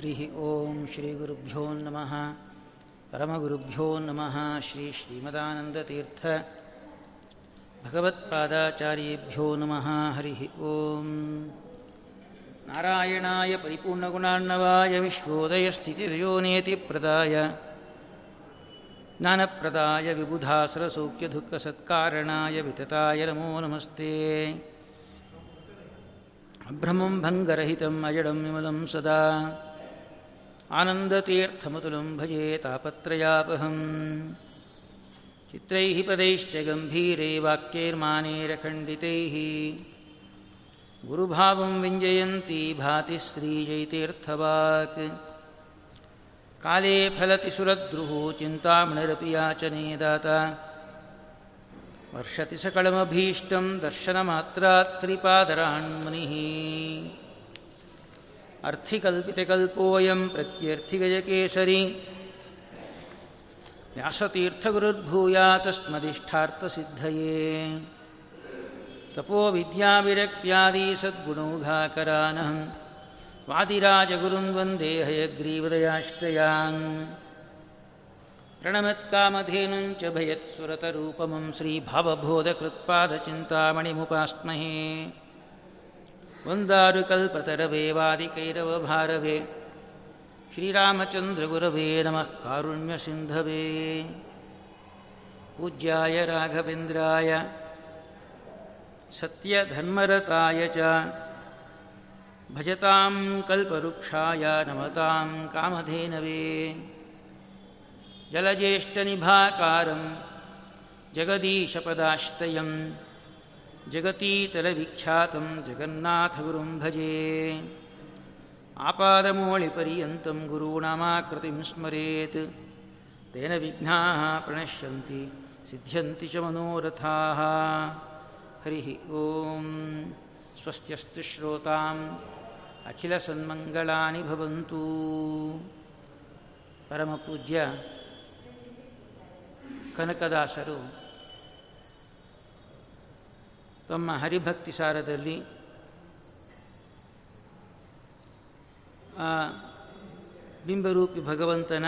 हरिः ॐ श्रीगुरुभ्यो नमः। परमगुरुभ्यो नमः। श्री श्रीमदानन्दतीर्थ भगवत्पादाचार्येभ्यो नमः। हरिः ॐ। नारायणाय परिपूर्णगुणार्णवाय विश्वोदयस्थितिर्योनेति प्रदाय ज्ञानप्रदाय विबुधासुरसौख्यदुःखसत्कारणाय वितताय नमो नमस्ते। ब्रह्मं भङ्गरहितम् अजडं विमलं सदा। आनन्दतीर्थमतुलं भजे तापत्रयापहम् चित्रैः पदैश्च गम्भीरे वाक्यैर्मानेरखण्डितैः गुरुभावं विञ्जयन्ती भाति श्रीजैतीर्थवाक् काले फलति सुरद्रुः चिन्तामणिरपि याचने दाता वर्षति सकलमभीष्टं दर्शनमात्रात् श्रीपादरान्मुनिः अर्थिकल्पितकल्पोऽयं प्रत्यर्थिगजकेसरी। व्यासतीर्थगुरुर्भूयातस्मदिष्ठार्थसिद्धये तपोविद्याविरक्त्यादिसद्गुणौघाकरानहं वादिराजगुरुं वंदे हयग्रीवदयाश्रयान्। प्रणमत्कामधेनुं च भयत्सुरतरूपमं श्रीभावबोधकृत्पादचिन्तामणिमुपास्महे। ಒಂದಾರು ಕಲ್ಪತರವೇ ವಾದಿಕೈರವ ಭಾರವೇ. ಶ್ರೀರಾಮಚಂದ್ರ ಗುರವೇ ನಮಃ. ಕಾರುಣ್ಯ ಸಿಂಧವೇ. ಪೂಜ್ಯಾಯ ರಾಘವೇಂದ್ರಾಯ. ಸತ್ಯಧರ್ಮರತಾಯ ಚ. ಭಜತಾಂ ಕಲ್ಪವೃಕ್ಷಾಯ ನಮತಾಂ ಕಾಮಧೇನವೇ. ಜಲಜ್ಯೇಷ್ಠನಿಭಾಕಾರಂ ಜಗದೀಶಪದಾಶ್ರಯಂ जगतीतलविख्यातं जगन्नाथगुरुं भजे आपादमौलिपर्यन्तं गुरूणामाकृतिं स्मरेत् तेन विघ्नाः प्रणश्यन्ति सिद्ध्यन्ति च मनोरथाः हरिः ॐ स्वस्त्यस्तु श्रोताम् अखिलसन्मङ्गलानि भवन्तु ಪರಮಪೂಜ್ಯ ಕನಕದಾಸರು ತಮ್ಮ ಹರಿಭಕ್ತಿ ಸಾರದಲ್ಲಿ ಆ ಬಿಂಬರೂಪಿ ಭಗವಂತನ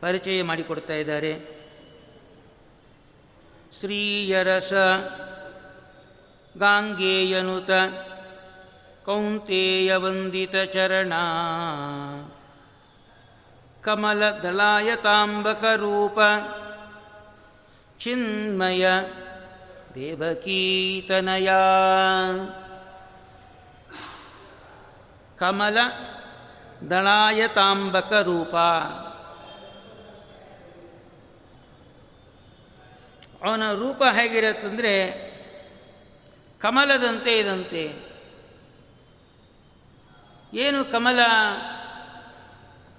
ಪರಿಚಯ ಮಾಡಿಕೊಡ್ತಾ ಇದ್ದಾರೆ. ಶ್ರೀಯರಸ ಗಾಂಗೇಯನುತ ಚಿನ್ಮಯ ದೇವಕೀತನಯ ಕಮಲ ದಳಾಯ ದಳಾಯತಾಂಬಕ ರೂಪ. ಅವನ ರೂಪ ಹೇಗಿರತ್ತಂದರೆ ಕಮಲದಂತೆ ಇದಂತೆ. ಏನು ಕಮಲ?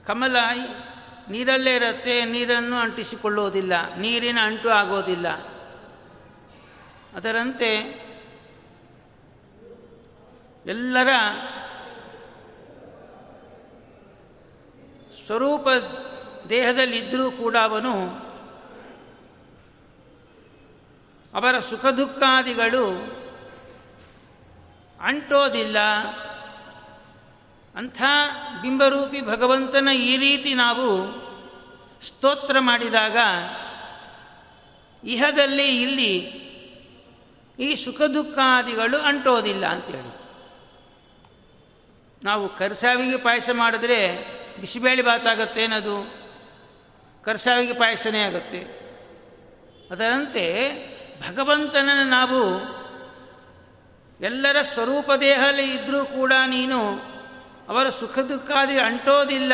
ಕಮಲ ನೀರಲ್ಲೇ ಇರುತ್ತೆ, ನೀರನ್ನು ಅಂಟಿಸಿಕೊಳ್ಳುವುದಿಲ್ಲ ನೀರಿನ ಅಂಟು ಆಗೋದಿಲ್ಲ. ಅದರಂತೆ ಎಲ್ಲರ ಸ್ವರೂಪ ದೇಹದಲ್ಲಿದ್ದರೂ ಕೂಡ ಅವನು ಅವರ ಸುಖ ದುಃಖಾದಿಗಳು ಅಂಟೋದಿಲ್ಲ. ಅಂಥ ಬಿಂಬರೂಪಿ ಭಗವಂತನ ಈ ರೀತಿ ನಾವು ಸ್ತೋತ್ರ ಮಾಡಿದಾಗ ಇಹದಲ್ಲಿ ಇಲ್ಲಿ ಈ ಸುಖ ದುಃಖಾದಿಗಳು ಅಂಟೋದಿಲ್ಲ ಅಂತೇಳಿ. ನಾವು ಕರ್ಸಾವಿಗೆ ಪಾಯಸ ಮಾಡಿದ್ರೆ ಬಿಸಿಬೇಳೆ ಬಾತಾಗತ್ತೆ ಏನದು? ಕರ್ಸಾವಿಗೆ ಪಾಯಸನೇ ಆಗುತ್ತೆ. ಅದರಂತೆ ಭಗವಂತನನ್ನು ನಾವು ಎಲ್ಲರ ಸ್ವರೂಪ ದೇಹದಲ್ಲಿ ಇದ್ದರೂ ಕೂಡ ನೀನು ಅವರ ಸುಖ ದುಃಖಾದಿ ಅಂಟೋದಿಲ್ಲ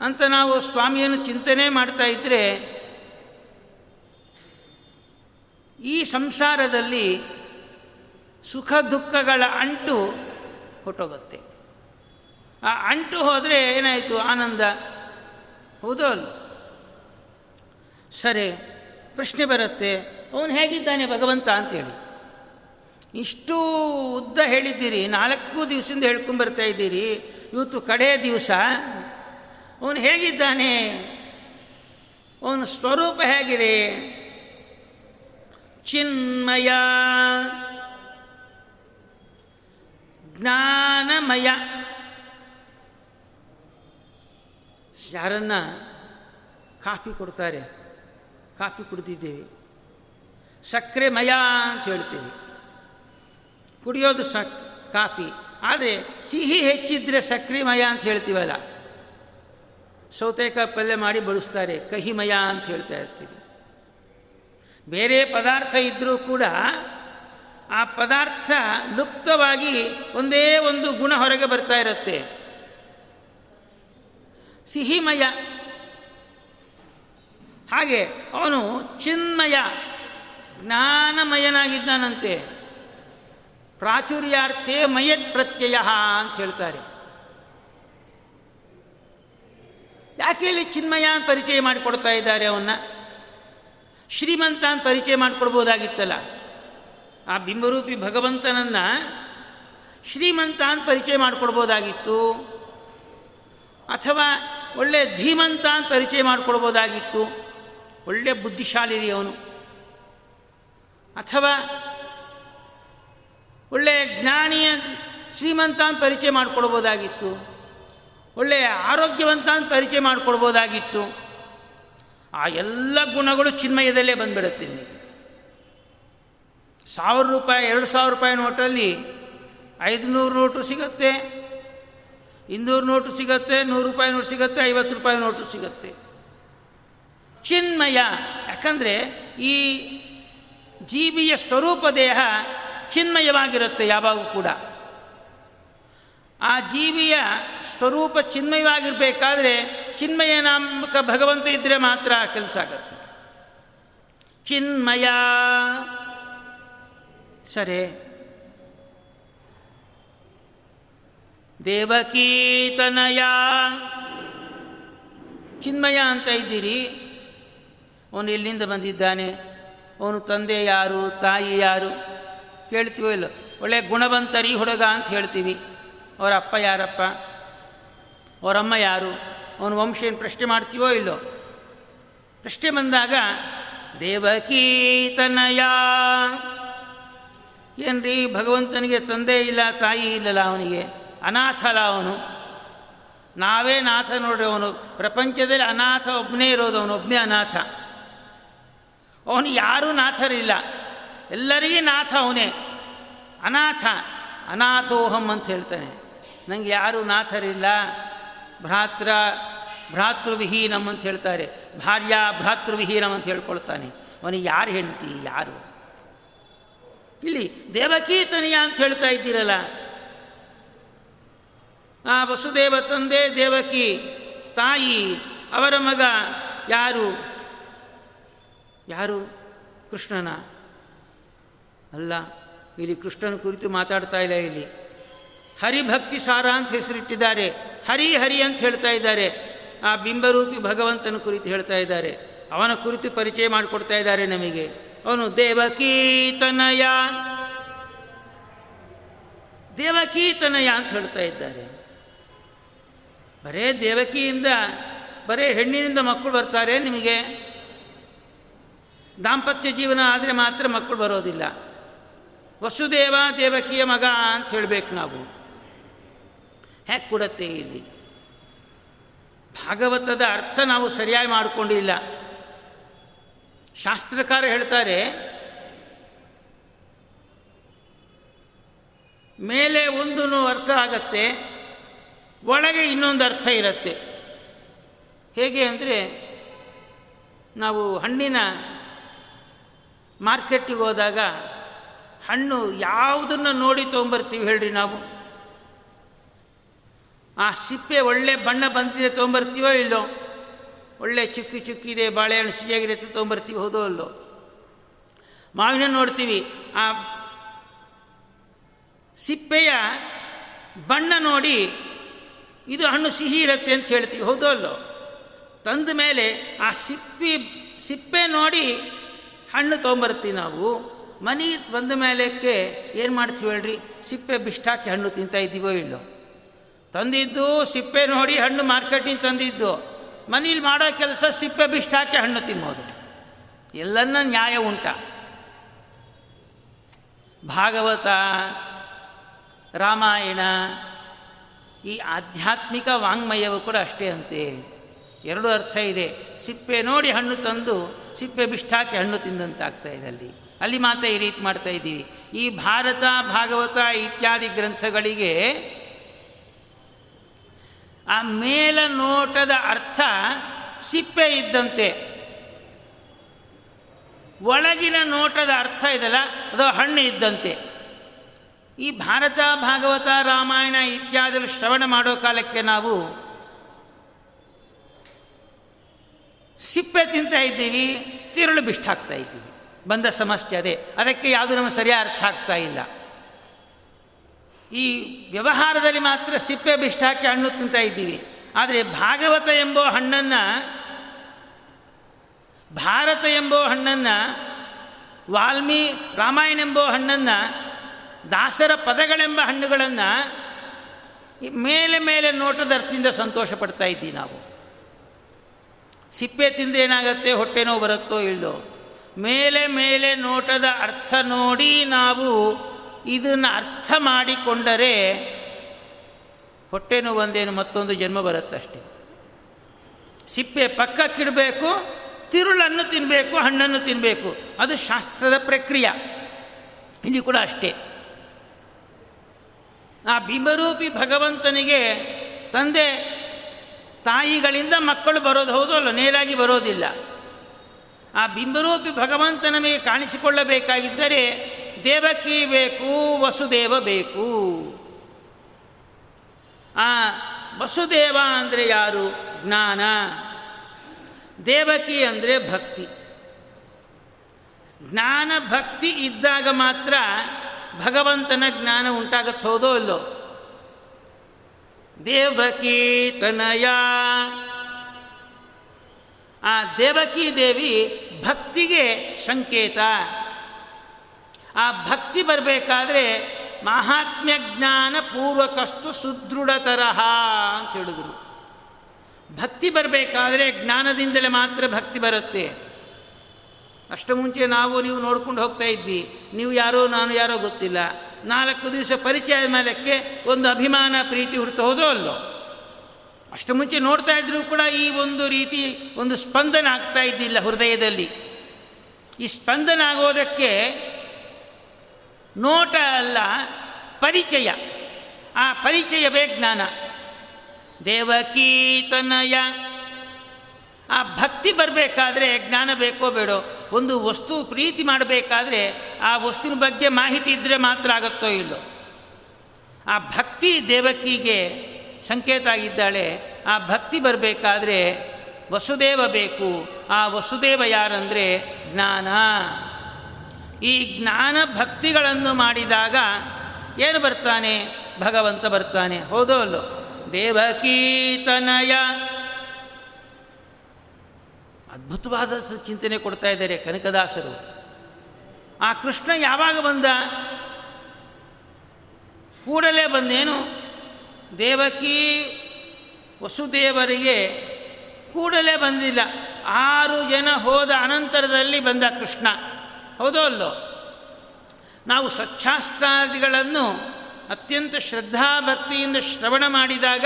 ಅಂತ ನಾವು ಸ್ವಾಮಿಯನ್ನು ಚಿಂತನೆ ಮಾಡ್ತಾ ಇದ್ದರೆ ಈ ಸಂಸಾರದಲ್ಲಿ ಸುಖ ದುಃಖಗಳ ಅಂಟು ಹೊಟ್ಟೋಗುತ್ತೆ. ಆ ಅಂಟು ಹೋದರೆ ಏನಾಯಿತು? ಆನಂದ. ಹೌದೋ ಸರಿ, ಪ್ರಶ್ನೆ ಬರುತ್ತೆ. ಅವನು ಹೇಗಿದ್ದಾನೆ ಭಗವಂತ ಅಂತೇಳಿ ಇಷ್ಟು ಉದ್ದ ಹೇಳಿದ್ದೀರಿ, ನಾಲ್ಕು ದಿವಸದಿಂದ ಹೇಳ್ಕೊಂಬರ್ತಾ ಇದ್ದೀರಿ, ಇವತ್ತು ಕಡೆಯ ದಿವಸ. ಅವನು ಹೇಗಿದ್ದಾನೆ? ಅವನ ಸ್ವರೂಪ ಹೇಗಿದೆ? ಚಿನ್ಮಯ, ಜ್ಞಾನಮಯ. ಯಾರನ್ನ ಕಾಫಿ ಕೊಡ್ತಾರೆ? ಕಾಫಿ ಕುಡಿದಿದ್ದೇವೆ. ಸಕ್ಕರೆ ಮಯ ಅಂತ ಹೇಳ್ತೀವಿ. ಕುಡಿಯೋದು ಸಕ್ ಕಾಫಿ. ಆದರೆ ಸಿಹಿ ಹೆಚ್ಚಿದ್ರೆ ಸಕ್ರಿಮಯ ಮಯ ಅಂತ ಹೇಳ್ತೀವಲ್ಲ. ಸೌತೆಕಾಯಿ ಪಲ್ಯ ಮಾಡಿ ಬಡಿಸ್ತಾರೆ, ಕಹಿಮಯ ಅಂತ ಹೇಳ್ತಾ ಇರ್ತೀವಿ. ಬೇರೆ ಪದಾರ್ಥ ಇದ್ದರೂ ಕೂಡ ಆ ಪದಾರ್ಥ ಲುಪ್ತವಾಗಿ ಒಂದೇ ಒಂದು ಗುಣ ಹೊರಗೆ ಬರ್ತಾ ಇರುತ್ತೆ. ಸಿಹಿಮಯ. ಹಾಗೆ ಅವನು ಚಿನ್ಮಯ, ಜ್ಞಾನಮಯನಾಗಿದ್ದಾನಂತೆ. ಪ್ರಾಚುರ್ಯಾರ್ಥೇ ಮಯಟ್ ಪ್ರತ್ಯಯ ಅಂತ ಹೇಳ್ತಾರೆ. ಯಾಕೆ ಇಲ್ಲಿ ಚಿನ್ಮಯ ಅಂತ ಪರಿಚಯ ಮಾಡಿಕೊಡ್ತಾ ಇದ್ದಾರೆ ಅವನ್ನ? ಶ್ರೀಮಂತ ಅಂತ ಪರಿಚಯ ಮಾಡಿಕೊಡ್ಬೋದಾಗಿತ್ತಲ್ಲ? ಆ ಬಿಂಬರೂಪಿ ಭಗವಂತನನ್ನ ಶ್ರೀಮಂತ ಅಂತ ಪರಿಚಯ ಮಾಡಿಕೊಡ್ಬೋದಾಗಿತ್ತು? ಅಥವಾ ಒಳ್ಳೆ ಧೀಮಂತ ಅಂತ ಪರಿಚಯ ಮಾಡಿಕೊಡ್ಬೋದಾಗಿತ್ತು? ಒಳ್ಳೆ ಬುದ್ಧಿಶಾಲಿ ಅವನು ಅಥವಾ ಒಳ್ಳೆ ಜ್ಞಾನಿಯ ಶ್ರೀಮಂತ ಅಂತ ಪರಿಚಯ ಮಾಡಿಕೊಡ್ಬೋದಾಗಿತ್ತು ಒಳ್ಳೆಯ ಆರೋಗ್ಯವಂತ ಅಂತ ಪರಿಚಯ ಮಾಡಿಕೊಡ್ಬೋದಾಗಿತ್ತು ಆ ಎಲ್ಲ ಗುಣಗಳು ಚಿನ್ಮಯದಲ್ಲೇ ಬಂದ್ಬಿಡುತ್ತೆ ನಿಮಗೆ. ಸಾವಿರ ರೂಪಾಯಿ, ಎರಡು ಸಾವಿರ ರೂಪಾಯಿ ನೋಟಲ್ಲಿ ಐದುನೂರು ನೋಟು ಸಿಗುತ್ತೆ, ಇನ್ನೂರು ನೋಟು ಸಿಗುತ್ತೆ, ನೂರು ರೂಪಾಯಿ ನೋಟು ಸಿಗುತ್ತೆ, ಐವತ್ತು ರೂಪಾಯಿ ನೋಟು ಸಿಗುತ್ತೆ. ಚಿನ್ಮಯ, ಯಾಕಂದರೆ ಈ ಜೀವಿಯ ಸ್ವರೂಪ ದೇಹ ಚಿನ್ಮಯವಾಗಿರುತ್ತೆ ಯಾವಾಗೂ ಕೂಡ. ಆ ಜೀವಿಯ ಸ್ವರೂಪ ಚಿನ್ಮಯವಾಗಿರಬೇಕಾದ್ರೆ ಚಿನ್ಮಯ ನಾಮಕ ಭಗವಂತ ಇದ್ದರೆ ಮಾತ್ರ ಕೆಲಸ ಆಗುತ್ತೆ. ಚಿನ್ಮಯ. ಸರಿ. ದೇವಕೀತನಯ ಚಿನ್ಮಯ ಅಂತ ಇದ್ದೀರಿ. ಅವನು ಎಲ್ಲಿಂದ ಬಂದಿದ್ದಾನೆ? ಅವನು ತಂದೆ ಯಾರು, ತಾಯಿ ಯಾರು? ಕೇಳ್ತೀವೋ ಇಲ್ಲ? ಒಳ್ಳೆ ಗುಣವಂತರಿ ಹುಡುಗ ಅಂತ ಹೇಳ್ತೀವಿ. ಅವರ ಅಪ್ಪ ಯಾರಪ್ಪ? ಅವರಮ್ಮ ಯಾರು? ಅವನ ವಂಶ ಏನು ಪ್ರಶ್ನೆ ಮಾಡ್ತೀವೋ ಇಲ್ಲೋ? ಪ್ರಶ್ನೆ ಬಂದಾಗ ದೇವಕೀತನಯ ಏನ್ರಿ, ಭಗವಂತನಿಗೆ ತಂದೆ ಇಲ್ಲ, ತಾಯಿ ಇಲ್ಲಲ್ಲ ಅವನಿಗೆ? ಅನಾಥ ಅಲ್ಲ ಅವನು. ನಾವೇ ನಾಥ ನೋಡ್ರಿ ಅವನು. ಪ್ರಪಂಚದಲ್ಲಿ ಅನಾಥ ಒಬ್ಬನೇ ಇರೋದು ಅವನು ಒಬ್ಬನೇ ಅನಾಥ. ಅವನು ಯಾರೂ ನಾಥರಿಲ್ಲ. ಎಲ್ಲರಿಗೂ ನಾಥ ಅವನೇ. ಅನಾಥ, ಅನಾಥೋಹಂ ಅಂತ ಹೇಳ್ತಾನೆ. ನನಗೆ ಯಾರೂ ನಾಥರಿಲ್ಲ. ಭ್ರಾತ್ರ, ಭ್ರಾತೃವಿಹೀನಂ ಅಂತ ಹೇಳ್ತಾರೆ. ಭಾರ್ಯ ಭ್ರಾತೃವಿಹೀನಂ ಅಂತ ಹೇಳ್ಕೊಳ್ತಾನೆ. ಅವನಿಗೆ ಯಾರು ಹೆಂಡತಿ? ಯಾರು? ಇಲ್ಲಿ ದೇವಕೀತನಿಯ ಅಂತ ಹೇಳ್ತಾ ಇದ್ದೀರಲ್ಲ. ಆ ವಸುದೇವ ತಂದೆ, ದೇವಕಿ, ತಾಯಿ, ಅವರ ಮಗ ಯಾರು? ಯಾರು? ಕೃಷ್ಣನ. ಅಲ್ಲ, ಇಲ್ಲಿ ಕೃಷ್ಣನ ಕುರಿತು ಮಾತಾಡ್ತಾ ಇಲ್ಲ ಇಲ್ಲಿ. ಹರಿಭಕ್ತಿ ಸಾರ ಅಂತ ಹೆಸರಿಟ್ಟಿದ್ದಾರೆ. ಹರಿ ಹರಿ ಅಂತ ಹೇಳ್ತಾ ಇದ್ದಾರೆ. ಆ ಬಿಂಬರೂಪಿ ಭಗವಂತನ ಕುರಿತು ಹೇಳ್ತಾ ಇದ್ದಾರೆ. ಅವನ ಕುರಿತು ಪರಿಚಯ ಮಾಡಿಕೊಡ್ತಾ ಇದ್ದಾರೆ ನಮಗೆ. ಅವನು ದೇವಕೀತನಯ ದೇವಕೀತನಯ ಅಂತ ಹೇಳ್ತಾ ಇದ್ದಾರೆ. ಬರೇ ದೇವಕಿಯಿಂದ, ಬರೇ ಹೆಣ್ಣಿನಿಂದ ಮಕ್ಕಳು ಬರ್ತಾರೆ ನಿಮಗೆ. ದಾಂಪತ್ಯ ಜೀವನ ಆದರೆ ಮಾತ್ರ ಮಕ್ಕಳು ಬರೋದಿಲ್ಲ. ವಸುದೇವ ದೇವಕಿಯ ಮಗ ಅಂತ ಹೇಳಬೇಕು ನಾವು. ಹೇಗೆ ಕೊಡತ್ತೆ ಇಲ್ಲಿ. ಭಾಗವತದ ಅರ್ಥ ನಾವು ಸರಿಯಾಗಿ ಮಾಡಿಕೊಂಡಿಲ್ಲ. ಶಾಸ್ತ್ರಕಾರ ಹೇಳ್ತಾರೆ, ಮೇಲೆ ಒಂದು ಅರ್ಥ ಆಗತ್ತೆ, ಒಳಗೆ ಇನ್ನೊಂದು ಅರ್ಥ ಇರತ್ತೆ. ಹೇಗೆ ಅಂದರೆ, ನಾವು ಹಣ್ಣಿನ ಮಾರ್ಕೆಟಿಗೆ ಹೋದಾಗ ಹಣ್ಣು ಯಾವುದನ್ನು ನೋಡಿ ತೊಗೊಂಬರ್ತೀವಿ ಹೇಳ್ರಿ ನಾವು. ಆ ಸಿಪ್ಪೆ ಒಳ್ಳೆ ಬಣ್ಣ ಬಂದಿದೆ ತೊಗೊಂಬರ್ತೀವೋ ಇಲ್ಲೋ? ಒಳ್ಳೆ ಚುಕ್ಕಿ ಚುಕ್ಕಿದೆ ಬಾಳೆಹಣ್ಣು ಸಿಹಿಯಾಗಿರುತ್ತೆ ತೊಗೊಂಬರ್ತೀವಿ ಹೌದೋ ಅಲ್ಲೋ ಮಾವಿನ ನೋಡ್ತೀವಿ. ಆ ಸಿಪ್ಪೆಯ ಬಣ್ಣ ನೋಡಿ ಇದು ಹಣ್ಣು ಸಿಹಿ ಇರುತ್ತೆ ಅಂತ ಹೇಳ್ತೀವಿ, ಹೌದೋ ಅಲ್ಲೋ ತಂದ ಮೇಲೆ ಆ ಸಿಪ್ಪಿ, ಸಿಪ್ಪೆ ನೋಡಿ ಹಣ್ಣು ತೊಗೊಂಬರ್ತೀವಿ ನಾವು. ಮನೆ ಬಂದ ಮೇಲೆಕ್ಕೆ ಏನು ಮಾಡ್ತೀವಿ ಹೇಳ್ರಿ? ಸಿಪ್ಪೆ ಬಿಷ್ಟಾಕಿ ಹಣ್ಣು ತಿಂತಾ ಇದ್ದೀವೋ ಇಲ್ಲೋ? ತಂದಿದ್ದು ಸಿಪ್ಪೆ ನೋಡಿ ಹಣ್ಣು ಮಾರ್ಕೆಟಿಂಗ್ ತಂದಿದ್ದು. ಮನೇಲಿ ಮಾಡೋ ಕೆಲಸ ಸಿಪ್ಪೆ ಬಿಷ್ಟಾಕಿ ಹಣ್ಣು ತಿನ್ನೋದು. ಎಲ್ಲನ್ನ ನ್ಯಾಯ ಉಂಟ. ಭಾಗವತ, ರಾಮಾಯಣ, ಈ ಆಧ್ಯಾತ್ಮಿಕ ವಾಂಗ್ಮಯವು ಕೂಡ ಅಷ್ಟೇ ಅಂತೆ. ಎರಡು ಅರ್ಥ ಇದೆ. ಸಿಪ್ಪೆ ನೋಡಿ ಹಣ್ಣು ತಂದು ಸಿಪ್ಪೆ ಬಿಷ್ಟಾಕಿ ಹಣ್ಣು ತಿಂದಂತಾಗ್ತಾ ಇದೆ ಅಲ್ಲಿ. ಅಲ್ಲಿ ಮಾತ್ರ ಈ ರೀತಿ ಮಾಡ್ತಾ ಇದ್ದೀವಿ. ಈ ಭಾರತ, ಭಾಗವತ ಇತ್ಯಾದಿ ಗ್ರಂಥಗಳಿಗೆ ಆ ಮೇಲ ನೋಟದ ಅರ್ಥ ಸಿಪ್ಪೆ ಇದ್ದಂತೆ. ಒಳಗಿನ ನೋಟದ ಅರ್ಥ ಇದಲ್ಲ, ಅದು ಹಣ್ಣು ಇದ್ದಂತೆ. ಈ ಭಾರತ, ಭಾಗವತ, ರಾಮಾಯಣ ಇತ್ಯಾದಿ ಶ್ರವಣ ಮಾಡೋ ಕಾಲಕ್ಕೆ ನಾವು ಸಿಪ್ಪೆ ತಿಂತಾ ಇದ್ದೀವಿ, ತಿರುಳು ಬಿಷ್ಟಾಗ್ತಾ ಇದ್ದೀವಿ. ಬಂದ ಸಮಸ್ಯೆ ಅದೇ. ಅದಕ್ಕೆ ಯಾವುದು ನಮಗೆ ಸರಿಯಾಗಿ ಅರ್ಥ ಆಗ್ತಾ ಇಲ್ಲ. ಈ ವ್ಯವಹಾರದಲ್ಲಿ ಮಾತ್ರ ಸಿಪ್ಪೆ ಬಿಷ್ಟಾಕಿ ಹಣ್ಣು ತಿಂತಾ ಇದ್ದೀವಿ. ಆದರೆ ಭಾಗವತ ಎಂಬೋ ಹಣ್ಣನ್ನು, ಭಾರತ ಎಂಬೋ ಹಣ್ಣನ್ನು ವಾಲ್ಮೀ ರಾಮಾಯಣ ಎಂಬೋ ಹಣ್ಣನ್ನು, ದಾಸರ ಪದಗಳೆಂಬ ಹಣ್ಣುಗಳನ್ನು ಮೇಲೆ ಮೇಲೆ ನೋಟದ ಅರ್ಥದಿಂದ ಸಂತೋಷ ಪಡ್ತಾ ಇದ್ದೀವಿ ನಾವು. ಸಿಪ್ಪೆ ತಿಂದ್ರೆ ಏನಾಗುತ್ತೆ ಹೊಟ್ಟೆನೋ ಬರುತ್ತೋ ಇಲ್ಲೋ ಮೇಲೆ ಮೇಲೆ ನೋಟದ ಅರ್ಥ ನೋಡಿ ನಾವು ಇದನ್ನು ಅರ್ಥ ಮಾಡಿಕೊಂಡರೆ ಹೊಟ್ಟೆ ನೋವು ಒಂದೇನು ಮತ್ತೊಂದು ಜನ್ಮ ಬರುತ್ತಷ್ಟೆ. ಸಿಪ್ಪೆ ಪಕ್ಕಕ್ಕಿಡಬೇಕು, ತಿರುಳನ್ನು ತಿನ್ನಬೇಕು ಹಣ್ಣನ್ನು ತಿನ್ನಬೇಕು ಅದು ಶಾಸ್ತ್ರದ ಪ್ರಕ್ರಿಯೆ. ಇಲ್ಲಿ ಕೂಡ ಅಷ್ಟೇ. ಆ ಬಿಂಬರೂಪಿ ಭಗವಂತನಿಗೆ ತಂದೆ ತಾಯಿಗಳಿಂದ ಮಕ್ಕಳು ಬರೋದು ಹೌದು ಅಲ್ಲ ನೇರಾಗಿ ಬರೋದಿಲ್ಲ. ಆ ಬಿಂಬರೂಪಿ ಭಗವಂತ ನಮಗೆ ಕಾಣಿಸಿಕೊಳ್ಳಬೇಕಾಗಿದ್ದರೆ ದೇವಕಿ ಬೇಕು, ವಸುದೇವ ಬೇಕು. ಆ ವಸುದೇವ ಅಂದರೆ ಯಾರು? ಜ್ಞಾನ. ದೇವಕಿ ಅಂದರೆ ಭಕ್ತಿ. ಜ್ಞಾನ, ಭಕ್ತಿ ಇದ್ದಾಗ ಮಾತ್ರ ಭಗವಂತನ ಜ್ಞಾನ ಉಂಟಾಗತ್ತೆ ಹೋದೋ ಇಲ್ಲೋ? ದೇವಕಿ ತನಯ ಆ ದೇವಕಿ ದೇವಿ ಭಕ್ತಿಗೆ ಸಂಕೇತ. ಆ ಭಕ್ತಿ ಬರಬೇಕಾದ್ರೆ ಮಹಾತ್ಮ್ಯ ಜ್ಞಾನ ಪೂರ್ವಕಷ್ಟು ಸುದೃಢತರಹ ಅಂತ ಹೇಳಿದ್ರು. ಭಕ್ತಿ ಬರಬೇಕಾದ್ರೆ ಜ್ಞಾನದಿಂದಲೇ ಮಾತ್ರ ಭಕ್ತಿ ಬರುತ್ತೆ. ಅಷ್ಟು ಮುಂಚೆ ನಾವು ನೀವು ನೋಡ್ಕೊಂಡು ಹೋಗ್ತಾ ಇದ್ವಿ. ನೀವು ಯಾರೋ ನಾನು ಯಾರೋ ಗೊತ್ತಿಲ್ಲ. ನಾಲ್ಕು ದಿವಸ ಪರಿಚಯ ಮೇಲಕ್ಕೆ ಒಂದು ಅಭಿಮಾನ, ಪ್ರೀತಿ ಹುಡ್ತು ಹೋದೋ ಅಲ್ಲೋ? ಅಷ್ಟು ಮುಂಚೆ ನೋಡ್ತಾ ಇದ್ರೂ ಕೂಡ ಈ ಒಂದು ರೀತಿ ಒಂದು ಸ್ಪಂದನ ಆಗ್ತಾ ಇದ್ದಿಲ್ಲ ಹೃದಯದಲ್ಲಿ. ಈ ಸ್ಪಂದನ ಆಗೋದಕ್ಕೆ ನೋಟ ಅಲ್ಲ, ಪರಿಚಯ. ಆ ಪರಿಚಯವೇ ಜ್ಞಾನ. ದೇವಕೀತನಯ ಆ ಭಕ್ತಿ ಬರಬೇಕಾದ್ರೆ ಜ್ಞಾನ ಬೇಕೋ ಬೇಡೋ, ಒಂದು ವಸ್ತು ಪ್ರೀತಿ ಮಾಡಬೇಕಾದ್ರೆ ಆ ವಸ್ತುವಿನ ಬಗ್ಗೆ ಮಾಹಿತಿ ಇದ್ದರೆ ಮಾತ್ರ ಆಗುತ್ತೋ ಇಲ್ಲೋ. ಆ ಭಕ್ತಿ ದೇವಕಿಗೆ ಸಂಕೇತ ಆಗಿದ್ದಾಳೆ, ಆ ಭಕ್ತಿ ಬರಬೇಕಾದ್ರೆ ವಸುದೇವ ಬೇಕು, ಆ ವಸುದೇವ ಯಾರಂದರೆ ಜ್ಞಾನ. ಈ ಜ್ಞಾನ ಭಕ್ತಿಗಳನ್ನು ಮಾಡಿದಾಗ ಏನು ಬರ್ತಾನೆ? ಭಗವಂತ ಬರ್ತಾನೆ. ಹೌದೋ ಅಲ್ಲೋ? ದೇವಕೀತನಯ ಅದ್ಭುತವಾದ ಚಿಂತನೆ ಕೊಡ್ತಾ ಇದ್ದಾರೆ ಕನಕದಾಸರು. ಆ ಕೃಷ್ಣ ಯಾವಾಗ ಬಂದ? ಕೂಡಲೇ ಬಂದೇನು? ದೇವಕಿ ವಸುದೇವರಿಗೆ ಕೂಡಲೇ ಬಂದಿಲ್ಲ. ಆರು ಜನ ಹೋದ ಅನಂತರದಲ್ಲಿ ಬಂದ ಕೃಷ್ಣ. ಹೌದೋ ಅಲ್ಲೋ? ನಾವು ಸ್ವಚ್ಛಾಸ್ತ್ರಾದಿಗಳನ್ನು ಅತ್ಯಂತ ಶ್ರದ್ಧಾಭಕ್ತಿಯಿಂದ ಶ್ರವಣ ಮಾಡಿದಾಗ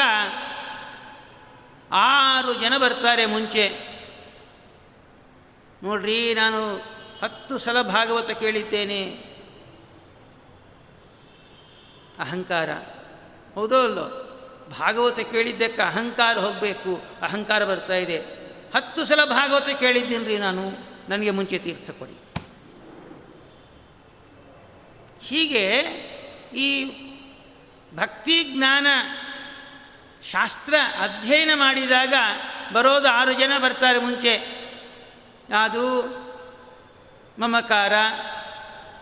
ಆರು ಜನ ಬರ್ತಾರೆ ಮುಂಚೆ. ನೋಡ್ರಿ, ನಾನು ಹತ್ತು ಸಲ ಭಾಗವತ ಕೇಳಿದ್ದೇನೆ. ಅಹಂಕಾರ. ಹೌದೋ ಅಲ್ಲೋ ಭಾಗವತ ಕೇಳಿದ್ದಕ್ಕೆ ಅಹಂಕಾರ ಹೋಗಬೇಕು, ಅಹಂಕಾರ ಬರ್ತಾ ಇದೆ. ಹತ್ತು ಸಲ ಭಾಗವತ ಕೇಳಿದ್ದೀನಿ ರೀ ನಾನು. ನನಗೆ ಮುಂಚೆ ತೀರ್ಥ ಕೊಡಿ. ಹೀಗೆ ಈ ಭಕ್ತಿ ಜ್ಞಾನ ಶಾಸ್ತ್ರ ಅಧ್ಯಯನ ಮಾಡಿದಾಗ ಬರೋದು ಆರು ಜನ ಬರ್ತಾರೆ ಮುಂಚೆ. ಅದು ಮಮಕಾರ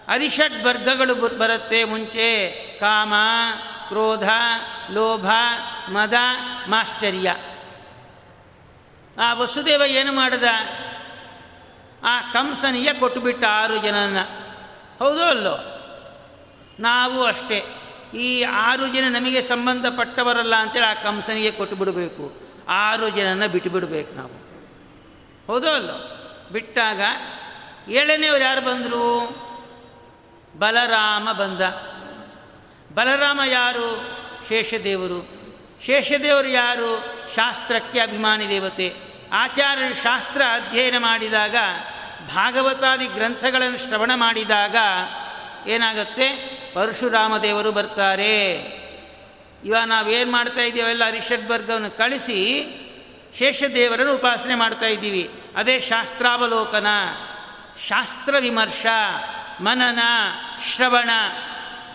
ಅರಿಷಡ್ ವರ್ಗಗಳು ಬರುತ್ತೆ ಮುಂಚೆ. ಕಾಮ ಕ್ರೋಧ ಲೋಭ ಮದ ಮಾಶ್ಚರ್ಯ ಆ ವಸುದೇವ ಏನು ಮಾಡಿದ? ಆ ಕಂಸನಿಗೆ ಕೊಟ್ಟುಬಿಟ್ಟ ಆರು ಜನನ. ಹೌದೋ ಅಲ್ಲೋ? ನಾವು ಅಷ್ಟೇ. ಈ ಆರು ಜನ ನಮಗೆ ಸಂಬಂಧಪಟ್ಟವರಲ್ಲ ಅಂತೇಳಿ ಆ ಕಂಸನಿಗೆ ಕೊಟ್ಟು ಬಿಡಬೇಕು ಆರು ಜನನ ಬಿಟ್ಟು ನಾವು. ಹೌದೋ ಅಲ್ಲೋ? ಬಿಟ್ಟಾಗ ಏಳನೇವ್ರು ಯಾರು ಬಂದರು? ಬಲರಾಮ ಬಂದ. ಬಲರಾಮ ಯಾರು? ಶೇಷದೇವರು. ಶೇಷದೇವರು ಯಾರು? ಶಾಸ್ತ್ರಕ್ಕೆ ಅಭಿಮಾನಿ ದೇವತೆ. ಆಚಾರ್ಯ ಶಾಸ್ತ್ರ ಅಧ್ಯಯನ ಮಾಡಿದಾಗ, ಭಾಗವತಾದಿ ಗ್ರಂಥಗಳನ್ನು ಶ್ರವಣ ಮಾಡಿದಾಗ ಏನಾಗುತ್ತೆ? ಪರಶುರಾಮ ದೇವರು ಬರ್ತಾರೆ. ಇವಾಗ ನಾವೇನು ಮಾಡ್ತಾ ಇದ್ದೀವೆಲ್ಲ ರಿಷಡ್ವರ್ಗವನ್ನು ಕಳಿಸಿ ಶೇಷದೇವರನ್ನು ಉಪಾಸನೆ ಮಾಡ್ತಾ ಇದ್ದೀವಿ. ಅದೇ ಶಾಸ್ತ್ರಾವಲೋಕನ. ಶಾಸ್ತ್ರ ವಿಮರ್ಶ, ಮನನ, ಶ್ರವಣ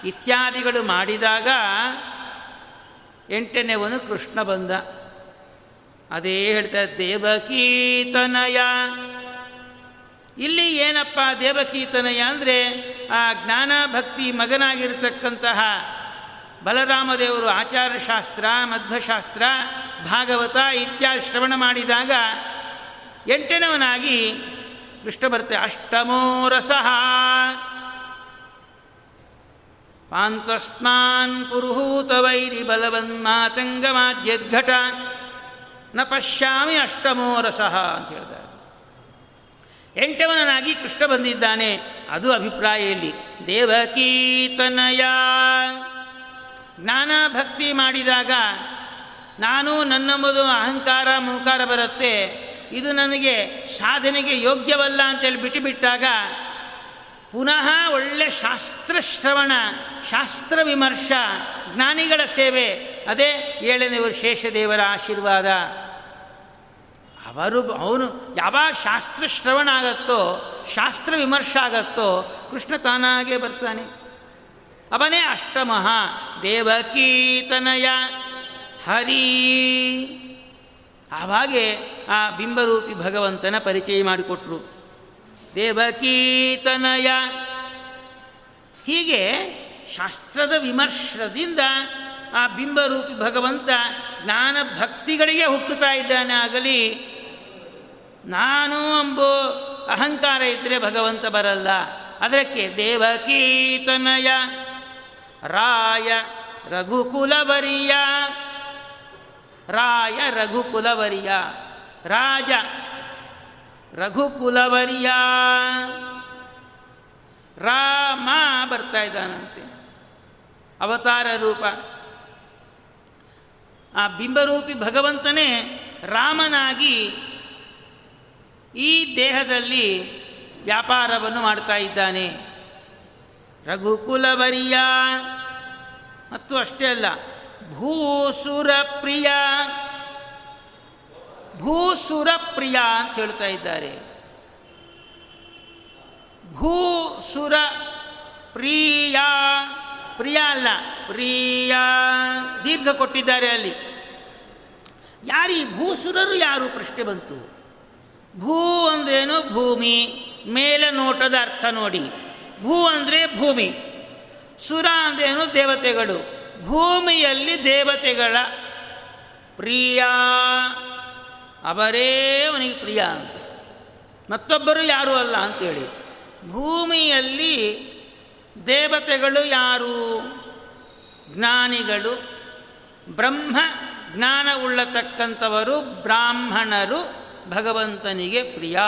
ಇತ್ಯಾದಿಗಳು ಮಾಡಿದಾಗ ಎಂಟನೇವನು ಕೃಷ್ಣ ಬಂದ. ಅದೇ ಹೇಳ್ತಾ ದೇವಕೀತನಯ ಇಲ್ಲಿ ಏನಪ್ಪ ದೇವಕೀತನಯ ಅಂದರೆ, ಆ ಜ್ಞಾನ ಭಕ್ತಿ ಮಗನಾಗಿರ್ತಕ್ಕಂತಹ ಬಲರಾಮದೇವರು ಆಚಾರಶಾಸ್ತ್ರ ಮಧ್ವಶಾಸ್ತ್ರ, ಭಾಗವತ ಇತ್ಯಾದಿ ಶ್ರವಣ ಮಾಡಿದಾಗ ಎಂಟನೇವನಾಗಿ ಕೃಷ್ಣ ಬರ್ತೆ ಅಷ್ಟಮೋ ರಸಃ. ವೈರಿ ಮಾಧ್ಯದ್ಘಟ ನ ಪಶ್ಯಾಮಿ ಅಷ್ಟಮೋ ರಸಃ ಅಂತ ಹೇಳಿದ್ದಾರೆ ಎಂಟವನಾಗಿ ಕೃಷ್ಣ ಬಂದಿದ್ದಾನೆ. ಅದು ಅಭಿಪ್ರಾಯ ಇಲ್ಲಿ. ದೇವಕೀತನಯ ಜ್ಞಾನ ಭಕ್ತಿ ಮಾಡಿದಾಗ ನಾನು ನನ್ನಂಬುದು ಅಹಂಕಾರ ಮುಂಕಾರ ಬರುತ್ತೆ. ಇದು ನನಗೆ ಸಾಧನೆಗೆ ಯೋಗ್ಯವಲ್ಲ ಅಂತೇಳಿ ಬಿಟ್ಟು ಬಿಟ್ಟಾಗ ಪುನಃ ಒಳ್ಳೆ ಶಾಸ್ತ್ರ ಶ್ರವಣ ಶಾಸ್ತ್ರ ವಿಮರ್ಶ, ಜ್ಞಾನಿಗಳ ಸೇವೆ, ಅದೇ ಏಳನೇವರು ಶೇಷದೇವರ ಆಶೀರ್ವಾದ. ಅವರು ಅವನು ಯಾವಾಗ ಶಾಸ್ತ್ರ ಶ್ರವಣ ಆಗತ್ತೋ, ಶಾಸ್ತ್ರ ವಿಮರ್ಶ ಆಗತ್ತೋ, ಕೃಷ್ಣ ತಾನಾಗೇ ಬರ್ತಾನೆ. ಅವನೇ ಅಷ್ಟಮಃ ದೇವಕೀತನಯ ಹರಿ. ಆವಾಗೆ ಆ ಬಿಂಬರೂಪಿ ಭಗವಂತನ ಪರಿಚಯ ಮಾಡಿಕೊಟ್ರು. ದೇವಕೀತನಯ ಹೀಗೆ ಶಾಸ್ತ್ರದ ವಿಮರ್ಶದಿಂದ ಆ ಬಿಂಬರೂಪಿ ಭಗವಂತ ಜ್ಞಾನ ಭಕ್ತಿಗಳಿಗೆ ಹುಟ್ಟುತ್ತಾ ಇದ್ದಾನೆ ಆಗಲಿ. ನಾನು ಅಂಬೋ ಅಹಂಕಾರ ಇದ್ದರೆ ಭಗವಂತ ಬರಲ್ಲ. ಅದಕ್ಕೆ ದೇವಕೀತನಯ ರಾಯ ರಘುಕುಲವರಿಯ. ರಾಯ ರಘುಕುಲವರಿಯ. ರಾಜ ರಘುಕುಲವರಿಯ. ರಾಮ ಬರ್ತಾ ಇದ್ದಾನಂತೆ. ಅವತಾರ ರೂಪ. ಆ ಬಿಂಬರೂಪಿ ಭಗವಂತನೇ ರಾಮನಾಗಿ ಈ ದೇಹದಲ್ಲಿ ವ್ಯಾಪಾರವನ್ನು ಮಾಡ್ತಾ ಇದ್ದಾನೆ. ರಘುಕುಲವರಿಯ. ಮತ್ತು ಅಷ್ಟೇ ಅಲ್ಲ ಭೂಸುರ ಪ್ರಿಯ ಭೂಸುರ ಪ್ರಿಯ ಅಂತ ಹೇಳ್ತಾ ಇದ್ದಾರೆ. ಭೂಸುರ ಪ್ರಿಯ ಪ್ರಿಯ ಅಲ್ಲ, ಪ್ರಿಯ ದೀರ್ಘ ಕೊಟ್ಟಿದ್ದಾರೆ ಅಲ್ಲಿ. ಯಾರೀ ಭೂಸುರರು ಯಾರು ಪ್ರಶ್ನೆ ಬಂತು? ಭೂ ಅಂದ್ರೇನು ಭೂಮಿ, ಮೇಲೆ ನೋಟದ ಅರ್ಥ ನೋಡಿ. ಭೂ ಅಂದರೆ ಭೂಮಿ, ಸುರ ಅಂದ್ರೇನು ದೇವತೆಗಳು. ಭೂಮಿಯಲ್ಲಿ ದೇವತೆಗಳ ಪ್ರಿಯ ಅವರೇ ಅವನಿಗೆ ಪ್ರಿಯ ಅಂತ. ಮತ್ತೊಬ್ಬರು ಯಾರೂ ಅಲ್ಲ ಅಂತೇಳಿ ಭೂಮಿಯಲ್ಲಿ ದೇವತೆಗಳು ಯಾರು? ಜ್ಞಾನಿಗಳು, ಬ್ರಹ್ಮ ಜ್ಞಾನವುಳ್ಳತಕ್ಕಂಥವರು ಬ್ರಾಹ್ಮಣರು, ಭಗವಂತನಿಗೆ ಪ್ರಿಯ.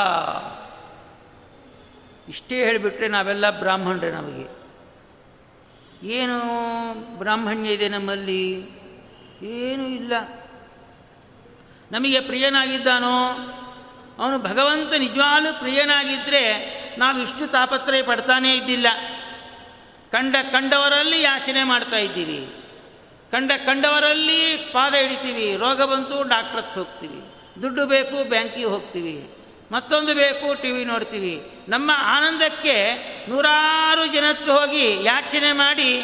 ಇಷ್ಟೇ ಹೇಳಿಬಿಟ್ರೆ ನಾವೆಲ್ಲ ಬ್ರಾಹ್ಮಣರೇ ನಮಗೆ. ಏನು ಬ್ರಾಹ್ಮಣ್ಯ ಇದೆ ನಮ್ಮಲ್ಲಿ? ಏನೂ ಇಲ್ಲ. ನಮಗೆ ಪ್ರಿಯನಾಗಿದ್ದಾನೋ? ಅವನು ಭಗವಂತ ನಿಜವಾಗಲೂ ಪ್ರಿಯನಾಗಿದ್ದರೆ ನಾವು ಇಷ್ಟು ತಾಪತ್ರಯ ಪಡ್ತಾನೇ ಇದ್ದಿಲ್ಲ. ಕಂಡ ಕಂಡವರಲ್ಲಿ ಯಾಚನೆ ಮಾಡ್ತಾ ಇದ್ದೀವಿ. ಕಂಡ ಕಂಡವರಲ್ಲಿ ಪಾದ ಹಿಡಿತೀವಿ. ರೋಗ ಬಂತು ಡಾಕ್ಟ್ರಸ್ ಹೋಗ್ತೀವಿ. ದುಡ್ಡು ಬೇಕು ಬ್ಯಾಂಕಿಗೆ ಹೋಗ್ತೀವಿ. ಮತ್ತೊಂದು ಬೇಕು ಟಿ ವಿ ನೋಡ್ತೀವಿ. ನಮ್ಮ ಆನಂದಕ್ಕೆ ನೂರಾರು ಜನತ್ರ ಹೋಗಿ ಯಾಚನೆ ಮಾಡಿ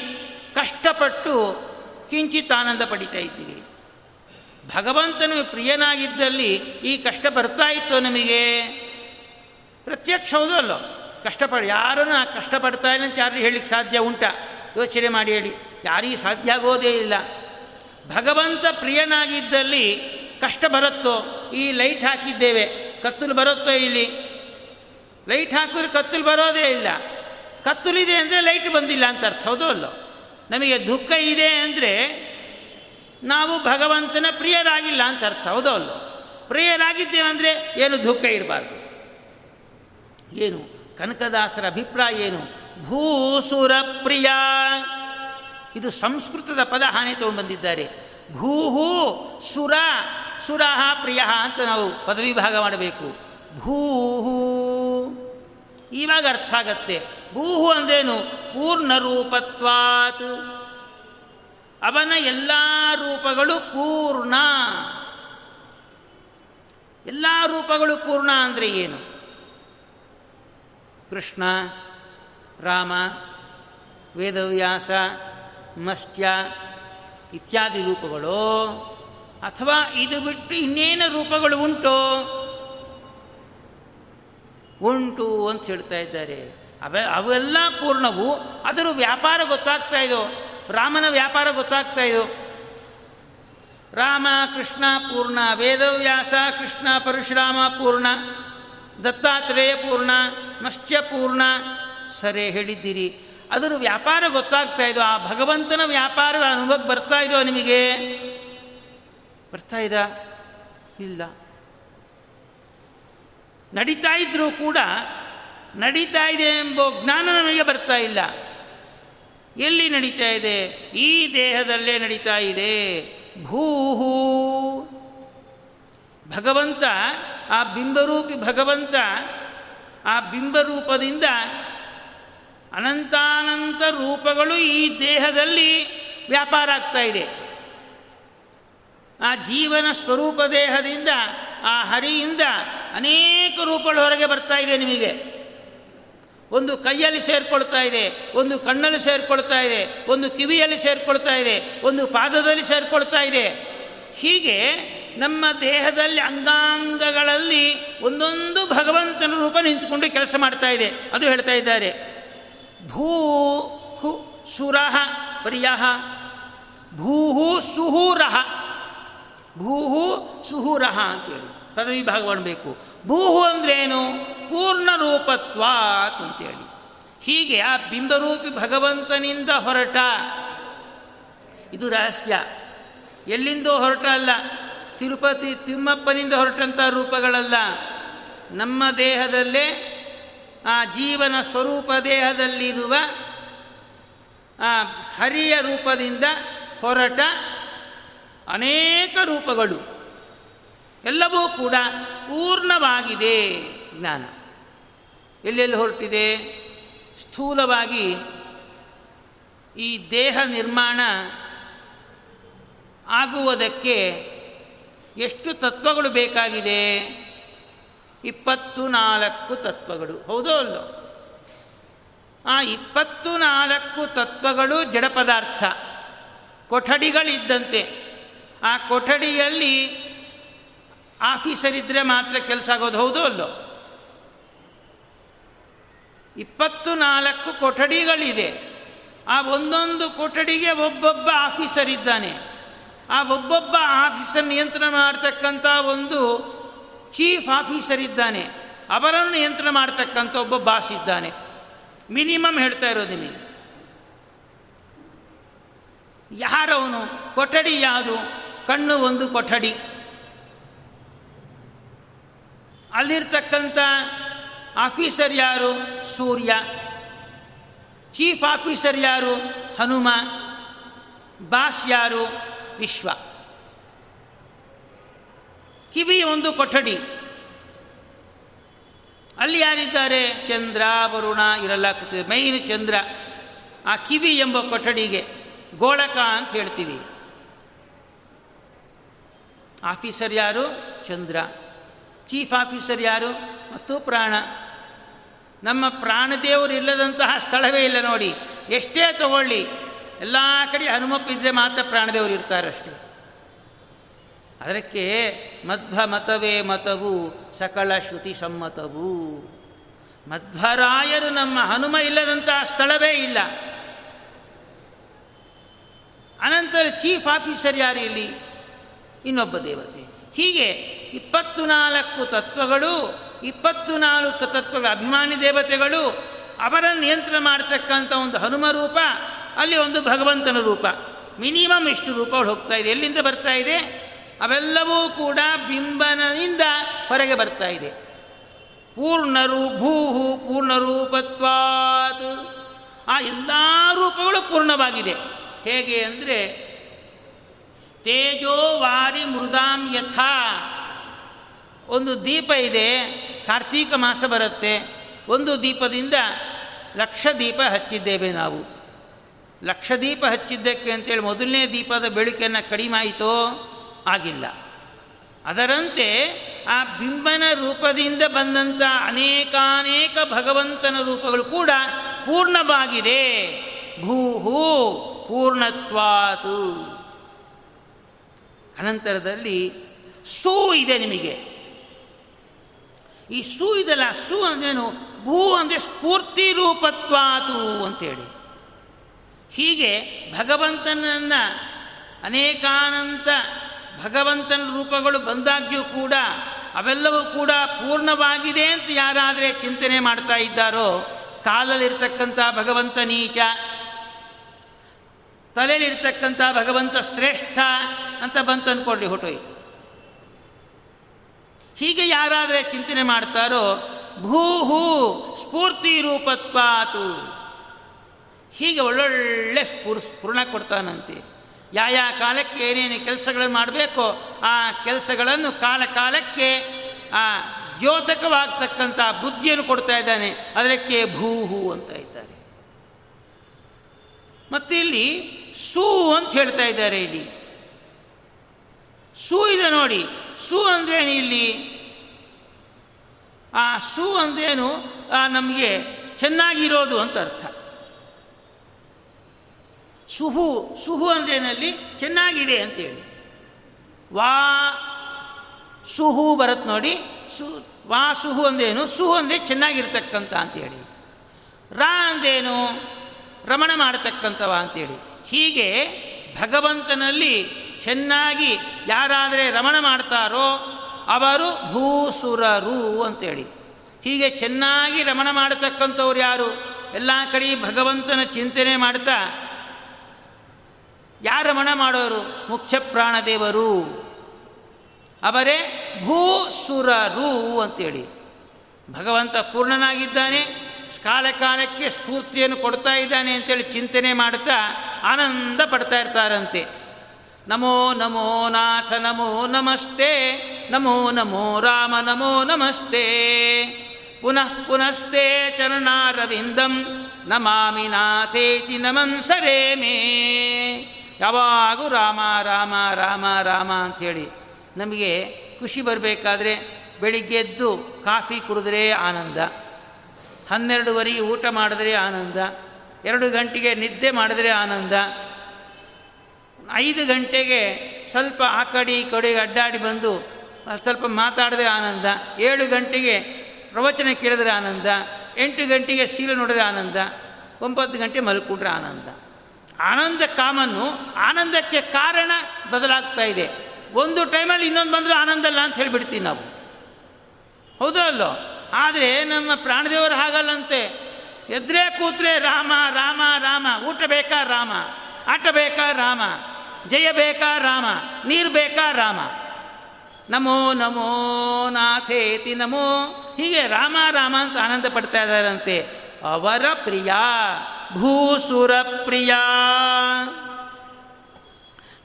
ಕಷ್ಟಪಟ್ಟು ಕಿಂಚಿತ್ ಆನಂದ ಪಡಿತಾ ಇದ್ದೀವಿ. ಭಗವಂತನು ಪ್ರಿಯನಾಗಿದ್ದಲ್ಲಿ ಈ ಕಷ್ಟ ಬರ್ತಾ ಇತ್ತು ನಮಗೆ. ಪ್ರತ್ಯಕ್ಷ ಹೌದು ಅಲ್ಲೋ. ಕಷ್ಟಪಡ, ಯಾರನ್ನು ಕಷ್ಟಪಡ್ತಾ ಇಲ್ಲ ಅಂತ ಯಾರು ಹೇಳಲಿಕ್ಕೆ ಸಾಧ್ಯ ಉಂಟ? ಯೋಚನೆ ಮಾಡಿ ಹೇಳಿ. ಯಾರಿಗೂ ಸಾಧ್ಯ ಆಗೋದೇ ಇಲ್ಲ. ಭಗವಂತ ಪ್ರಿಯನಾಗಿದ್ದಲ್ಲಿ ಕಷ್ಟ ಬರುತ್ತೋ? ಈ ಲೈಟ್ ಹಾಕಿದ್ದೇವೆ. ಕತ್ತಲು ಬರುತ್ತೋ ಇಲ್ಲಿ? ಲೈಟ್ ಹಾಕಿದ್ರೆ ಕತ್ತಲು ಬರೋದೇ ಇಲ್ಲ. ಕತ್ತಲಿದೆ ಅಂದರೆ ಲೈಟ್ ಬಂದಿಲ್ಲ ಅಂತ ಅರ್ಥ. ಹೌದು ಅಲ್ಲೋ. ನಮಗೆ ದುಃಖ ಇದೆ ಅಂದರೆ ನಾವು ಭಗವಂತನ ಪ್ರಿಯರಾಗಿಲ್ಲ ಅಂತ ಅರ್ಥ. ಹೌದೋ ಅಲ್ಲೋ ಪ್ರಿಯರಾಗಿದ್ದೇವೆ ಅಂದರೆ ಏನು ದುಃಖ ಇರಬಾರ್ದು. ಏನು? ಕನಕದಾಸರ ಅಭಿಪ್ರಾಯ ಏನು? ಭೂಸುರ ಪ್ರಿಯ ಇದು ಸಂಸ್ಕೃತದ ಪದ ಹಾನಿ ತಗೊಂಡು ಬಂದಿದ್ದಾರೆ ಭೂಹು ಸುರ, ಸುರಹ, ಪ್ರಿಯ ಅಂತ ನಾವು ಪದವಿ ಭಾಗ ಮಾಡಬೇಕು. ಭೂಹು. ಇವಾಗ ಅರ್ಥ ಆಗತ್ತೆ. ಭೂಹು ಅಂದೇನು ಪೂರ್ಣ ರೂಪತ್ವಾತ್ ಅವನ ಎಲ್ಲ ರೂಪಗಳು ಪೂರ್ಣ. ಎಲ್ಲ ರೂಪಗಳು ಪೂರ್ಣ ಅಂದರೆ ಏನು? ಕೃಷ್ಣ, ರಾಮ, ವೇದವ್ಯಾಸ ಮತ್ಸ್ಯ ಇತ್ಯಾದಿ ರೂಪಗಳು. ಅಥವಾ ಇದು ಬಿಟ್ಟು ಇನ್ನೇನು ರೂಪಗಳು ಉಂಟು? ಉಂಟು ಅಂತ ಹೇಳ್ತಾ ಇದ್ದಾರೆ. ಅವೆ ಅವೆಲ್ಲ ಪೂರ್ಣವು ಅದರ ವ್ಯಾಪಾರ ಗೊತ್ತಾಗ್ತಾ ಇದೋ. ರಾಮನ ವ್ಯಾಪಾರ ಗೊತ್ತಾಗ್ತಾ ಇದು. ರಾಮ, ಕೃಷ್ಣ, ಪೂರ್ಣ, ವೇದವ್ಯಾಸ, ಕೃಷ್ಣ, ಪರಶುರಾಮ ಪೂರ್ಣ, ದತ್ತಾತ್ರೇಯ ಪೂರ್ಣ ಮತ್ಸ್ಯ ಪೂರ್ಣ, ಸರಿ ಹೇಳಿದ್ದೀರಿ. ಅದರ ವ್ಯಾಪಾರ ಗೊತ್ತಾಗ್ತಾ ಇದೋ. ಆ ಭಗವಂತನ ವ್ಯಾಪಾರ ಅನುಭವಕ್ಕೆ ಬರ್ತಾ ಇದೋ ನಿಮಗೆ? ಬರ್ತಾ ಇದ? ಇಲ್ಲ. ನಡೀತಾ ಇದ್ರೂ ಕೂಡ ನಡೀತಾ ಇದೆ ಎಂಬ ಜ್ಞಾನ ನಮಗೆ ಬರ್ತಾ ಇಲ್ಲ. ಎಲ್ಲಿ ನಡೀತಾ ಇದೆ? ಈ ದೇಹದಲ್ಲೇ ನಡೀತಾ ಇದೆ. ಭೂಹು. ಭಗವಂತ, ಆ ಬಿಂಬರೂಪಿ ಭಗವಂತ, ಆ ಬಿಂಬರೂಪದಿಂದ ಅನಂತಾನಂತ ರೂಪಗಳು ಈ ದೇಹದಲ್ಲಿ ವ್ಯಾಪಾರ ಆಗ್ತಾ ಇದೆ. ಆ ಜೀವನ ಸ್ವರೂಪ ದೇಹದಿಂದ, ಆ ಹರಿಯಿಂದ ಅನೇಕ ರೂಪಗಳು ಹೊರಗೆ ಬರ್ತಾ ಇದೆ ನಿಮಗೆ. ಒಂದು ಕೈಯಲ್ಲಿ ಸೇರಿಕೊಳ್ತಾ ಇದೆ, ಒಂದು ಕಣ್ಣಲ್ಲಿ ಸೇರಿಕೊಳ್ತಾ ಇದೆ, ಒಂದು ಕಿವಿಯಲ್ಲಿ ಸೇರಿಕೊಳ್ತಾ ಇದೆ, ಒಂದು ಪಾದದಲ್ಲಿ ಸೇರಿಕೊಳ್ತಾ ಇದೆ. ಹೀಗೆ ನಮ್ಮ ದೇಹದಲ್ಲಿ ಅಂಗಾಂಗಗಳಲ್ಲಿ ಒಂದೊಂದು ಭಗವಂತನ ರೂಪ ನಿಂತುಕೊಂಡು ಕೆಲಸ ಮಾಡ್ತಾ ಇದೆ. ಅದು ಹೇಳ್ತಾ ಇದ್ದಾರೆ. ಭೂ ಹು ಸುರಹ ಪರ್ಯಹ. ಭೂಹು ಸುಹೂರಹ. ಭೂಹು ಸುಹೂರಹ ಅಂತೇಳಿ ಪದವಿ ಭಾಗ ಮಾಡಬೇಕು ಭೂಹು ಅಂದ್ರೇನು? ಪೂರ್ಣ ರೂಪತ್ವಾತ್ ಅಂತೇಳಿ. ಹೀಗೆ ಆ ಬಿಂಬರೂಪಿ ಭಗವಂತನಿಂದ ಹೊರಟ. ಇದು ರಹಸ್ಯ. ಎಲ್ಲಿಂದೋ ಹೊರಟ ಅಲ್ಲ. ತಿರುಪತಿ ತಿಮ್ಮಪ್ಪನಿಂದ ಹೊರಟಂಥ ರೂಪಗಳಲ್ಲ. ನಮ್ಮ ದೇಹದಲ್ಲೇ ಆ ಜೀವನ ಸ್ವರೂಪ ದೇಹದಲ್ಲಿರುವ ಆ ಹರಿಯ ರೂಪದಿಂದ ಹೊರಟ ಅನೇಕ ರೂಪಗಳು. ಎಲ್ಲವೂ ಕೂಡ ಪೂರ್ಣವಾಗಿದೆ. ಜ್ಞಾನ. ಎಲ್ಲೆಲ್ಲಿ ಹೊರಟಿದೆ? ಸ್ಥೂಲವಾಗಿ ಈ ದೇಹ ನಿರ್ಮಾಣ ಆಗುವುದಕ್ಕೆ ಎಷ್ಟು ತತ್ವಗಳು ಬೇಕಾಗಿದೆ? ಇಪ್ಪತ್ತು ನಾಲ್ಕು ತತ್ವಗಳು. ಹೌದೋ ಅಲ್ಲೋ? ಆ ಇಪ್ಪತ್ತು ನಾಲ್ಕು ತತ್ವಗಳು ಜಡ ಪದಾರ್ಥ ಕೊಠಡಿಗಳಿದ್ದಂತೆ. ಆ ಕೊಠಡಿಯಲ್ಲಿ ಆಫೀಸರ್ ಇದ್ದರೆ ಮಾತ್ರ ಕೆಲಸ ಆಗೋದು ಹೌದು ಅಲ್ಲೋ? ಇಪ್ಪತ್ತು ನಾಲ್ಕು ಕೊಠಡಿಗಳಿದೆ. ಆ ಒಂದೊಂದು ಕೊಠಡಿಗೆ ಒಬ್ಬೊಬ್ಬ ಆಫೀಸರ್ ಇದ್ದಾನೆ. ಆ ಒಬ್ಬೊಬ್ಬ ಆಫೀಸರ್ ನಿಯಂತ್ರಣ ಮಾಡ್ತಕ್ಕಂಥ ಒಂದು ಚೀಫ್ ಆಫೀಸರ್ ಇದ್ದಾನೆ. ಅವರನ್ನು ನಿಯಂತ್ರಣ ಮಾಡ್ತಕ್ಕಂಥ ಒಬ್ಬ ಬಾಸ್ ಇದ್ದಾನೆ. ಮಿನಿಮಮ್ ಹೇಳ್ತಾ ಇರೋದು ನೀವು ಯಾರವನು? ಕೊಠಡಿ ಯಾವುದು? ಕಣ್ಣು ಒಂದು ಕೊಠಡಿ. ಅಲ್ಲಿರ್ತಕ್ಕಂಥ ಆಫೀಸರ್ ಯಾರು? ಸೂರ್ಯ. ಚೀಫ್ ಆಫೀಸರ್ ಯಾರು? ಹನುಮ. ಬಾಸ್ ಯಾರು? ವಿಶ್ವ. ಕಿವಿ ಒಂದು ಕೊಠಡಿ. ಅಲ್ಲಿ ಯಾರಿದ್ದಾರೆ? ಚಂದ್ರ, ವರುಣ ಇರಲ್ಲ ಕೂತಿದೆ ಮೈನ್ ಚಂದ್ರ. ಆ ಕಿವಿ ಎಂಬ ಕೊಠಡಿಗೆ ಗೋಳಕ ಅಂತ ಹೇಳ್ತೀವಿ. ಆಫೀಸರ್ ಯಾರು? ಚಂದ್ರ. ಚೀಫ್ ಆಫೀಸರ್ ಯಾರು? ಮತ್ತು ಪ್ರಾಣ. ನಮ್ಮ ಪ್ರಾಣದೇವರು ಇಲ್ಲದಂತಹ ಸ್ಥಳವೇ ಇಲ್ಲ ನೋಡಿ. ಎಷ್ಟೇ ತಗೊಳ್ಳಿ. ಎಲ್ಲ ಕಡೆ ಹನುಮಪ್ಪಿದ್ರೆ ಮಾತ್ರ ಪ್ರಾಣದೇವರು ಇರ್ತಾರಷ್ಟೇ ಅದಕ್ಕೆ ಮಧ್ವ ಮತವೇ ಮತವು ಸಕಲ ಶ್ರುತಿ ಸಮ್ಮತವು. ಮಧ್ವರಾಯರು ನಮ್ಮ ಹನುಮ ಇಲ್ಲದಂತಹ ಸ್ಥಳವೇ ಇಲ್ಲ. ಅನಂತರ ಚೀಫ್ ಆಫೀಸರ್ ಯಾರು ಇಲ್ಲಿ? ಇನ್ನೊಬ್ಬ ದೇವತೆ. ಹೀಗೆ ಇಪ್ಪತ್ತು ನಾಲ್ಕು ತತ್ವಗಳು ಇಪ್ಪತ್ತು ನಾಲ್ಕು ತತ್ವಗಳ ಅಭಿಮಾನಿ ದೇವತೆಗಳು, ಅವರನ್ನು ನಿಯಂತ್ರಣ ಮಾಡತಕ್ಕಂಥ ಒಂದು ಹನುಮ ರೂಪ, ಅಲ್ಲಿ ಒಂದು ಭಗವಂತನ ರೂಪ. ಮಿನಿಮಮ್ ಇಷ್ಟು ರೂಪಗಳು ಹೋಗ್ತಾ ಇದೆ. ಎಲ್ಲಿಂದ ಬರ್ತಾ ಇದೆ? ಅವೆಲ್ಲವೂ ಕೂಡ ಬಿಂಬನದಿಂದ ಹೊರಗೆ ಬರ್ತಾ ಇದೆ. ಪೂರ್ಣರು ಭೂಹು ಪೂರ್ಣರೂಪತ್ವಾತ್. ಆ ಎಲ್ಲ ರೂಪಗಳು ಪೂರ್ಣವಾಗಿದೆ. ಹೇಗೆ ಅಂದರೆ, ತೇಜೋ ವಾರಿ ಮೃದಾಂ ಯಥಾ. ಒಂದು ದೀಪ ಇದೆ, ಕಾರ್ತೀಕ ಮಾಸ ಬರುತ್ತೆ. ಒಂದು ದೀಪದಿಂದ ಲಕ್ಷ ದೀಪ ಹಚ್ಚಿದ್ದೇವೆ ನಾವು. ಲಕ್ಷ ದೀಪ ಹಚ್ಚಿದ್ದಕ್ಕೆ ಅಂತೇಳಿ ಮೊದಲನೇ ದೀಪದ ಬೆಳಕನ್ನು ಕಡಿಮೆ ಆಯಿತೋ ಆಗಿಲ್ಲ. ಅದರಂತೆ ಆ ಬಿಂಬನ ರೂಪದಿಂದ ಬಂದಂಥ ಅನೇಕಾನೇಕ ಭಗವಂತನ ರೂಪಗಳು ಕೂಡ ಪೂರ್ಣವಾಗಿದೆ. ಭೂಹು ಪೂರ್ಣತ್ವಾತು. ಅನಂತರದಲ್ಲಿ ಸೂ ಇದೆ ನಿಮಗೆ. ಈ ಸೂ ಇದೆಲ್ಲ ಸು ಅಂದೇನು ಭೂ ಅಂದರೆ ಸ್ಫೂರ್ತಿ ರೂಪತ್ವಾತು ಅಂತೇಳಿ. ಹೀಗೆ ಭಗವಂತನನ್ನು ಅನೇಕಾನಂತ ಭಗವಂತನ ರೂಪಗಳು ಬಂದಾಗ್ಯೂ ಕೂಡ ಅವೆಲ್ಲವೂ ಕೂಡ ಪೂರ್ಣವಾಗಿದೆ ಅಂತ ಯಾರಾದರೆ ಚಿಂತನೆ ಮಾಡ್ತಾ ಇದ್ದಾರೋ, ಕಾಲಲ್ಲಿರ್ತಕ್ಕಂಥ ಭಗವಂತ ನೀಚ, ತಲೆಯಲ್ಲಿರ್ತಕ್ಕಂಥ ಭಗವಂತ ಶ್ರೇಷ್ಠ ಅಂತ ಬಂತು ಅಂದ್ಕೊಳ್ಳಿ ಹೊಟ್ಟೋಯ್ತು ಹೀಗೆ ಯಾರಾದರೆ ಚಿಂತನೆ ಮಾಡ್ತಾರೋ ಭೂಹು ಸ್ಫೂರ್ತಿ ರೂಪತ್ವಾತು. ಹೀಗೆ ಒಳ್ಳೊಳ್ಳೆ ಸ್ಫೂರ್, ಸ್ಫುರಣ ಕೊಡ್ತಾನಂತೆ. ಯಾ ಯಾ ಕಾಲಕ್ಕೆ ಏನೇನು ಕೆಲಸಗಳನ್ನು ಮಾಡಬೇಕೋ, ಆ ಕೆಲಸಗಳನ್ನು ಕಾಲ ಕಾಲಕ್ಕೆ ಆ ದ್ಯೋತಕವಾಗ್ತಕ್ಕಂಥ ಬುದ್ಧಿಯನ್ನು ಕೊಡ್ತಾ ಇದ್ದಾನೆ. ಅದಕ್ಕೆ ಭೂಹು ಅಂತ ಇದ್ದಾರೆ. ಮತ್ತೆ ಇಲ್ಲಿ ಸೂ ಅಂತ ಹೇಳ್ತಾ ಇದ್ದಾರೆ ಇಲ್ಲಿ. ಸೂ ಇದೆ ನೋಡಿ. ಸೂ ಅಂದ್ರೇನು ಇಲ್ಲಿ? ಆ ಸೂ ಅಂದ್ರೇನು? ನಮಗೆ ಚೆನ್ನಾಗಿರೋದು ಅಂತ ಅರ್ಥ. ಸುಹು ಸುಹು ಅಂದ್ರೇನಲ್ಲಿ ಚೆನ್ನಾಗಿದೆ ಅಂತೇಳಿ ವಾ ಸುಹು ಬರುತ್ತೆ ನೋಡಿ. ಸು, ವಾ ಸುಹು ಅಂದೇನು ಸುಹು ಅಂದರೆ ಚೆನ್ನಾಗಿರ್ತಕ್ಕಂಥ ಅಂತೇಳಿ ರಾ ಅಂದೇನು ರಮಣ ಮಾಡತಕ್ಕಂಥವ ಅಂತೇಳಿ ಹೀಗೆ ಭಗವಂತನಲ್ಲಿ ಚೆನ್ನಾಗಿ ಯಾರಾದರೆ ರಮಣ ಮಾಡ್ತಾರೋ ಅವರು ಭೂಸುರರು ಅಂತೇಳಿ. ಹೀಗೆ ಚೆನ್ನಾಗಿ ರಮಣ ಮಾಡತಕ್ಕಂಥವ್ರು ಯಾರು? ಎಲ್ಲ ಕಡೆ ಭಗವಂತನ ಚಿಂತನೆ ಮಾಡ್ತಾ, ಯಾರು ರಮಣ ಮಾಡೋರು? ಮುಖ್ಯ ಪ್ರಾಣದೇವರು. ಅವರೇ ಭೂಸುರರು ಅಂತೇಳಿ. ಭಗವಂತ ಪೂರ್ಣನಾಗಿದ್ದಾನೆ, ಕಾಲ ಕಾಲಕ್ಕೆ ಸ್ಫೂರ್ತಿಯನ್ನು ಕೊಡ್ತಾ ಇದ್ದಾನೆ ಅಂತೇಳಿ ಚಿಂತನೆ ಮಾಡ್ತಾ ಆನಂದ ಪಡ್ತಾ ಇರ್ತಾರಂತೆ. ನಮೋ ನಮೋ ನಾಥ, ನಮೋ ನಮಸ್ತೆ, ನಮೋ ನಮೋ ರಾಮ, ನಮೋ ನಮಸ್ತೆ. ಪುನಃ ಪುನಸ್ತೆ ಚರಣಾರವಿಂದಂ, ನಮಾಮಿ ನಾಥೇತಿ ನಮನ್ಸರೇ ಮೇ ಯಾವಾಗೂ ರಾಮ ರಾಮ ರಾಮ ರಾಮ ಅಂಥೇಳಿ. ನಮಗೆ ಖುಷಿ ಬರಬೇಕಾದ್ರೆ ಬೆಳಿಗ್ಗೆ ಎದ್ದು ಕಾಫಿ ಕುಡಿದ್ರೆ ಆನಂದ. ಹನ್ನೆರಡುವರೆಗೆ ಊಟ ಮಾಡಿದ್ರೆ ಆನಂದ. ಎರಡು ಗಂಟೆಗೆ ನಿದ್ದೆ ಮಾಡಿದ್ರೆ ಆನಂದ. ಐದು ಗಂಟೆಗೆ ಸ್ವಲ್ಪ ಆ ಕಡೆ ಈ ಕಡೆಗೆ ಅಡ್ಡಾಡಿ ಬಂದು ಸ್ವಲ್ಪ ಮಾತಾಡಿದ್ರೆ ಆನಂದ, ಏಳು ಗಂಟೆಗೆ ಪ್ರವಚನ ಕೇಳಿದ್ರೆ ಆನಂದ, ಎಂಟು ಗಂಟೆಗೆ ಶೀಲ ನೋಡಿದ್ರೆ ಆನಂದ, ಒಂಬತ್ತು ಗಂಟೆ ಮಲ್ಕೊಂಡ್ರೆ ಆನಂದ. ಆನಂದ ಕಾಮನ್ನು ಆನಂದಕ್ಕೆ ಕಾರಣ ಬದಲಾಗ್ತಾ ಇದೆ. ಒಂದು ಟೈಮಲ್ಲಿ ಇನ್ನೊಂದು ಬಂದರೆ ಆನಂದ ಅಲ್ಲ ಅಂತ ಹೇಳಿಬಿಡ್ತೀವಿ ನಾವು. ಹೌದೋ ಅಲ್ಲೋ? ಆದರೆ ನಮ್ಮ ಪ್ರಾಣದೇವರು ಹಾಗಲ್ಲಂತೆ. ಎದ್ರೆ ಕೂತ್ರೆ ರಾಮ ರಾಮ ರಾಮ, ಊಟ ಬೇಕಾ ರಾಮ, ಆಟ ಬೇಕಾ ರಾಮ? ಜಯ ಬೇಕಾ ರಾಮ, ನೀರು ಬೇಕಾ ರಾಮ? ನಮೋ ನಮೋ ನಾಥೇತಿ ನಮೋ. ಹೀಗೆ ರಾಮ ರಾಮ ಅಂತ ಆನಂದ ಪಡ್ತಾ ಇದ್ದಾರಂತೆ. ಅವರ ಪ್ರಿಯ, ಭೂಸುರ ಪ್ರಿಯ.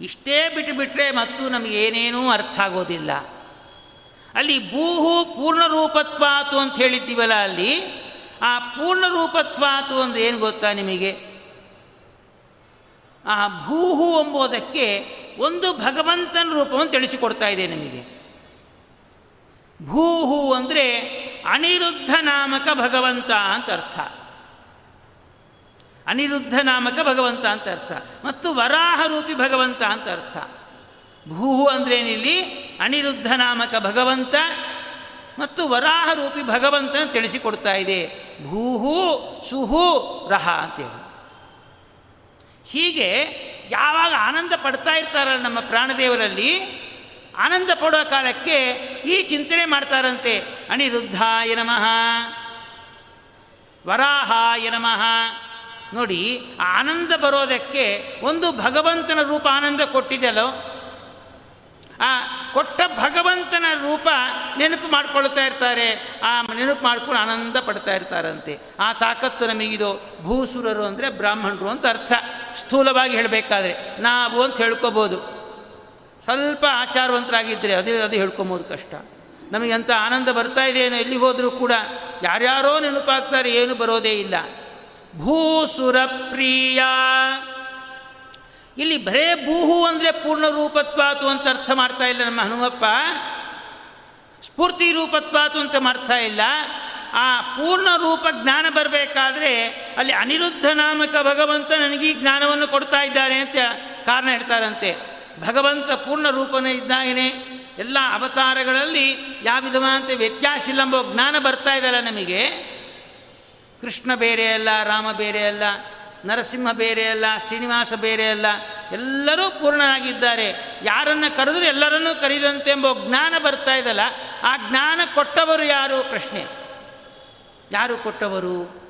ಇಷ್ಟೇ ಬಿಟ್ಟುಬಿಟ್ರೆ ಮತ್ತು ನಮಗೇನೇನೂ ಅರ್ಥ ಆಗೋದಿಲ್ಲ. ಅಲ್ಲಿ ಭೂಹು ಪೂರ್ಣರೂಪತ್ವಾತು ಅಂತ ಹೇಳಿದ್ದೀವಲ್ಲ ಅಲ್ಲಿ, ಆ ಪೂರ್ಣರೂಪತ್ವಾತು ಅಂದ್ರೆ ಏನು ಗೊತ್ತಾ ನಿಮಗೆ? ಆ ಭೂಹು ಎಂಬುದಕ್ಕೆ ಒಂದು ಭಗವಂತನ ರೂಪವನ್ನು ತಿಳಿಸಿಕೊಡ್ತಾ ಇದೆ ನಿಮಗೆ. ಭೂಹು ಅಂದರೆ ಅನಿರುದ್ಧ ನಾಮಕ ಭಗವಂತ ಅಂತ ಅರ್ಥ. ಅನಿರುದ್ಧ ನಾಮಕ ಭಗವಂತ ಅಂತ ಅರ್ಥ. ಮತ್ತು ವರಾಹ ರೂಪಿ ಭಗವಂತ ಅಂತ ಅರ್ಥ. ಭೂಹು ಅಂದ್ರೇನಿಲ್ಲಿ ಅನಿರುದ್ಧ ನಾಮಕ ಭಗವಂತ ಮತ್ತು ವರಾಹ ರೂಪಿ ಭಗವಂತನ ತಿಳಿಸಿಕೊಡ್ತಾ ಇದೆ. ಭೂಹು, ಸುಹು, ರಹ ಅಂತೇಳಿ ಹೀಗೆ ಯಾವಾಗ ಆನಂದ ಪಡ್ತಾ ಇರ್ತಾರಲ್ಲ ನಮ್ಮ ಪ್ರಾಣದೇವರಲ್ಲಿ, ಆನಂದ ಪಡುವ ಕಾಲಕ್ಕೆ ಈ ಚಿಂತನೆ ಮಾಡ್ತಾರಂತೆ. ಅನಿರುದ್ಧಾಯ ನಮಃ, ವರಾಹಾಯ ನಮಃ. ನೋಡಿ ಆನಂದ ಬರೋದಕ್ಕೆ ಒಂದು ಭಗವಂತನ ರೂಪ ಆನಂದ ಕೊಟ್ಟಿದೆಯಲ್ಲೋ? ಆ ಕೊಟ್ಟ ಭಗವಂತನ ರೂಪ ನೆನಪು ಮಾಡ್ಕೊಳ್ತಾ ಇರ್ತಾರೆ, ಆ ನೆನಪು ಮಾಡ್ಕೊಂಡು ಆನಂದ ಪಡ್ತಾ ಇರ್ತಾರಂತೆ. ಆ ತಾಕತ್ತು ನಮಗಿದು ಭೂಸುರರು ಅಂದರೆ ಬ್ರಾಹ್ಮಣರು ಅಂತ ಅರ್ಥ. ಸ್ಥೂಲವಾಗಿ ಹೇಳಬೇಕಾದ್ರೆ ನಾವು ಅಂತ ಹೇಳ್ಕೋಬೋದು. ಸ್ವಲ್ಪ ಆಚಾರವಂತರಾಗಿದ್ದರೆ ಅದೇ ಅದು ಹೇಳ್ಕೊಬೋದು ಕಷ್ಟ. ನಮಗೆ ಅಂಥ ಆನಂದ ಬರ್ತಾ ಇದೆ ಎಲ್ಲಿ ಹೋದರೂ ಕೂಡ ಯಾರ್ಯಾರೋ ನೆನಪಾಗ್ತಾರೆ, ಏನು ಬರೋದೇ ಇಲ್ಲ. ಭೂಸುರಪ್ರಿಯ. ಇಲ್ಲಿ ಬರೇ ಭೂಹು ಅಂದರೆ ಪೂರ್ಣ ರೂಪತ್ವಾತು ಅಂತ ಅರ್ಥ ಮಾಡ್ತಾ ಇಲ್ಲ ನಮ್ಮ ಹನುಮಪ್ಪ. ಸ್ಫೂರ್ತಿ ರೂಪತ್ವಾತು ಅಂತ ಮಾಡ್ತಾ ಇಲ್ಲ. ಆ ಪೂರ್ಣ ರೂಪ ಜ್ಞಾನ ಬರಬೇಕಾದ್ರೆ ಅಲ್ಲಿ ಅನಿರುದ್ಧ ನಾಮಕ ಭಗವಂತ ನನಗೆ ಜ್ಞಾನವನ್ನು ಕೊಡ್ತಾ ಇದ್ದಾರೆ ಅಂತ ಕಾರಣ ಹೇಳ್ತಾರಂತೆ. ಭಗವಂತ ಪೂರ್ಣ ರೂಪನೇ ಇದ್ದಾಗೇನೆ. ಎಲ್ಲ ಅವತಾರಗಳಲ್ಲಿ ಯಾವ ವಿಧವಾದಂತೆ ವ್ಯತ್ಯಾಸ ಇಲ್ಲ ಜ್ಞಾನ ಬರ್ತಾ ಇದಲ್ಲ ನಮಗೆ. ಕೃಷ್ಣ ಬೇರೆ ಅಲ್ಲ, ರಾಮ ಬೇರೆ ಅಲ್ಲ ನರಸಿಂಹ ಬೇರೆ ಅಲ್ಲ, ಶ್ರೀನಿವಾಸ ಬೇರೆ ಅಲ್ಲ, ಎಲ್ಲರೂ ಪೂರ್ಣರಾಗಿದ್ದಾರೆ. ಯಾರನ್ನು ಕರೆದರೂ ಎಲ್ಲರನ್ನೂ ಕರೆದಂತೆ ಎಂಬ ಜ್ಞಾನ ಬರ್ತಾ ಇದಲ್ಲ, ಆ ಜ್ಞಾನ ಕೊಟ್ಟವರು ಯಾರು? ಪ್ರಶ್ನೆ. ಯಾರು ಕೊಟ್ಟವರು?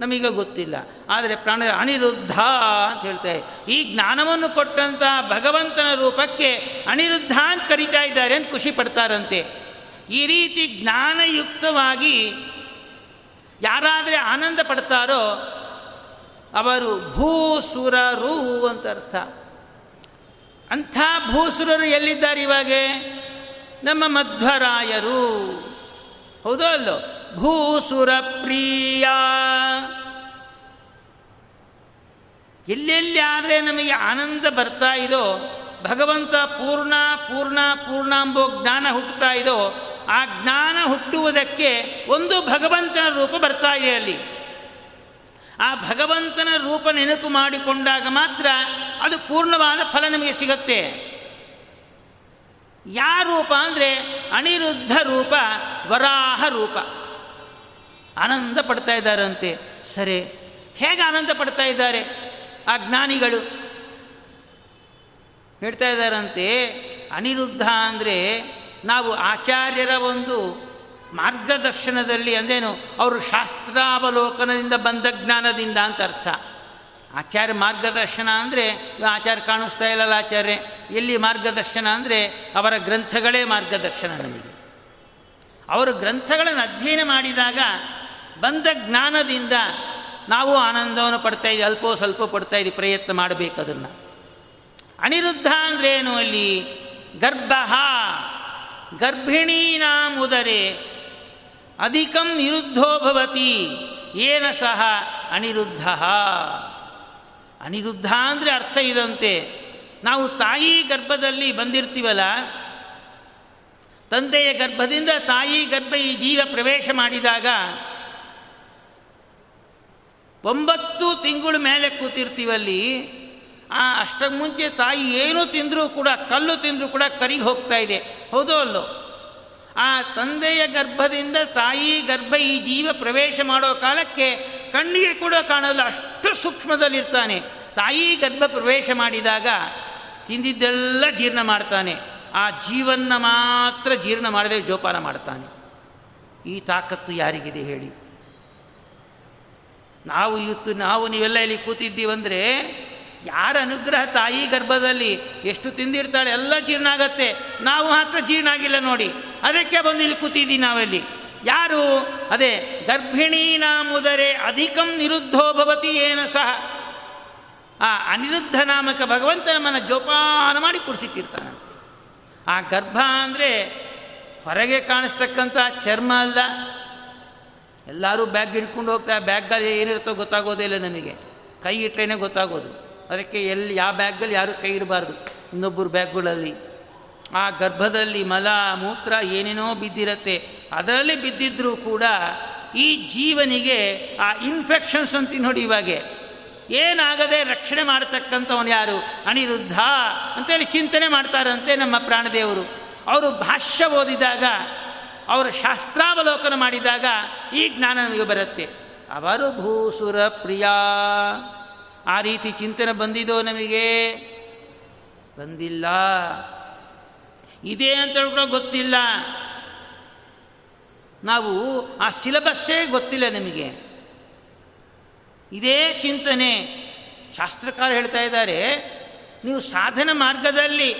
ನಮಗೆ ಗೊತ್ತಿಲ್ಲ. ಆದರೆ ಪ್ರಾಣ ಅನಿರುದ್ಧ ಅಂತ ಹೇಳ್ತಾರೆ ಈ ಜ್ಞಾನವನ್ನು ಕೊಟ್ಟಂಥ ಭಗವಂತನ ರೂಪಕ್ಕೆ ಅನಿರುದ್ಧ ಅಂತ ಕರಿತಾ ಇದ್ದಾರೆ ಅಂತ ಖುಷಿ ಪಡ್ತಾರಂತೆ. ಈ ರೀತಿ ಜ್ಞಾನಯುಕ್ತವಾಗಿ ಯಾರಾದರೆ ಆನಂದ ಪಡ್ತಾರೋ ಅವರು ಭೂಸುರರು ಅಂತ ಅರ್ಥ. ಅಂಥ ಭೂಸುರರು ಎಲ್ಲಿದ್ದಾರೆ ಇವಾಗ? ನಮ್ಮ ಮಧ್ವರಾಯರು. ಹೌದೋ ಅಲ್ಲೋ? ಭೂಸುರ ಪ್ರಿಯ. ಎಲ್ಲೆಲ್ಲಿ ಆದರೆ ನಮಗೆ ಆನಂದ ಬರ್ತಾ ಇದೋ, ಭಗವಂತ ಪೂರ್ಣ ಪೂರ್ಣ ಪೂರ್ಣಾಂಬೋ ಜ್ಞಾನ ಹುಟ್ಟುತ್ತಾ ಇದೋ, ಆ ಜ್ಞಾನ ಹುಟ್ಟುವುದಕ್ಕೆ ಒಂದು ಭಗವಂತನ ರೂಪ ಬರ್ತಾ ಇದೆ ಅಲ್ಲಿ. ಆ ಭಗವಂತನ ರೂಪ ನೆನಪು ಮಾಡಿಕೊಂಡಾಗ ಮಾತ್ರ ಅದು ಪೂರ್ಣವಾದ ಫಲ ನಮಗೆ ಸಿಗುತ್ತೆ. ಯಾ ರೂಪ ಅಂದರೆ ಅನಿರುದ್ಧ ರೂಪ, ವರಾಹ ರೂಪ. ಆನಂದ ಪಡ್ತಾ ಇದ್ದಾರಂತೆ. ಸರಿ, ಹೇಗೆ ಆನಂದ ಪಡ್ತಾ ಇದ್ದಾರೆ? ಆ ಜ್ಞಾನಿಗಳು ಹೇಳ್ತಾ ಇದ್ದಾರಂತೆ, ಅನಿರುದ್ಧ ಅಂದರೆ ನಾವು ಆಚಾರ್ಯರ ಒಂದು ಮಾರ್ಗದರ್ಶನದಲ್ಲಿ ಅಂದೇನು? ಅವರು ಶಾಸ್ತ್ರಾವಲೋಕನದಿಂದ ಬಂದ ಜ್ಞಾನದಿಂದ ಅಂತ ಅರ್ಥ. ಆಚಾರ್ಯ ಮಾರ್ಗದರ್ಶನ ಅಂದರೆ ಆಚಾರ್ಯ ಕಾಣಿಸ್ತಾ ಇಲ್ಲಲ್ಲ ಆಚಾರ್ಯ? ಎಲ್ಲಿ ಮಾರ್ಗದರ್ಶನ ಅಂದರೆ, ಅವರ ಗ್ರಂಥಗಳೇ ಮಾರ್ಗದರ್ಶನ ನಮಗೆ. ಅವರು ಗ್ರಂಥಗಳನ್ನು ಅಧ್ಯಯನ ಮಾಡಿದಾಗ, ಬಂದ ಜ್ಞಾನದಿಂದ ನಾವು ಆನಂದವನ್ನು ಪಡ್ತಾ ಇದ್ದೀವಿ ಅಲ್ಪೋ ಸ್ವಲ್ಪ ಪಡ್ತಾ ಇದ್ದೀವಿ ಪ್ರಯತ್ನ ಮಾಡಬೇಕು ಅದನ್ನು. ಅನಿರುದ್ಧ ಅಂದ್ರೇನು ಅಲ್ಲಿ? ಗರ್ಭ. ಗರ್ಭಿಣೀನಾಮುದರೆ ಅಧಿಕಂ ನಿರುದ್ಧೋ ಭವತಿ, ಏನ ಸಹ ಅನಿರುದ್ಧ. ಅನಿರುದ್ಧ ಅಂದರೆ ಅರ್ಥ ಇದಂತೆ. ನಾವು ತಾಯಿ ಗರ್ಭದಲ್ಲಿ ಬಂದಿರ್ತೀವಲ್ಲ, ತಂದೆಯ ಗರ್ಭದಿಂದ ತಾಯಿ ಗರ್ಭ ಈ ಜೀವ ಪ್ರವೇಶ ಮಾಡಿದಾಗ ಒಂಬತ್ತು ತಿಂಗಳು ಮೇಲೆ ಕೂತಿರ್ತೀವಲ್ಲಿ, ಆ ಅಷ್ಟಕ್ಕೆ ಮುಂಚೆ ತಾಯಿ ಏನು ತಿಂದರೂ ಕೂಡ, ಕಲ್ಲು ತಿಂದರೂ ಕೂಡ ಕರಿಗೆ ಹೋಗ್ತಾ ಇದೆ. ಹೌದೋ ಅಲ್ಲೋ? ಆ ತಂದೆಯ ಗರ್ಭದಿಂದ ತಾಯಿ ಗರ್ಭ ಈ ಜೀವ ಪ್ರವೇಶ ಮಾಡೋ ಕಾಲಕ್ಕೆ ಕಣ್ಣಿಗೆ ಕೂಡ ಕಾಣಲ್ಲ, ಅಷ್ಟು ಸೂಕ್ಷ್ಮದಲ್ಲಿರ್ತಾನೆ. ತಾಯಿ ಗರ್ಭ ಪ್ರವೇಶ ಮಾಡಿದಾಗ ತಿಂದಿದ್ದೆಲ್ಲ ಜೀರ್ಣ ಮಾಡ್ತಾನೆ. ಆ ಜೀವನ್ನ ಮಾತ್ರ ಜೀರ್ಣ ಮಾಡದೆ ಜೋಪಾನ ಮಾಡ್ತಾನೆ. ಈ ತಾಕತ್ತು ಯಾರಿಗಿದೆ ಹೇಳಿ? ನಾವು ಇವತ್ತು, ನಾವು ನೀವೆಲ್ಲ ಇಲ್ಲಿ ಕೂತಿದ್ದೀವಂದರೆ ಯಾರ ಅನುಗ್ರಹ ತಾಯಿ ಗರ್ಭದಲ್ಲಿ ಎಷ್ಟು ತಿಂದಿರ್ತಾಳೆ ಎಲ್ಲ ಜೀರ್ಣ ಆಗತ್ತೆ. ನಾವು ಮಾತ್ರ ಜೀರ್ಣ ಆಗಿಲ್ಲ ನೋಡಿ. ಅದಕ್ಕೆ ಬಂದು ಇಲ್ಲಿ ಕೂತಿದ್ದೀವಿ ನಾವಲ್ಲಿ. ಯಾರು? ಅದೇ, ಗರ್ಭಿಣಿ ನಾಮುದರೆ ಅಧಿಕಂ ನಿರುದ್ಧೋ ಭವತಿ ಏನ ಸಹ. ಆ ಅನಿರುದ್ಧ ನಾಮಕ ಭಗವಂತ ನಮ್ಮನ್ನು ಜೋಪಾನ ಮಾಡಿ ಕೂರಿಸಿಟ್ಟಿರ್ತಾನೆ. ಆ ಗರ್ಭ ಅಂದರೆ ಹೊರಗೆ ಕಾಣಿಸ್ತಕ್ಕಂಥ ಚರ್ಮ ಅಲ್ಲ. ಎಲ್ಲರೂ ಬ್ಯಾಗ್ ಹಿಡ್ಕೊಂಡು ಹೋಗ್ತಾರೆ ಬ್ಯಾಗಲ್ಲಿ ಏನಿರುತ್ತೋ ಗೊತ್ತಾಗೋದೇ ಇಲ್ಲ ನಮಗೆ. ಕೈ ಇಟ್ಟರೆ ಗೊತ್ತಾಗೋದು. ಅದಕ್ಕೆ ಎಲ್ಲಿ, ಯಾವ ಬ್ಯಾಗಲ್ಲಿ ಯಾರೂ ಕೈ ಇಡಬಾರ್ದು? ಇನ್ನೊಬ್ಬರು ಬ್ಯಾಗ್ಗಳಲ್ಲಿ. ಆ ಗರ್ಭದಲ್ಲಿ ಮಲ, ಮೂತ್ರ ಏನೇನೋ ಬಿದ್ದಿರತ್ತೆ, ಅದರಲ್ಲಿ ಬಿದ್ದಿದ್ರೂ ಕೂಡ ಈ ಜೀವನಿಗೆ ಆ ಇನ್ಫೆಕ್ಷನ್ಸ್ ಅಂತ ನೋಡಿ ಇವಾಗೆ. ಏನಾಗದೆ ರಕ್ಷಣೆ ಮಾಡತಕ್ಕಂಥವನು ಯಾರು? ಅನಿರುದ್ಧ ಅಂತೇಳಿ ಚಿಂತನೆ ಮಾಡ್ತಾರಂತೆ ನಮ್ಮ ಪ್ರಾಣದೇವರು. ಅವರು ಭಾಷ್ಯ ಓದಿದಾಗ, ಅವರು ಶಾಸ್ತ್ರಾವಲೋಕನ ಮಾಡಿದಾಗ ಈ ಜ್ಞಾನ ನಮಗೆ ಬರುತ್ತೆ. ಅವರು ಭೂಸುರ ಪ್ರಿಯ ಆ ರೀತಿ ಚಿಂತನೆ ಬಂದಿದೋ ನಮಗೆ? ಬಂದಿಲ್ಲ. ಇದೇ ಅಂತ ಕೂಡ ಗೊತ್ತಿಲ್ಲ. ನಾವು ಆ ಸಿಲೆಬಸ್ಸೇ ಗೊತ್ತಿಲ್ಲ ನಮಗೆ. ಇದೇ ಚಿಂತನೆ. ಶಾಸ್ತ್ರಕಾರ ಹೇಳ್ತಾ ಇದ್ದಾರೆ, ನೀವು ಸಾಧನ ಮಾರ್ಗದಲ್ಲಿ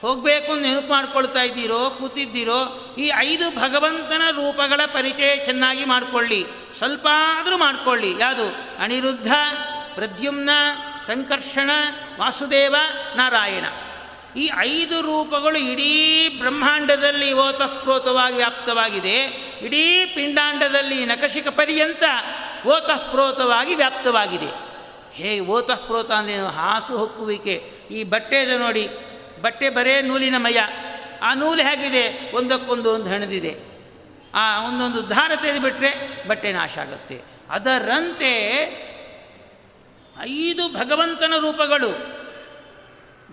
ಹೋಗಬೇಕು ನೆನಪು ಮಾಡ್ಕೊಳ್ತಾ ಇದ್ದೀರೋ, ಕೂತಿದ್ದೀರೋ, ಈ ಐದು ಭಗವಂತನ ರೂಪಗಳ ಪರಿಚಯ ಚೆನ್ನಾಗಿ ಮಾಡಿಕೊಳ್ಳಿ. ಸ್ವಲ್ಪ ಆದರೂ ಮಾಡಿಕೊಳ್ಳಿ. ಯಾವುದು? ಅನಿರುದ್ಧ. ಪ್ರದ್ಯುಮ್ನ, ಸಂಕರ್ಷಣ, ವಾಸುದೇವ, ನಾರಾಯಣ. ಈ ಐದು ರೂಪಗಳು ಇಡೀ ಬ್ರಹ್ಮಾಂಡದಲ್ಲಿ ಓತಃಪ್ರೋತವಾಗಿ ವ್ಯಾಪ್ತವಾಗಿದೆ. ಇಡೀ ಪಿಂಡಾಂಡದಲ್ಲಿ ನಕಶಿಕ ಪರ್ಯಂತ ಓತಃಪ್ರೋತವಾಗಿ ವ್ಯಾಪ್ತವಾಗಿದೆ. ಹೇಗೆ ಓತಃಪ್ರೋತ ಅಂದೇನು ಹಾಸು ಹೊಕ್ಕುವಿಕೆ. ಈ ಬಟ್ಟೆ ಇದೆ ನೋಡಿ, ಬಟ್ಟೆ ಬರೇ ನೂಲಿನ ಮಯ. ಆ ನೂಲು ಹೇಗಿದೆ? ಒಂದಕ್ಕೊಂದು ಒಂದು ಹೆಣದಿದೆ. ಆ ಒಂದೊಂದು ದಾರ ತೆಗೆದುಬಿಟ್ರೆ ಬಟ್ಟೆ ನಾಶ ಆಗುತ್ತೆ. ಅದರಂತೆ ಐದು ಭಗವಂತನ ರೂಪಗಳು.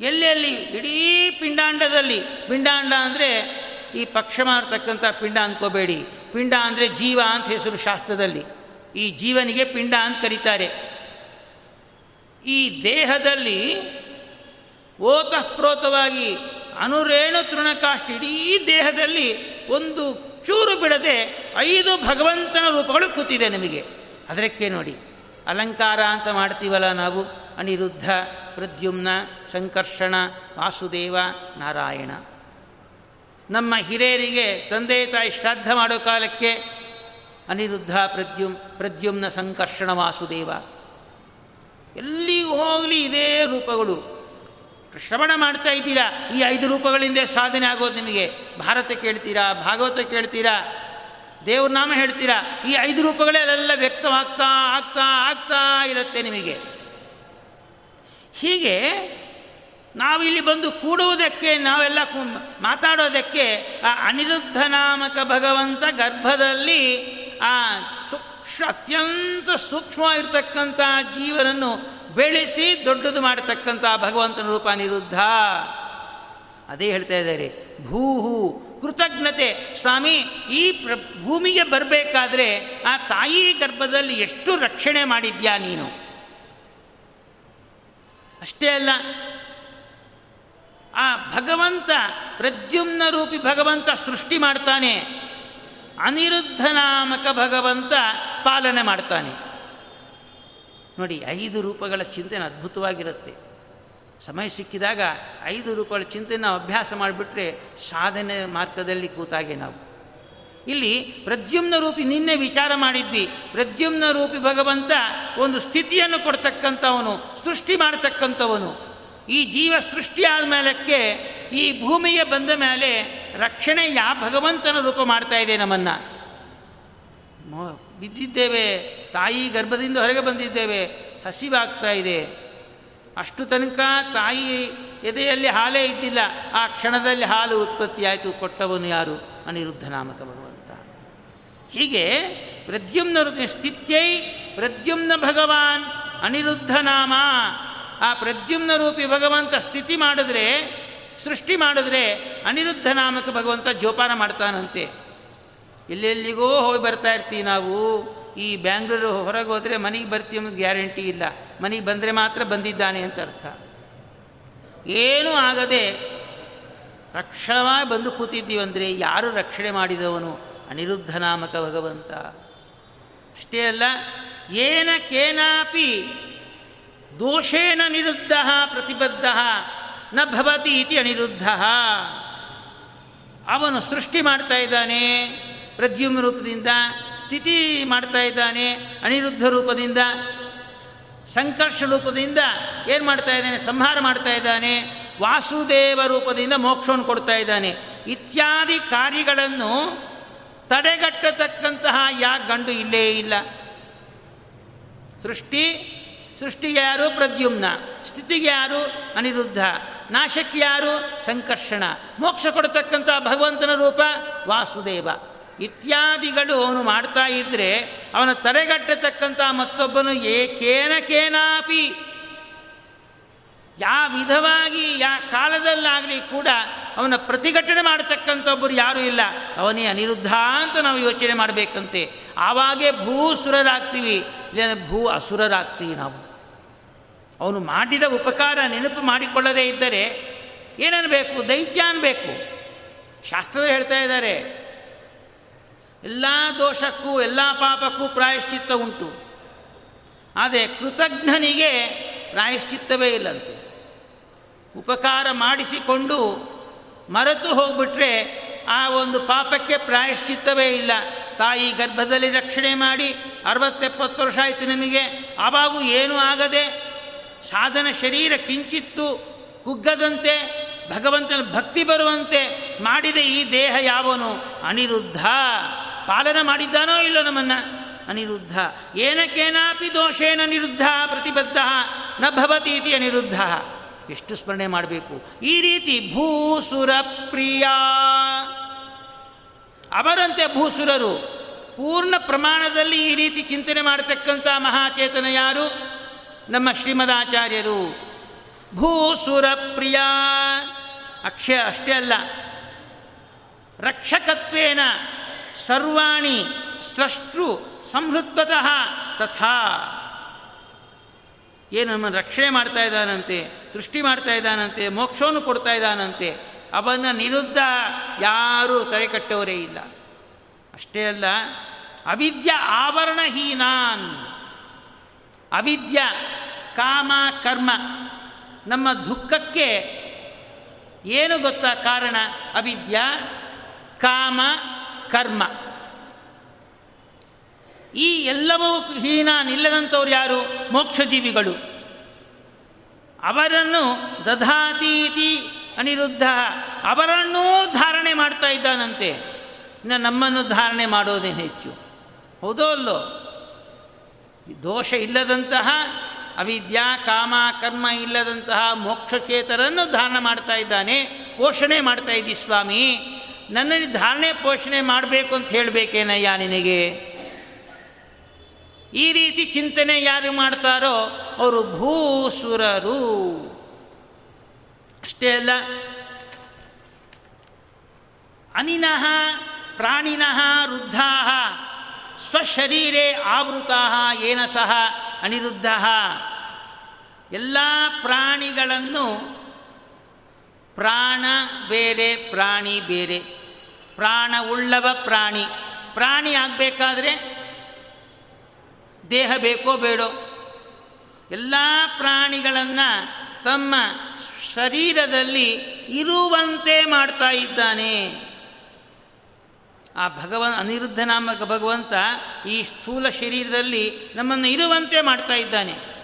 ಎಲ್ಲೆಲ್ಲಿ ಇಡೀ ಪಿಂಡಾಂಡದಲ್ಲಿ. ಪಿಂಡಾಂಡ ಅಂದರೆ ಈ ಪಕ್ಷ ಮಾಡ್ತಕ್ಕಂಥ ಪಿಂಡ ಅಂದ್ಕೋಬೇಡಿ ಪಿಂಡ ಅಂದರೆ ಜೀವ ಅಂತ ಹೆಸರು ಶಾಸ್ತ್ರದಲ್ಲಿ. ಈ ಜೀವನಿಗೆ ಪಿಂಡ ಅಂತ ಕರೀತಾರೆ. ಈ ದೇಹದಲ್ಲಿ ಓತಃಪ್ರೋತವಾಗಿ ಅನುರೇಣು ತೃಣಕಾಷ್ಟ ಇಡೀ ದೇಹದಲ್ಲಿ ಒಂದು ಚೂರು ಬಿಡದೆ ಐದು ಭಗವಂತನ ರೂಪಗಳು ಕೂತಿದೆ ನಿಮಗೆ. ಅದಕ್ಕೆ ನೋಡಿ ಅಲಂಕಾರ ಅಂತ ಮಾಡ್ತೀವಲ್ಲ ನಾವು. ಅನಿರುದ್ಧ, ಪ್ರದ್ಯುಮ್ನ, ಸಂಕರ್ಷಣ, ವಾಸುದೇವ, ನಾರಾಯಣ. ನಮ್ಮ ಹಿರಿಯರಿಗೆ ತಂದೆ ತಾಯಿ ಶ್ರಾದ್ದ ಮಾಡೋ ಕಾಲಕ್ಕೆ ಅನಿರುದ್ಧ, ಪ್ರದ್ಯುಮ್, ಪ್ರದ್ಯುಮ್ನ ಸಂಕರ್ಷಣ, ವಾಸುದೇವ. ಎಲ್ಲಿಗೂ ಹೋಗಲಿ ಇದೇ ರೂಪಗಳು. ಶ್ರವಣ ಮಾಡ್ತಾ ಇದ್ದೀರಾ? ಈ ಐದು ರೂಪಗಳಿಂದ ಸಾಧನೆ ಆಗೋದು ನಿಮಗೆ. ಭಾರತ ಕೇಳ್ತೀರಾ? ಭಾಗವತ ಕೇಳ್ತೀರಾ? ದೇವ್ರ ನಾಮ ಹೇಳ್ತೀರಾ? ಈ ಐದು ರೂಪಗಳೇ ಅದೆಲ್ಲ ವ್ಯಕ್ತವಾಗ್ತಾ, ಆಗ್ತಾ ಆಗ್ತಾ ಇರುತ್ತೆ ನಿಮಗೆ. ಹೀಗೆ ನಾವಿಲ್ಲಿ ಬಂದು ಕೂಡುವುದಕ್ಕೆ, ನಾವೆಲ್ಲ ಮಾತಾಡೋದಕ್ಕೆ ಆ ಅನಿರುದ್ಧ ನಾಮಕ ಭಗವಂತ ಗರ್ಭದಲ್ಲಿ ಆ ಸೂಕ್ಷ್ಮ ಅತ್ಯಂತ ಸೂಕ್ಷ್ಮವಾಗಿರ್ತಕ್ಕಂಥ ಜೀವನನ್ನು ಬೆಳೆಸಿ ದೊಡ್ಡದು ಮಾಡತಕ್ಕಂಥ ಭಗವಂತನ ರೂಪ ಅನಿರುದ್ಧ ಅದೇ ಹೇಳ್ತಾ ಇದ್ದಾರೆ, ಭೂಹು, ಕೃತಜ್ಞತೆ. ಸ್ವಾಮಿ, ಈ ಪ್ರ, ಭೂಮಿಗೆ ಬರಬೇಕಾದ್ರೆ ಆ ತಾಯಿ ಗರ್ಭದಲ್ಲಿ ಎಷ್ಟು ರಕ್ಷಣೆ ಮಾಡಿದ್ಯಾ ನೀನು? ಅಷ್ಟೇ ಅಲ್ಲ, ಆ ಭಗವಂತ, ಪ್ರದ್ಯುಮ್ನ ರೂಪಿ ಭಗವಂತ ಸೃಷ್ಟಿ ಮಾಡ್ತಾನೆ. ಅನಿರುದ್ಧ ನಾಮಕ ಭಗವಂತ ಪಾಲನೆ ಮಾಡ್ತಾನೆ. ನೋಡಿ, ಐದು ರೂಪಗಳ ಚಿಂತನೆ ಅದ್ಭುತವಾಗಿರುತ್ತೆ. ಸಮಯ ಸಿಕ್ಕಿದಾಗ ಐದು ರೂಪಾಯಿ ಚಿಂತೆ ನಾವು ಅಭ್ಯಾಸ ಮಾಡಿಬಿಟ್ರೆ ಸಾಧನೆ ಮಾರ್ಗದಲ್ಲಿ ಕೂತಾಗೆ ನಾವು. ಇಲ್ಲಿ ಪ್ರದ್ಯುಮ್ನ ರೂಪಿ ನಿನ್ನೆ ವಿಚಾರ ಮಾಡಿದ್ವಿ. ಪ್ರದ್ಯುಮ್ನ ರೂಪಿ ಭಗವಂತ ಒಂದು ಸ್ಥಿತಿಯನ್ನು ಕೊಡ್ತಕ್ಕಂಥವನು, ಸೃಷ್ಟಿ ಮಾಡತಕ್ಕಂಥವನು. ಈ ಜೀವ ಸೃಷ್ಟಿ ಮೇಲಕ್ಕೆ ಈ ಭೂಮಿಗೆ ಬಂದ ಮೇಲೆ ರಕ್ಷಣೆ ಯಾ ಭಗವಂತನ ರೂಪ ಮಾಡ್ತಾ ಇದೆ ನಮ್ಮನ್ನು. ಬಿದ್ದಿದ್ದೇವೆ, ತಾಯಿ ಗರ್ಭದಿಂದ ಹೊರಗೆ ಬಂದಿದ್ದೇವೆ, ಹಸಿವಾಗ್ತಾ ಇದೆ. ಅಷ್ಟು ತನಕ ತಾಯಿ ಎದೆಯಲ್ಲಿ ಹಾಲೇ ಇದ್ದಿಲ್ಲ. ಆ ಕ್ಷಣದಲ್ಲಿ ಹಾಲು ಉತ್ಪತ್ತಿ ಆಯಿತು. ಕೊಟ್ಟವನು ಯಾರು? ಅನಿರುದ್ಧ ನಾಮಕ ಭಗವಂತ. ಹೀಗೆ ಪ್ರದ್ಯುಮ್ನ ಸ್ಥಿತ್ಯೈ ಪ್ರದ್ಯುಮ್ನ ಭಗವಾನ್ ಅನಿರುದ್ಧ ನಾಮ. ಆ ಪ್ರದ್ಯುಮ್ನ ರೂಪಿ ಭಗವಂತ ಸ್ಥಿತಿ ಮಾಡಿದ್ರೆ, ಸೃಷ್ಟಿ ಮಾಡಿದ್ರೆ ಅನಿರುದ್ಧ ನಾಮಕ ಭಗವಂತ ಜೋಪಾನ ಮಾಡ್ತಾನಂತೆ. ಎಲ್ಲೆಲ್ಲಿಗೋ ಹೋಗಿ ಬರ್ತಾ ಇರ್ತೀವಿ ನಾವು. ಈ ಬ್ಯಾಂಗ್ಳೂರು ಹೊರಗೆ ಹೋದರೆ ಮನೆಗೆ ಬರ್ತೀವಿ ಅನ್ನೋದು ಗ್ಯಾರಂಟಿ ಇಲ್ಲ. ಮನೆಗೆ ಬಂದರೆ ಮಾತ್ರ ಬಂದಿದ್ದಾನೆ ಅಂತ ಅರ್ಥ. ಏನೂ ಆಗದೆ ರಕ್ಷಣವಾಗಿ ಬಂದು ಕೂತಿದ್ದೀವಂದರೆ ಯಾರು ರಕ್ಷಣೆ ಮಾಡಿದವನು? ಅನಿರುದ್ಧ ನಾಮಕ ಭಗವಂತ. ಅಷ್ಟೇ ಅಲ್ಲ, ಏನ ಕೇನಾಪಿ ದೋಷೇನ ನಿರುದ್ಧ ಪ್ರತಿಬದ್ಧ ನ ಭವತಿ ಇತಿ ಅನಿರುದ್ಧ. ಅವನು ಸೃಷ್ಟಿ ಮಾಡ್ತಾ ಇದ್ದಾನೆ ಪ್ರದ್ಯುಮ್ನ ರೂಪದಿಂದ. ಸ್ಥಿತಿ ಮಾಡ್ತಾ ಇದ್ದಾನೆ ಅನಿರುದ್ಧ ರೂಪದಿಂದ, ಸಂಕರ್ಷ ರೂಪದಿಂದ ಏನು ಮಾಡ್ತಾ ಇದ್ದಾನೆ? ಸಂಹಾರ ಮಾಡ್ತಾ ಇದ್ದಾನೆ. ವಾಸುದೇವ ರೂಪದಿಂದ ಮೋಕ್ಷವನ್ನು ಕೊಡ್ತಾ ಇದ್ದಾನೆ. ಇತ್ಯಾದಿ ಕಾರ್ಯಗಳನ್ನು ತಡೆಗಟ್ಟತಕ್ಕಂತಹ ಯಾ ಗಂಡು ಇಲ್ಲೇ ಇಲ್ಲ. ಸೃಷ್ಟಿ, ಸೃಷ್ಟಿಗೆ ಯಾರು? ಪ್ರದ್ಯುಮ್ನ. ಸ್ಥಿತಿಗೆ ಯಾರು? ಅನಿರುದ್ಧ. ನಾಶಕ್ಕೆ ಯಾರು? ಸಂಕರ್ಷಣ. ಮೋಕ್ಷ ಕೊಡತಕ್ಕಂಥ ಭಗವಂತನ ರೂಪ ವಾಸುದೇವ. ಇತ್ಯಾದಿಗಳು ಅವನು ಮಾಡ್ತಾ ಇದ್ದರೆ ಅವನ ತಡೆಗಟ್ಟತಕ್ಕಂಥ ಮತ್ತೊಬ್ಬನು ಏಕೇನ ಕೇನಾಪಿ. ಯಾವ ವಿಧವಾಗಿ, ಯಾ ಕಾಲದಲ್ಲಾಗಲಿ ಕೂಡ ಅವನ ಪ್ರತಿಘಟನೆ ಮಾಡತಕ್ಕಂಥ ಒಬ್ಬರು ಯಾರೂ ಇಲ್ಲ. ಅವನೇ ಅನಿರುದ್ಧ ಅಂತ ನಾವು ಯೋಚನೆ ಮಾಡಬೇಕಂತೆ. ಆವಾಗೇ ಭೂಸುರರಾಗ್ತೀವಿ ಭೂ ಅಸುರರಾಗ್ತೀವಿ ನಾವು. ಅವನು ಮಾಡಿದ ಉಪಕಾರ ನೆನಪು ಮಾಡಿಕೊಳ್ಳದೇ ಇದ್ದರೆ ಏನನ್ನಬೇಕು ದೈತ್ಯ ಅನ್ಬೇಕು. ಶಾಸ್ತ್ರದ ಹೇಳ್ತಾ ಇದ್ದಾರೆ ಎಲ್ಲ ದೋಷಕ್ಕೂ, ಎಲ್ಲ ಪಾಪಕ್ಕೂ ಪ್ರಾಯಶ್ಚಿತ್ತ ಉಂಟು. ಆದರೆ ಕೃತಜ್ಞನಿಗೆ ಪ್ರಾಯಶ್ಚಿತ್ತವೇ ಇಲ್ಲಂತೆ. ಉಪಕಾರ ಮಾಡಿಸಿಕೊಂಡು ಮರೆತು ಹೋಗ್ಬಿಟ್ರೆ ಆ ಒಂದು ಪಾಪಕ್ಕೆ ಪ್ರಾಯಶ್ಚಿತ್ತವೇ ಇಲ್ಲ. ತಾಯಿ ಗರ್ಭದಲ್ಲಿ ರಕ್ಷಣೆ ಮಾಡಿ ಅರವತ್ತೆಪ್ಪತ್ತು ವರ್ಷ ಆಯಿತು ನಿಮಗೆ. ಆವಾಗೂ ಏನೂ ಆಗದೆ ಸಾಧನ ಶರೀರ ಕಿಂಚಿತ್ತು ಕುಗ್ಗದಂತೆ, ಭಗವಂತನ ಭಕ್ತಿ ಬರುವಂತೆ ಮಾಡಿದ ಈ ದೇಹ ಯಾವನು? ಅನಿರುದ್ಧ. ಪಾಲನ ಮಾಡಿದ್ದಾನೋ ಇಲ್ಲೋ ನಮ್ಮನ್ನ? ಅನಿರುದ್ಧ. ಏನಕ್ಕೇನಾಪಿ ದೋಷೇನ ನಿರುದ್ಧ, ಪ್ರತಿಬದ್ಧ, ನ ಭವತೀತಿ ಅನಿರುದ್ಧ. ಎಷ್ಟು ಸ್ಮರಣೆ ಮಾಡಬೇಕು. ಈ ರೀತಿ ಭೂಸುರ ಪ್ರಿಯ ಅವರಂತೆ ಭೂಸುರರು, ಪೂರ್ಣ ಪ್ರಮಾಣದಲ್ಲಿ ಈ ರೀತಿ ಚಿಂತನೆ ಮಾಡತಕ್ಕಂಥ ಮಹಾಚೇತನ ಯಾರು? ನಮ್ಮ ಶ್ರೀಮದಾಚಾರ್ಯರು. ಭೂಸುರ ಪ್ರಿಯ ಅಕ್ಷಯ ಅಷ್ಟೇ ಅಲ್ಲ. ರಕ್ಷಕತ್ವೇನ ಸರ್ವಾಣಿ ಸೃಷ್ಟು ಸಂಹೃತ್ವತಃ ತಥಾ. ಏನು ನಮ್ಮನ್ನು ರಕ್ಷಣೆ ಮಾಡ್ತಾ ಇದ್ದಾನಂತೆ, ಸೃಷ್ಟಿ ಮಾಡ್ತಾ ಇದ್ದಾನಂತೆ, ಮೋಕ್ಷವನ್ನು ಕೊಡ್ತಾ ಇದ್ದಾನಂತೆ, ಅವನ ನಿರುದ್ಧ ಯಾರೂ ತಡೆಕಟ್ಟವರೇ ಇಲ್ಲ. ಅಷ್ಟೇ ಅಲ್ಲ, ಅವಿದ್ಯ ಆವರಣಹೀನಾನ್. ಅವಿದ್ಯ ಕಾಮ, ಕರ್ಮ, ನಮ್ಮ ದುಃಖಕ್ಕೆ ಏನು ಗೊತ್ತಾ ಕಾರಣ? ಅವಿದ್ಯ ಕಾಮ ಕರ್ಮ. ಈ ಎಲ್ಲವೂ ಹೀನ, ನಿಲ್ಲದಂಥವ್ರು ಯಾರು? ಮೋಕ್ಷಜೀವಿಗಳು. ಅವರನ್ನು ದಧಾತೀತಿ ಅನಿರುದ್ಧ, ಅವರನ್ನೂ ಧಾರಣೆ ಮಾಡ್ತಾ ಇದ್ದಾನಂತೆ. ಇನ್ನು ನಮ್ಮನ್ನು ಧಾರಣೆ ಮಾಡೋದೇನು ಹೆಚ್ಚು. ಹೌದೋ ಅಲ್ಲೋ? ದೋಷ ಇಲ್ಲದಂತಹ, ಅವಿದ್ಯಾ, ಕಾಮ, ಕರ್ಮ ಇಲ್ಲದಂತಹ ಮೋಕ್ಷಕ್ಷೇತರನ್ನು ಧಾರಣ ಮಾಡ್ತಾ ಇದ್ದಾನೆ, ಪೋಷಣೆ ಮಾಡ್ತಾ ಇದ್ದಿ ಸ್ವಾಮಿ. ನನ್ನನ್ನು ಧಾರಣೆ ಪೋಷಣೆ ಮಾಡಬೇಕು ಅಂತ ಹೇಳಬೇಕೇನಯ್ಯ ನಿನಗೆ? ಈ ರೀತಿ ಚಿಂತನೆ ಯಾರು ಮಾಡ್ತಾರೋ ಅವರು ಭೂಸುರರು. ಅಷ್ಟೇ ಅಲ್ಲ, ಅನಿನಃ ಪ್ರಾಣಿನಃ ವೃದ್ಧಾ ಸ್ವಶರೀರೇ ಆವೃತ ಏನ ಸಹ ಅನಿರುದ್ಧ. ಎಲ್ಲ ಪ್ರಾಣಿಗಳನ್ನು ಪ್ರಾಣ ಬೇರೆ, ಪ್ರಾಣಿ ಬೇರೆ. ಪ್ರಾಣ ಉಳ್ಳವ ಪ್ರಾಣಿ. ಪ್ರಾಣಿ ಆಗಬೇಕಾದ್ರೆ ದೇಹ ಬೇಕೋ ಬೇಡೋ? ಎಲ್ಲ ಪ್ರಾಣಿಗಳನ್ನು ತಮ್ಮ ಶರೀರದಲ್ಲಿ ಇರುವಂತೆ ಮಾಡ್ತಾ ಇದ್ದಾನೆ. ಆ ಭಗವನ್, ಅನಿರುದ್ಧ ನಾಮಕ ಭಗವಂತ ಈ ಸ್ಥೂಲ ಶರೀರದಲ್ಲಿ ನಮ್ಮನ್ನು ಇರುವಂತೆ ಮಾಡ್ತಾ ಇದ್ದಾನೆ.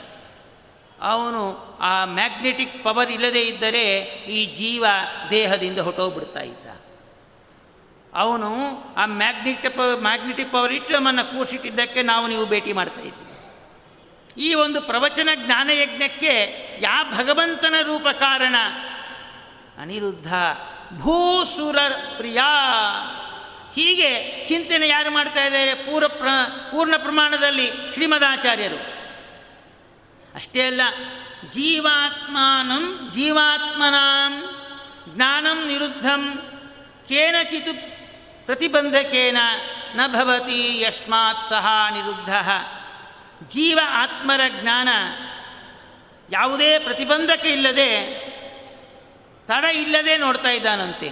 ಅವನು ಆ ಮ್ಯಾಗ್ನೆಟಿಕ್ ಪವರ್ ಇಲ್ಲದೇ ಇದ್ದರೆ ಈ ಜೀವ ದೇಹದಿಂದ ಹೊಟ್ಟೋಗ್ಬಿಡ್ತಾ ಇದ್ದ. ಅವನು ಆ ಮ್ಯಾಗ್ನೆಟಿಕ್ ಮ್ಯಾಗ್ನೆಟಿಕ್ ಪವರ್ ಇಟ್ಟು ನಮ್ಮನ್ನು ಕೂರಿಸಿಟ್ಟಿದ್ದಕ್ಕೆ ನಾವು ನೀವು ಭೇಟಿ ಮಾಡ್ತಾ ಇದ್ದೀವಿ. ಈ ಒಂದು ಪ್ರವಚನ ಜ್ಞಾನಯಜ್ಞಕ್ಕೆ ಯಾವ ಭಗವಂತನ ರೂಪ ಕಾರಣ? ಅನಿರುದ್ಧ, ಭೂಸುರ ಪ್ರಿಯ. ಹೀಗೆ ಚಿಂತನೆ ಯಾರು ಮಾಡ್ತಾ ಇದ್ದಾರೆ? ಪೂರ ಪ್ರ, ಪೂರ್ಣ ಪ್ರಮಾಣದಲ್ಲಿ ಶ್ರೀಮದಾಚಾರ್ಯರು ಅಷ್ಟೇ ಅಲ್ಲ, ಜೀವಾತ್ಮಾನಂ ಜೀವಾತ್ಮನಾಂ ಜ್ಞಾನಂ ನಿರುದ್ಧಂ ಕೇನಚಿತ್ ಪ್ರತಿಬಂಧಕೇನ ನ ಭವತಿ ಯಸ್ಮಾತ್ ಸಹ ನಿರುದ್ಧ. ಜೀವ ಆತ್ಮರ ಜ್ಞಾನ ಯಾವುದೇ ಪ್ರತಿಬಂಧಕ ಇಲ್ಲದೆ, ತಡ ಇಲ್ಲದೆ ನೋಡ್ತಾ ಇದ್ದಾನಂತೆ.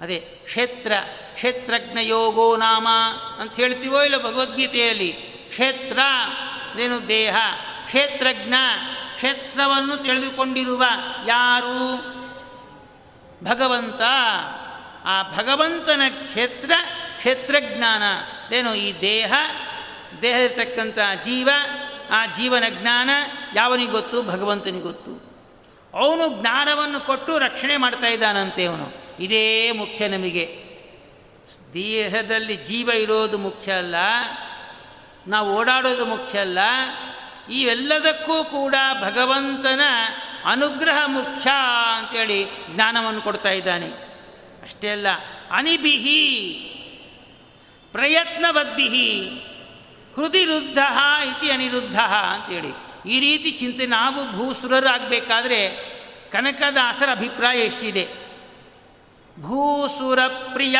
ಅದೇ ಕ್ಷೇತ್ರ ಕ್ಷೇತ್ರಜ್ಞ ಯೋಗೋ ನಾಮ ಅಂತ ಹೇಳ್ತೀವೋ ಇಲ್ಲ ಭಗವದ್ಗೀತೆಯಲ್ಲಿ? ಕ್ಷೇತ್ರ ಏನು ದೇಹ. ಕ್ಷೇತ್ರಜ್ಞ, ಕ್ಷೇತ್ರವನ್ನು ತಿಳಿದುಕೊಂಡಿರುವ ಯಾರು? ಭಗವಂತ. ಆ ಭಗವಂತನ ಕ್ಷೇತ್ರ ಕ್ಷೇತ್ರಜ್ಞಾನ. ಏನು ಈ ದೇಹ? ದೇಹದಲ್ಲಿರ್ತಕ್ಕಂಥ ಜೀವ, ಆ ಜೀವನ ಜ್ಞಾನ ಯಾವನಿಗೆ ಗೊತ್ತು? ಭಗವಂತನಿಗೆ ಗೊತ್ತು. ಅವನು ಜ್ಞಾನವನ್ನು ಕೊಟ್ಟು ರಕ್ಷಣೆ ಮಾಡ್ತಾ ಇದ್ದಾನಂತೆ ಅವನು. ಇದೇ ಮುಖ್ಯ ನಮಗೆ. ದೇಹದಲ್ಲಿ ಜೀವ ಇರೋದು ಮುಖ್ಯ ಅಲ್ಲ, ನಾವು ಓಡಾಡೋದು ಮುಖ್ಯ ಅಲ್ಲ ಇವೆಲ್ಲದಕ್ಕೂ ಕೂಡ ಭಗವಂತನ ಅನುಗ್ರಹ ಮುಖ್ಯ ಅಂತೇಳಿ ಜ್ಞಾನವನ್ನು ಕೊಡ್ತಾ ಇದ್ದಾನೆ. ಅಷ್ಟೇ ಅಲ್ಲ ಅನಿಬಿಹಿ ಪ್ರಯತ್ನವದ್ಭಿಹಿ, ಹೃದಿರುದ್ಧ ಇತಿ ಅನಿರುದ್ಧ ಅಂತೇಳಿ. ಈ ರೀತಿ ಚಿಂತೆ ನಾವು ಭೂಸುರರಾಗಬೇಕಾದ್ರೆ ಕನಕದಾಸರ ಅಭಿಪ್ರಾಯ ಎಷ್ಟಿದೆ? ಭೂಸುರ ಪ್ರಿಯ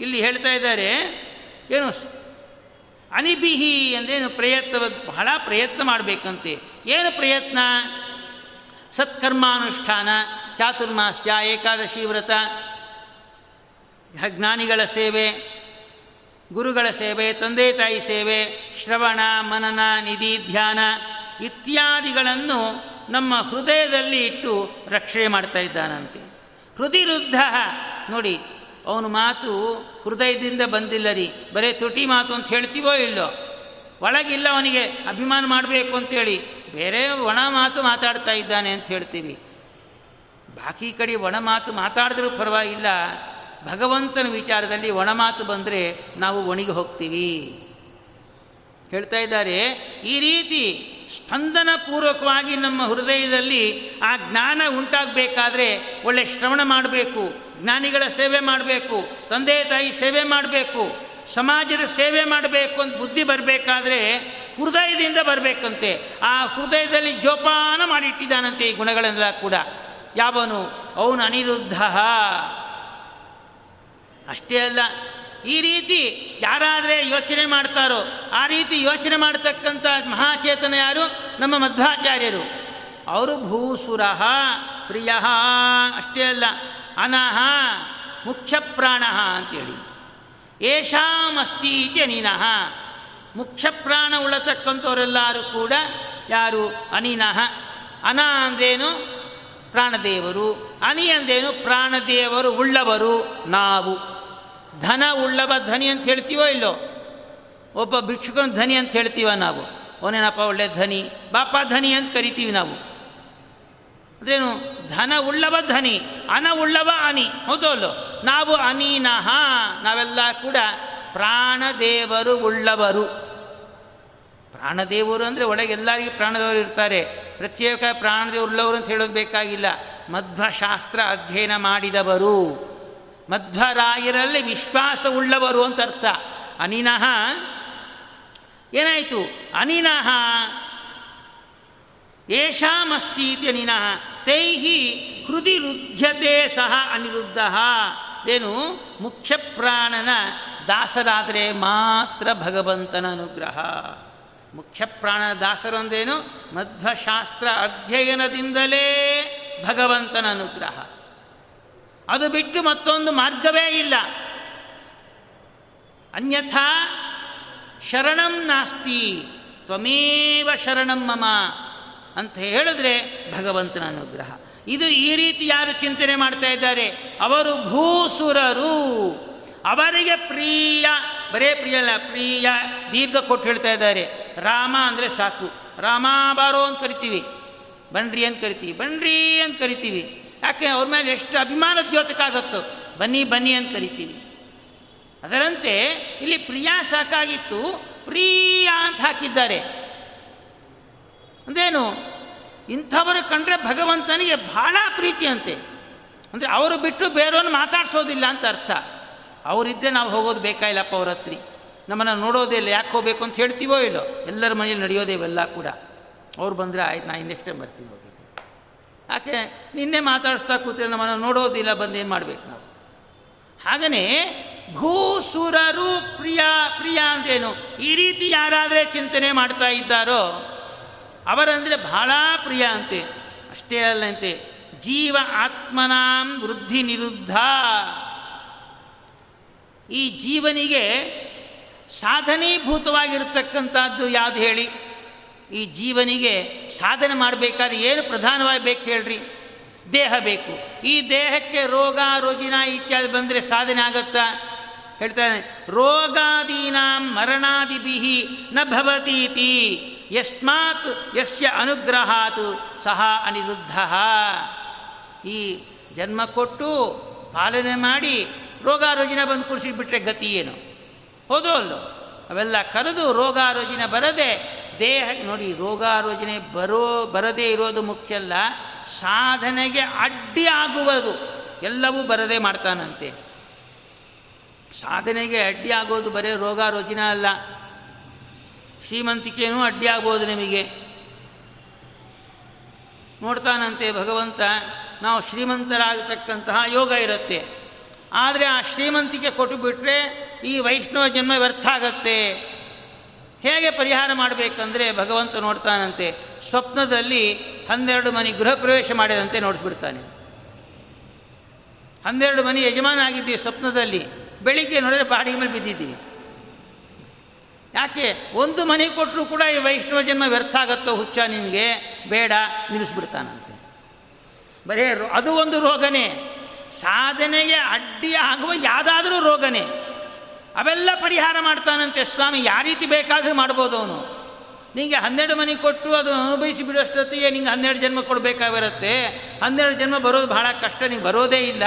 ಇಲ್ಲಿ ಹೇಳ್ತಾ ಇದ್ದಾರೆ, ಏನು ಅನಿಬಿಹಿ ಅಂದೇನು ಪ್ರಯತ್ನ ಬಹಳ ಪ್ರಯತ್ನ ಮಾಡಬೇಕಂತೆ. ಏನು ಪ್ರಯತ್ನ? ಸತ್ಕರ್ಮಾನುಷ್ಠಾನ, ಚಾತುರ್ಮಾಸ್ಯ, ಏಕಾದಶಿ ವ್ರತ, ಜ್ಞಾನಿಗಳ ಸೇವೆ, ಗುರುಗಳ ಸೇವೆ, ತಂದೆ ತಾಯಿ ಸೇವೆ, ಶ್ರವಣ, ಮನನ, ನಿಧಿ, ಧ್ಯಾನ ಇತ್ಯಾದಿಗಳನ್ನು ನಮ್ಮ ಹೃದಯದಲ್ಲಿ ಇಟ್ಟು ರಕ್ಷಣೆ ಮಾಡ್ತಾ ಇದ್ದಾನಂತೆ. ಹೃದಿರುದ್ಧ ನೋಡಿ ಅವನು ಮಾತು ಹೃದಯದಿಂದ ಬಂದಿಲ್ಲ ರೀ. ಬರೇ ತುಟಿ ಮಾತು ಅಂತ ಹೇಳ್ತೀವೋ ಇಲ್ಲೋ? ಒಳಗಿಲ್ಲ ಅವನಿಗೆ ಅಭಿಮಾನ ಮಾಡಬೇಕು ಅಂತೇಳಿ ಬೇರೆ ಒಣ ಮಾತು ಮಾತಾಡ್ತಾ ಇದ್ದಾನೆ ಅಂತ ಹೇಳ್ತೀವಿ. ಬಾಕಿ ಕಡೆ ಒಣ ಮಾತು ಮಾತಾಡಿದ್ರೂ ಪರವಾಗಿಲ್ಲ. ಭಗವಂತನ ವಿಚಾರದಲ್ಲಿ ಒಣ ಮಾತು ಬಂದರೆ ನಾವು ಒಣಗಿ ಹೋಗ್ತೀವಿ. ಹೇಳ್ತಾ ಇದ್ದಾರೆ, ಈ ರೀತಿ ಸ್ಪಂದನ ಪೂರ್ವಕವಾಗಿ ನಮ್ಮ ಹೃದಯದಲ್ಲಿ ಆ ಜ್ಞಾನ ಉಂಟಾಗಬೇಕಾದ್ರೆ ಒಳ್ಳೆ ಶ್ರವಣ ಮಾಡಬೇಕು, ಜ್ಞಾನಿಗಳ ಸೇವೆ ಮಾಡಬೇಕು, ತಂದೆ ತಾಯಿ ಸೇವೆ ಮಾಡಬೇಕು, ಸಮಾಜದ ಸೇವೆ ಮಾಡಬೇಕು ಅಂತ ಬುದ್ಧಿ ಬರಬೇಕಾದ್ರೆ ಹೃದಯದಿಂದ ಬರಬೇಕಂತೆ. ಆ ಹೃದಯದಲ್ಲಿ ಜೋಪಾನ ಮಾಡಿಟ್ಟಿದ್ದಾನಂತೆ ಈ ಗುಣಗಳೆಲ್ಲ ಕೂಡ. ಯಾವನು? ಅವನು ಅನಿರುದ್ಧ. ಅಷ್ಟೇ ಅಲ್ಲ ಈ ರೀತಿ ಯಾರಾದರೆ ಯೋಚನೆ ಮಾಡ್ತಾರೋ ಆ ರೀತಿ ಯೋಚನೆ ಮಾಡ್ತಕ್ಕಂಥ ಮಹಾಚೇತನ ಯಾರು? ನಮ್ಮ ಮಧ್ವಾಚಾರ್ಯರು. ಅವರು ಭೂಸುರ, ಪ್ರಿಯ, ಅಷ್ಟೇ ಅಲ್ಲ, ಅನಹ ಮುಖ್ಯ ಪ್ರಾಣ ಅಂತೇಳಿ. ಏಷಾಮಸ್ತೀತಿ ಅನಿನಃ ಮುಖ್ಯ ಪ್ರಾಣ ಉಳತಕ್ಕಂಥವರೆಲ್ಲರೂ ಕೂಡ ಯಾರು? ಅನಿನಃ. ಅನ ಅಂದ್ರೇನು? ಪ್ರಾಣದೇವರು. ಅನಿ ಅಂದೇನು ಪ್ರಾಣದೇವರು ಉಳ್ಳವರು ನಾವು. ಧನ ಉಳ್ಳವ ಧನಿ ಅಂತ ಹೇಳ್ತೀವೋ ಇಲ್ಲೋ? ಒಬ್ಬ ಭಿಕ್ಷುಕನ ಧನಿ ಅಂತ ಹೇಳ್ತೀವ ನಾವು. ಅವನೇನಪ್ಪ ಒಳ್ಳೆ ಧನಿ? ಬಾಪ ಧನಿ ಅಂತ ಕರಿತೀವಿ ನಾವು. ಅದೇನು? ಧನ ಉಳ್ಳವ ಧನಿ, ಅನ ಉಳ್ಳವ ಅನಿ. ಹೌದೋ ಅಲ್ಲೋ ನಾವು ಅನೀನಹ ನಾವೆಲ್ಲ ಕೂಡ ಪ್ರಾಣದೇವರು ಉಳ್ಳವರು. ಪ್ರಾಣದೇವರು ಅಂದರೆ ಒಳಗೆ ಎಲ್ಲರಿಗೂ ಪ್ರಾಣದೇವರು ಇರ್ತಾರೆ. ಪ್ರತ್ಯೇಕ ಪ್ರಾಣದೇವರು ಉಳ್ಳವರು ಅಂತ ಹೇಳೋದು ಬೇಕಾಗಿಲ್ಲ. ಮಧ್ವಶಾಸ್ತ್ರ ಅಧ್ಯಯನ ಮಾಡಿದವರು. ಮಧ್ವರಾಯರಲ್ಲಿ ವಿಶ್ವಾಸವುಳ್ಳವರು ಅಂತ ಅರ್ಥ. ಅನಿನಹ ಏನಾಯಿತು? ಅನಿನಃ, ಏಷಾಮಸ್ತೀತಿ ಅನಿನಃ, ತೈಹಿ ಹೃದಯ ರುಧ್ಯತೆ ಸಹ ಅನಿರುದ್ಧ. ಏನು? ಮುಖ್ಯ ಪ್ರಾಣನ ದಾಸರಾದರೆ ಮಾತ್ರ ಭಗವಂತನ ಅನುಗ್ರಹ. ಮುಖ್ಯ ಪ್ರಾಣನ ದಾಸರು ಅಂದೇನು ಮಧ್ವಶಾಸ್ತ್ರ ಅಧ್ಯಯನದಿಂದಲೇ ಭಗವಂತನ ಅನುಗ್ರಹ. ಅದು ಬಿಟ್ಟು ಮತ್ತೊಂದು ಮಾರ್ಗವೇ ಇಲ್ಲ. ಅನ್ಯಥಾ ಶರಣಂ ನಾಸ್ತಿ, ತ್ವಮೇವ ಶರಣಂ ಮಮ ಅಂತ ಹೇಳಿದ್ರೆ ಭಗವಂತನ ಅನುಗ್ರಹ. ಇದು ಈ ರೀತಿ ಯಾರು ಚಿಂತನೆ ಮಾಡ್ತಾ ಇದ್ದಾರೆ? ಅವರು ಭೂಸುರರು. ಅವರಿಗೆ ಪ್ರಿಯ, ಬರೇ ಪ್ರಿಯ ಅಲ್ಲ, ಪ್ರಿಯ, ದೀರ್ಘ ಕೊಟ್ಟು ಹೇಳ್ತಾ ಇದ್ದಾರೆ. ರಾಮ ಅಂದರೆ ಸಾಕು. ರಾಮ ಬಾರೋ ಅಂತ ಕರಿತೀವಿ. ಬನ್ರಿ ಅಂತ ಕರಿತೀವಿ. ಬನ್ರಿ ಅಂತ ಕರಿತೀವಿ. ಯಾಕೆ ಅವ್ರ ಮೇಲೆ ಎಷ್ಟು ಅಭಿಮಾನ ದ್ಯೋತಕ್ಕಾಗತ್ತೋ ಬನ್ನಿ ಬನ್ನಿ ಅಂತ ಕರಿತೀವಿ. ಅದರಂತೆ ಇಲ್ಲಿ ಪ್ರಿಯಾ ಸಾಕಾಗಿತ್ತು. ಪ್ರಿಯಾ ಅಂತ ಹಾಕಿದ್ದಾರೆ. ಅಂದೇನು? ಇಂಥವರು ಕಂಡ್ರೆ ಭಗವಂತನಿಗೆ ಬಹಳ ಪ್ರೀತಿ ಅಂತೆ ಅಂದರೆ ಅವರು ಬಿಟ್ಟು ಬೇರೆಯವ್ರನ್ನ ಮಾತಾಡ್ಸೋದಿಲ್ಲ ಅಂತ ಅರ್ಥ. ಅವರಿದ್ದರೆ ನಾವು ಹೋಗೋದು ಬೇಕಾಗಿಲ್ಲಪ್ಪ ಅವ್ರ ಹತ್ರ? ನಮ್ಮನ್ನು ನೋಡೋದೇ ಇಲ್ಲ, ಯಾಕೆ ಹೋಗ್ಬೇಕು ಅಂತ ಹೇಳ್ತೀವೋ ಇಲ್ಲೋ? ಎಲ್ಲರ ಮನೇಲಿ ನಡೆಯೋದೇ ಇವೆಲ್ಲ ಕೂಡ. ಅವ್ರು ಬಂದರೆ ಆಯ್ತು, ನಾ ಇನ್ನೆಷ್ಟೇ ಟೈಮ್ ಯಾಕೆ ನಿನ್ನೆ ಮಾತಾಡಿಸ್ತಾ ಕೂತಿದ್ರೆ ನಮ್ಮನ್ನು ನೋಡೋದಿಲ್ಲ ಬಂದು ಏನು ಮಾಡಬೇಕು ನಾವು? ಹಾಗನೇ ಭೂಸುರರು ಪ್ರಿಯ ಪ್ರಿಯ ಅಂತೇನು ಈ ರೀತಿ ಯಾರಾದರೆ ಚಿಂತನೆ ಮಾಡ್ತಾ ಇದ್ದಾರೋ, ಅವರಂದರೆ ಬಹಳ ಪ್ರಿಯ ಅಂತೆ. ಅಷ್ಟೇ ಅಲ್ಲಂತೆ ಜೀವ ಆತ್ಮನಾಂ ವೃದ್ಧಿ ನಿರುದ್ಧ. ಈ ಜೀವನಿಗೆ ಸಾಧನೀಭೂತವಾಗಿರತಕ್ಕಂಥದ್ದು ಯಾವುದು ಹೇಳಿ? ಈ ಜೀವನಿಗೆ ಸಾಧನೆ ಮಾಡಬೇಕಾದ್ರೆ ಏನು ಪ್ರಧಾನವಾಗಿ ಬೇಕು ಹೇಳ್ರಿ? ದೇಹ ಬೇಕು. ಈ ದೇಹಕ್ಕೆ ರೋಗ, ರೋಜಿನ ಇತ್ಯಾದಿ ಬಂದರೆ ಸಾಧನೆ ಆಗತ್ತಾ? ಹೇಳ್ತಾನೆ, ರೋಗಾದೀನಾಂ ಮರಣಾದಿಭಿ ನ ಭವತೀತಿ. ಯಸ್ಮಾತ್ ಯಸ್ಯ ಅನುಗ್ರಹಾತ್ ಸಹ ಅನಿರುದ್ಧ. ಈ ಜನ್ಮ ಕೊಟ್ಟು ಪಾಲನೆ ಮಾಡಿ ರೋಗಾರೋಜಿನ ಬಂದು ಕುಡಿಸಿಬಿಟ್ರೆ ಗತಿ ಏನು? ಹೌದು ಅಲ್ಲೋ ಅವೆಲ್ಲ ಕರೆದು ರೋಗಾರೋಜಿನ ಬರದೆ ದೇಹ ನೋಡಿ, ರೋಗಾರೋಜನೆ ಬರೋ, ಬರದೇ ಇರೋದು ಮುಖ್ಯ ಅಲ್ಲ, ಸಾಧನೆಗೆ ಅಡ್ಡಿ ಆಗುವುದು. ಎಲ್ಲವೂ ಬರದೇ ಮಾಡ್ತಾನಂತೆ. ಸಾಧನೆಗೆ ಅಡ್ಡಿ ಆಗೋದು ಬರೀ ರೋಗಾರೋಜಿನ ಅಲ್ಲ. ಶ್ರೀಮಂತಿಕೆಯೂ ಅಡ್ಡಿ ಆಗ್ಬೋದು ನಿಮಗೆ. ನೋಡ್ತಾನಂತೆ ಭಗವಂತ, ನಾವು ಶ್ರೀಮಂತರಾಗತಕ್ಕಂತಹ ಯೋಗ ಇರುತ್ತೆ. ಆದರೆ ಆ ಶ್ರೀಮಂತಿಕೆ ಕೊಟ್ಟು ಬಿಟ್ಟರೆ ಈ ವೈಷ್ಣವ ಜನ್ಮ ವ್ಯರ್ಥ ಆಗತ್ತೆ. ಹೇಗೆ ಪರಿಹಾರ ಮಾಡಬೇಕಂದ್ರೆ ಭಗವಂತ ನೋಡ್ತಾನಂತೆ. ಸ್ವಪ್ನದಲ್ಲಿ ಹನ್ನೆರಡು ಮನೆ ಗೃಹ ಪ್ರವೇಶ ಮಾಡಿದಂತೆ ನೋಡಿಸ್ಬಿಡ್ತಾನೆ. ಹನ್ನೆರಡು ಮನೆ ಯಜಮಾನ ಆಗಿದ್ದೀವಿ ಸ್ವಪ್ನದಲ್ಲಿ. ಬೆಳಿಗ್ಗೆ ನೋಡಿದ್ರೆ ಬಾಡಿ ಮೇಲೆ ಬಿದ್ದಿದ್ದೀವಿ ಯಾಕೆ? ಒಂದು ಮನೆ ಕೊಟ್ಟರು ಕೂಡ ಈ ವೈಷ್ಣವ ಜನ್ಮ ವ್ಯರ್ಥ ಆಗತ್ತೋ ಹುಚ್ಚ ನಿನಗೆ? ಬೇಡ, ನಿಲ್ಲಿಸ್ಬಿಡ್ತಾನಂತೆ. ಬರೇ ಅದು ಒಂದು ರೋಗನೇ. ಸಾಧನೆಗೆ ಅಡ್ಡಿ ಆಗುವ ಯಾವುದಾದ್ರೂ ರೋಗನೇ. ಅವೆಲ್ಲ ಪರಿಹಾರ ಮಾಡ್ತಾನಂತೆ ಸ್ವಾಮಿ. ಯಾವ ರೀತಿ ಬೇಕಾದರೂ ಮಾಡ್ಬೋದು ಅವನು. ನಿಮಗೆ ಹನ್ನೆರಡು ಮನೆ ಕೊಟ್ಟು ಅದು ಅನುಭವಿಸಿ ಬಿಡೋಷ್ಟೊತ್ತಿಗೆ ನಿಂಗೆ ಹನ್ನೆರಡು ಜನ್ಮ ಕೊಡಬೇಕಾಗಿರುತ್ತೆ. ಹನ್ನೆರಡು ಜನ್ಮ ಬರೋದು ಬಹಳ ಕಷ್ಟ, ನಿಂಗೆ ಬರೋದೇ ಇಲ್ಲ.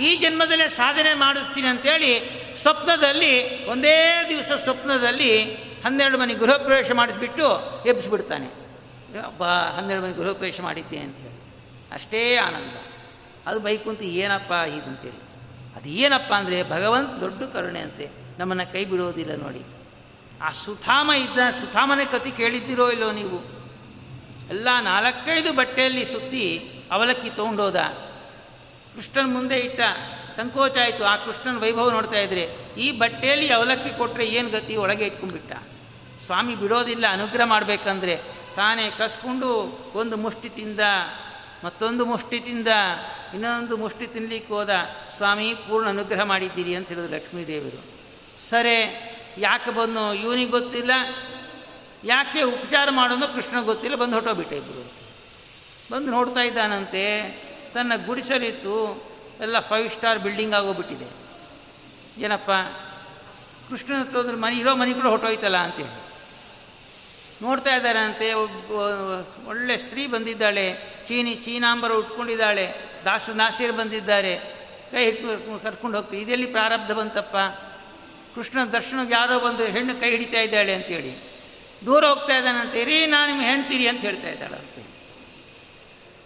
ಈ ಜನ್ಮದಲ್ಲೇ ಸಾಧನೆ ಮಾಡಿಸ್ತೀನಿ ಅಂತೇಳಿ ಸ್ವಪ್ನದಲ್ಲಿ, ಒಂದೇ ದಿವಸ ಸ್ವಪ್ನದಲ್ಲಿ ಹನ್ನೆರಡು ಮನೆ ಗೃಹಪ್ರವೇಶ ಮಾಡಿಸ್ಬಿಟ್ಟು ಎಬ್ಬಿಸ್ಬಿಡ್ತಾನೆ. ಅಪ್ಪ ಹನ್ನೆರಡು ಮನೆ ಗೃಹಪ್ರವೇಶ ಮಾಡಿದ್ದೆ ಅಂತೇಳಿ. ಅಷ್ಟೇ ಆನಂದ. ಅದು ಬೈಕುಂತ ಏನಪ್ಪ ಇದಂತೇಳಿ ಅದು ಏನಪ್ಪ ಅಂದರೆ ಭಗವಂತ ದೊಡ್ಡ ಕರುಣೆ ಅಂತೆ. ನಮ್ಮನ್ನು ಕೈ ಬಿಡೋದಿಲ್ಲ ನೋಡಿ. ಆ ಸುಥಾಮ ಇದ್ದ, ಸುಧಾಮನೆ ಕತಿ ಕೇಳಿದ್ದೀರೋ ಇಲ್ಲೋ ನೀವು? ಎಲ್ಲ ನಾಲ್ಕೈದು ಬಟ್ಟೆಯಲ್ಲಿ ಸುತ್ತಿ ಅವಲಕ್ಕಿ ತೊಗೊಂಡೋದ. ಕೃಷ್ಣನ ಮುಂದೆ ಇಟ್ಟ, ಸಂಕೋಚ ಆಯಿತು. ಆ ಕೃಷ್ಣನ ವೈಭವ ನೋಡ್ತಾ ಇದ್ರೆ, ಈ ಬಟ್ಟೆಯಲ್ಲಿ ಅವಲಕ್ಕಿ ಕೊಟ್ಟರೆ ಏನು ಗತಿ? ಒಳಗೆ ಇಟ್ಕೊಂಡ್ಬಿಟ್ಟ. ಸ್ವಾಮಿ ಬಿಡೋದಿಲ್ಲ, ಅನುಗ್ರಹ ಮಾಡಬೇಕಂದ್ರೆ ತಾನೇ ಕಸ್ಕೊಂಡು ಒಂದು ಮುಷ್ಟಿ ತಿಂದ, ಮತ್ತೊಂದು ಮುಷ್ಟಿ ತಿಂದ, ಇನ್ನೊಂದು ಮುಷ್ಟಿ ತಿನ್ಲಿಕ್ಕೆ ಹೋದ. ಸ್ವಾಮಿ, ಪೂರ್ಣ ಅನುಗ್ರಹ ಮಾಡಿದ್ದೀರಿ ಅಂತ ಹೇಳಿದ್ರು ಲಕ್ಷ್ಮೀದೇವರು. ಸರಿ, ಯಾಕೆ ಬಂದು ಇವನಿಗೆ ಗೊತ್ತಿಲ್ಲ. ಯಾಕೆ ಉಪಚಾರ ಮಾಡೋದು ಕೃಷ್ಣ ಗೊತ್ತಿಲ್ಲ. ಬಂದು ಹೊಟ್ಟೋಗ್ಬಿಟ್ಟೆ ಇಬ್ಬರು ಬಂದು ನೋಡ್ತಾ ಇದ್ದಾನಂತೆ. ತನ್ನ ಗುಡಿಸಲಿತ್ತು. ಎಲ್ಲ ಫೈವ್ ಸ್ಟಾರ್ ಬಿಲ್ಡಿಂಗ್ ಆಗೋಗ್ಬಿಟ್ಟಿದೆ. ಏನಪ್ಪ? ಕೃಷ್ಣನ ಹತ್ರ ಮನೆ, ಇರೋ ಮನೆ ಕೂಡ ಹೊಟ್ಟೋಯ್ತಲ್ಲ ಅಂತೇಳಿ. ನೋಡ್ತಾ ಇದ್ದಾರಂತೆ ಒಬ್ಬ, ಒಳ್ಳೆ ಸ್ತ್ರೀ ಬಂದಿದ್ದಾಳೆ. ಚೀನಿ, ಚೀನಾಂಬರ ಉಟ್ಕೊಂಡಿದ್ದಾಳೆ. ದಾಸ, ದಾಸಿಯರು ಬಂದಿದ್ದಾರೆ. ಕೈ ಹಿಡ್ಕೊಂಡು ಕರ್ಕೊಂಡು ಹೋಗ್ತೀವಿ ಇದೆಲ್ಲಿ ಪ್ರಾರಬ್ಧ ಬಂತಪ್ಪ? ಕೃಷ್ಣ ದರ್ಶನಕ್ಕೆ ಯಾರೋ ಬಂದು ಹೆಣ್ಣು ಕೈ ಹಿಡಿತಾ ಇದ್ದಾಳೆ ಅಂತೇಳಿ ದೂರ ಹೋಗ್ತಾ ಇದ್ದಾನಂತೆ ರೀ ನಾನು ನಿಮ್ಮ ಹೆಣ್ತೀರಿ ಅಂತ ಹೇಳ್ತಾ ಇದ್ದಾಳೆ ಇದ್ದಾಳಂತೆ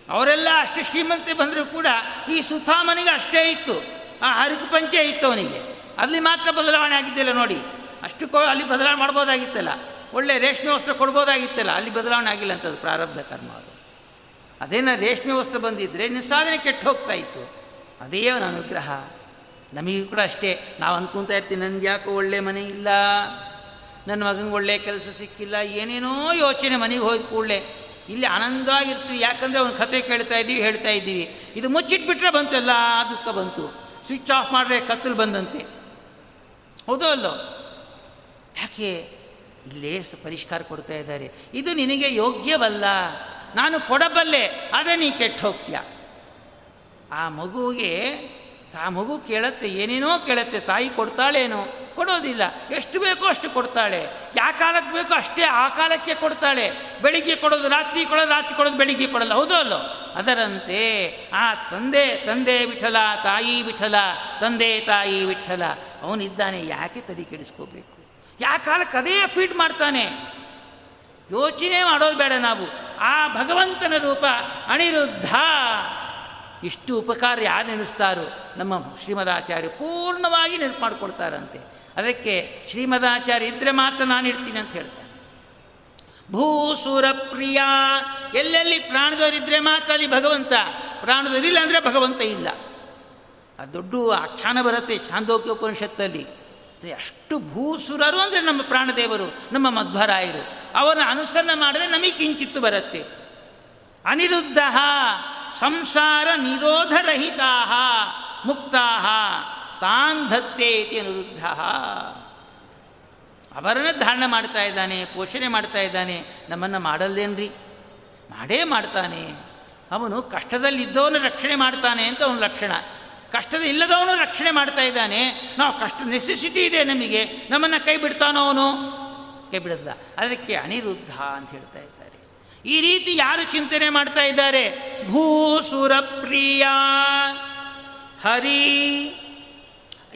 ಅವರೆಲ್ಲ ಅಷ್ಟು ಶ್ರೀಮಂತೆ ಬಂದರೂ ಕೂಡ ಈ ಸುಧಾಮನಿಗೆ ಅಷ್ಟೇ ಇತ್ತು, ಆ ಹರಿಕು ಪಂಚೆ ಇತ್ತು ಅವನಿಗೆ. ಅಲ್ಲಿ ಮಾತ್ರ ಬದಲಾವಣೆ ಆಗಿದ್ದಿಲ್ಲ ನೋಡಿ, ಅಷ್ಟು ಕೋ, ಅಲ್ಲಿ ಬದಲಾವಣೆ ಮಾಡ್ಬೋದಾಗಿತ್ತಲ್ಲ, ಒಳ್ಳೆ ರೇಷ್ಮೆ ವಸ್ತ್ರ ಕೊಡ್ಬೋದಾಗಿತ್ತಲ್ಲ, ಅಲ್ಲಿ ಬದಲಾವಣೆ ಆಗಿಲ್ಲ ಅಂತದ್ದು ಪ್ರಾರಬ್ಧ ಕರ್ಮ ಅದು. ಅದೇನ ರೇಷ್ಮೆ ವಸ್ತ್ರ ಬಂದಿದ್ದರೆ ನಿಸ್ಸಾಧನೆ ಕೆಟ್ಟು ಹೋಗ್ತಾ ಇತ್ತು, ಅದೇ ಅವನ ಅನುಗ್ರಹ. ನಮಗೂ ಕೂಡ ಅಷ್ಟೇ. ನಾವು ಅಂದ್ಕೊತಾ ಇರ್ತೀವಿ ನನಗೆ ಯಾಕೋ ಒಳ್ಳೆ ಮನೆ ಇಲ್ಲ ನನ್ನ ಮಗನಿಗೆ ಒಳ್ಳೆ ಕೆಲಸ ಸಿಕ್ಕಿಲ್ಲ, ಏನೇನೋ ಯೋಚನೆ ಮನೆಗೆ ಹೋದ ಕೂಡಲೇ. ಇಲ್ಲಿ ಆನಂದವಾಗಿರ್ತೀವಿ, ಯಾಕಂದರೆ ಅವನ ಕತೆ ಕೇಳ್ತಾ ಇದ್ದೀವಿ, ಹೇಳ್ತಾ ಇದ್ದೀವಿ. ಇದು ಮುಚ್ಚಿಟ್ಬಿಟ್ರೆ ಬಂತು, ಎಲ್ಲ ದುಃಖ ಬಂತು. ಸ್ವಿಚ್ ಆಫ್ ಮಾಡಿದ್ರೆ ಕತ್ತಲು ಬಂದಂತೆ. ಹೌದೋ ಅಲ್ಲೋ? ಯಾಕೆ? ಇಲ್ಲೇ ಪರಿಷ್ಕಾರ ಕೊಡ್ತಾ ಇದ್ದಾರೆ. ಇದು ನಿನಗೆ ಯೋಗ್ಯವಲ್ಲ. ನಾನು ಕೊಡಬಲ್ಲೆ ಅದೇ ನೀ ಕೆಟ್ಟು ಹೋಗ್ತೀಯ? ಆ ಮಗುವಿಗೆ ತಾ ಮಗು ಕೇಳತ್ತೆ, ಏನೇನೋ ಕೇಳತ್ತೆ, ತಾಯಿ ಕೊಡ್ತಾಳೇನೋ, ಕೊಡೋದಿಲ್ಲ. ಎಷ್ಟು ಬೇಕೋ ಅಷ್ಟು ಕೊಡ್ತಾಳೆ. ಯಾವ ಕಾಲಕ್ಕೆ ಬೇಕೋ ಅಷ್ಟೇ ಆ ಕಾಲಕ್ಕೆ ಕೊಡ್ತಾಳೆ. ಬೆಳಿಗ್ಗೆ ಕೊಡೋದು ರಾತ್ರಿ ಕೊಡೋದು ರಾತ್ರಿ ಕೊಡೋದು, ಬೆಳಿಗ್ಗೆ ಕೊಡಲ್ಲ ಹೌದೋ ಅಲ್ಲೋ? ಅದರಂತೆ, ಆ ತಂದೆ ತಂದೆ ವಿಠಲ, ತಾಯಿ ವಿಠಲ, ತಂದೆ, ತಾಯಿ ವಿಠಲ. ಅವನಿದ್ದಾನೆ, ಯಾಕೆ ತಲೆ ಕೆಡಿಸ್ಕೋಬೇಕು? ಯಾವ ಕಾಲಕ್ಕೆ ಅದೇ ಫೀಡ್ ಮಾಡ್ತಾನೆ. ಯೋಚನೆ ಮಾಡೋದು ಬೇಡ ನಾವು. ಆ ಭಗವಂತನ ರೂಪ ಅನಿರುದ್ಧ. ಇಷ್ಟು ಉಪಕಾರ ಯಾರು ನೆನೆಸ್ತಾರೋ ನಮ್ಮ ಶ್ರೀಮದಾಚಾರ್ಯ ಪೂರ್ಣವಾಗಿ ನೆನಪು ಮಾಡಿಕೊಡ್ತಾರಂತೆ ಅದಕ್ಕೆ ಶ್ರೀಮದಾಚಾರ್ಯ ಇದ್ದರೆ ಮಾತ್ರ ನಾನು ಇರ್ತೀನಿ ಅಂತ ಹೇಳ್ತಾನೆ. ಭೂಸುರ ಪ್ರಿಯ ಎಲ್ಲೆಲ್ಲಿ ಪ್ರಾಣದವರಿದ್ದರೆ ಮಾತ್ರ ಅಲ್ಲಿ ಭಗವಂತ ಪ್ರಾಣದವರಿಲ್ಲ ಅಂದರೆ ಭಗವಂತ ಇಲ್ಲ. ಆ ದೊಡ್ಡ ಆಖ್ಯಾನ ಬರುತ್ತೆ ಚಾಂದೋಕ್ಯ ಉಪನಿಷತ್ತಲ್ಲಿ ಅಷ್ಟು ಭೂಸುರರು ಅಂದರೆ ನಮ್ಮ ಪ್ರಾಣದೇವರು, ನಮ್ಮ ಮಧ್ವರಾಯರು. ಅವರ ಅನುಸರಣೆ ಮಾಡಿದ್ರೆ ನಮಗೆ ಕಿಂಚಿತ್ತು ಬರುತ್ತೆ. ಅನಿರುದ್ಧ ಸಂಸಾರ ನಿರೋಧರಹಿತಾ ಮುಕ್ತಾ ತಾನ್ ಧತ್ತೆ ಇತಿ ಅನಿರುದ್ಧ ಅವರನ್ನ ಧಾರಣೆ ಮಾಡ್ತಾ ಇದ್ದಾನೆ, ಪೋಷಣೆ ಮಾಡ್ತಾ ಇದ್ದಾನೆ, ನಮ್ಮನ್ನು ಮಾಡಲ್ಲೇನ್ರಿ? ಮಾಡೇ ಮಾಡ್ತಾನೆ. ಅವನು ಕಷ್ಟದಲ್ಲಿದ್ದವನು ರಕ್ಷಣೆ ಮಾಡ್ತಾನೆ ಅಂತ ಅವನ ಲಕ್ಷಣ. ಕಷ್ಟದ ಇಲ್ಲದವನು ರಕ್ಷಣೆ ಮಾಡ್ತಾ ಇದ್ದಾನೆ. ನಾವು ಕಷ್ಟ ನೆಸೆಸಿಟಿ ಇದೆ ನಮಗೆ. ನಮ್ಮನ್ನು ಕೈ ಬಿಡ್ತಾನೋ ಅವನು? ಕೈ ಬಿಡಲ್ಲ ಅದಕ್ಕೆ ಅನಿರುದ್ಧ ಅಂತ ಹೇಳ್ತಾ ಈ ರೀತಿ ಯಾರು ಚಿಂತನೆ ಮಾಡ್ತಾ ಇದ್ದಾರೆ? ಭೂಸುರ ಪ್ರಿಯ, ಹರಿ.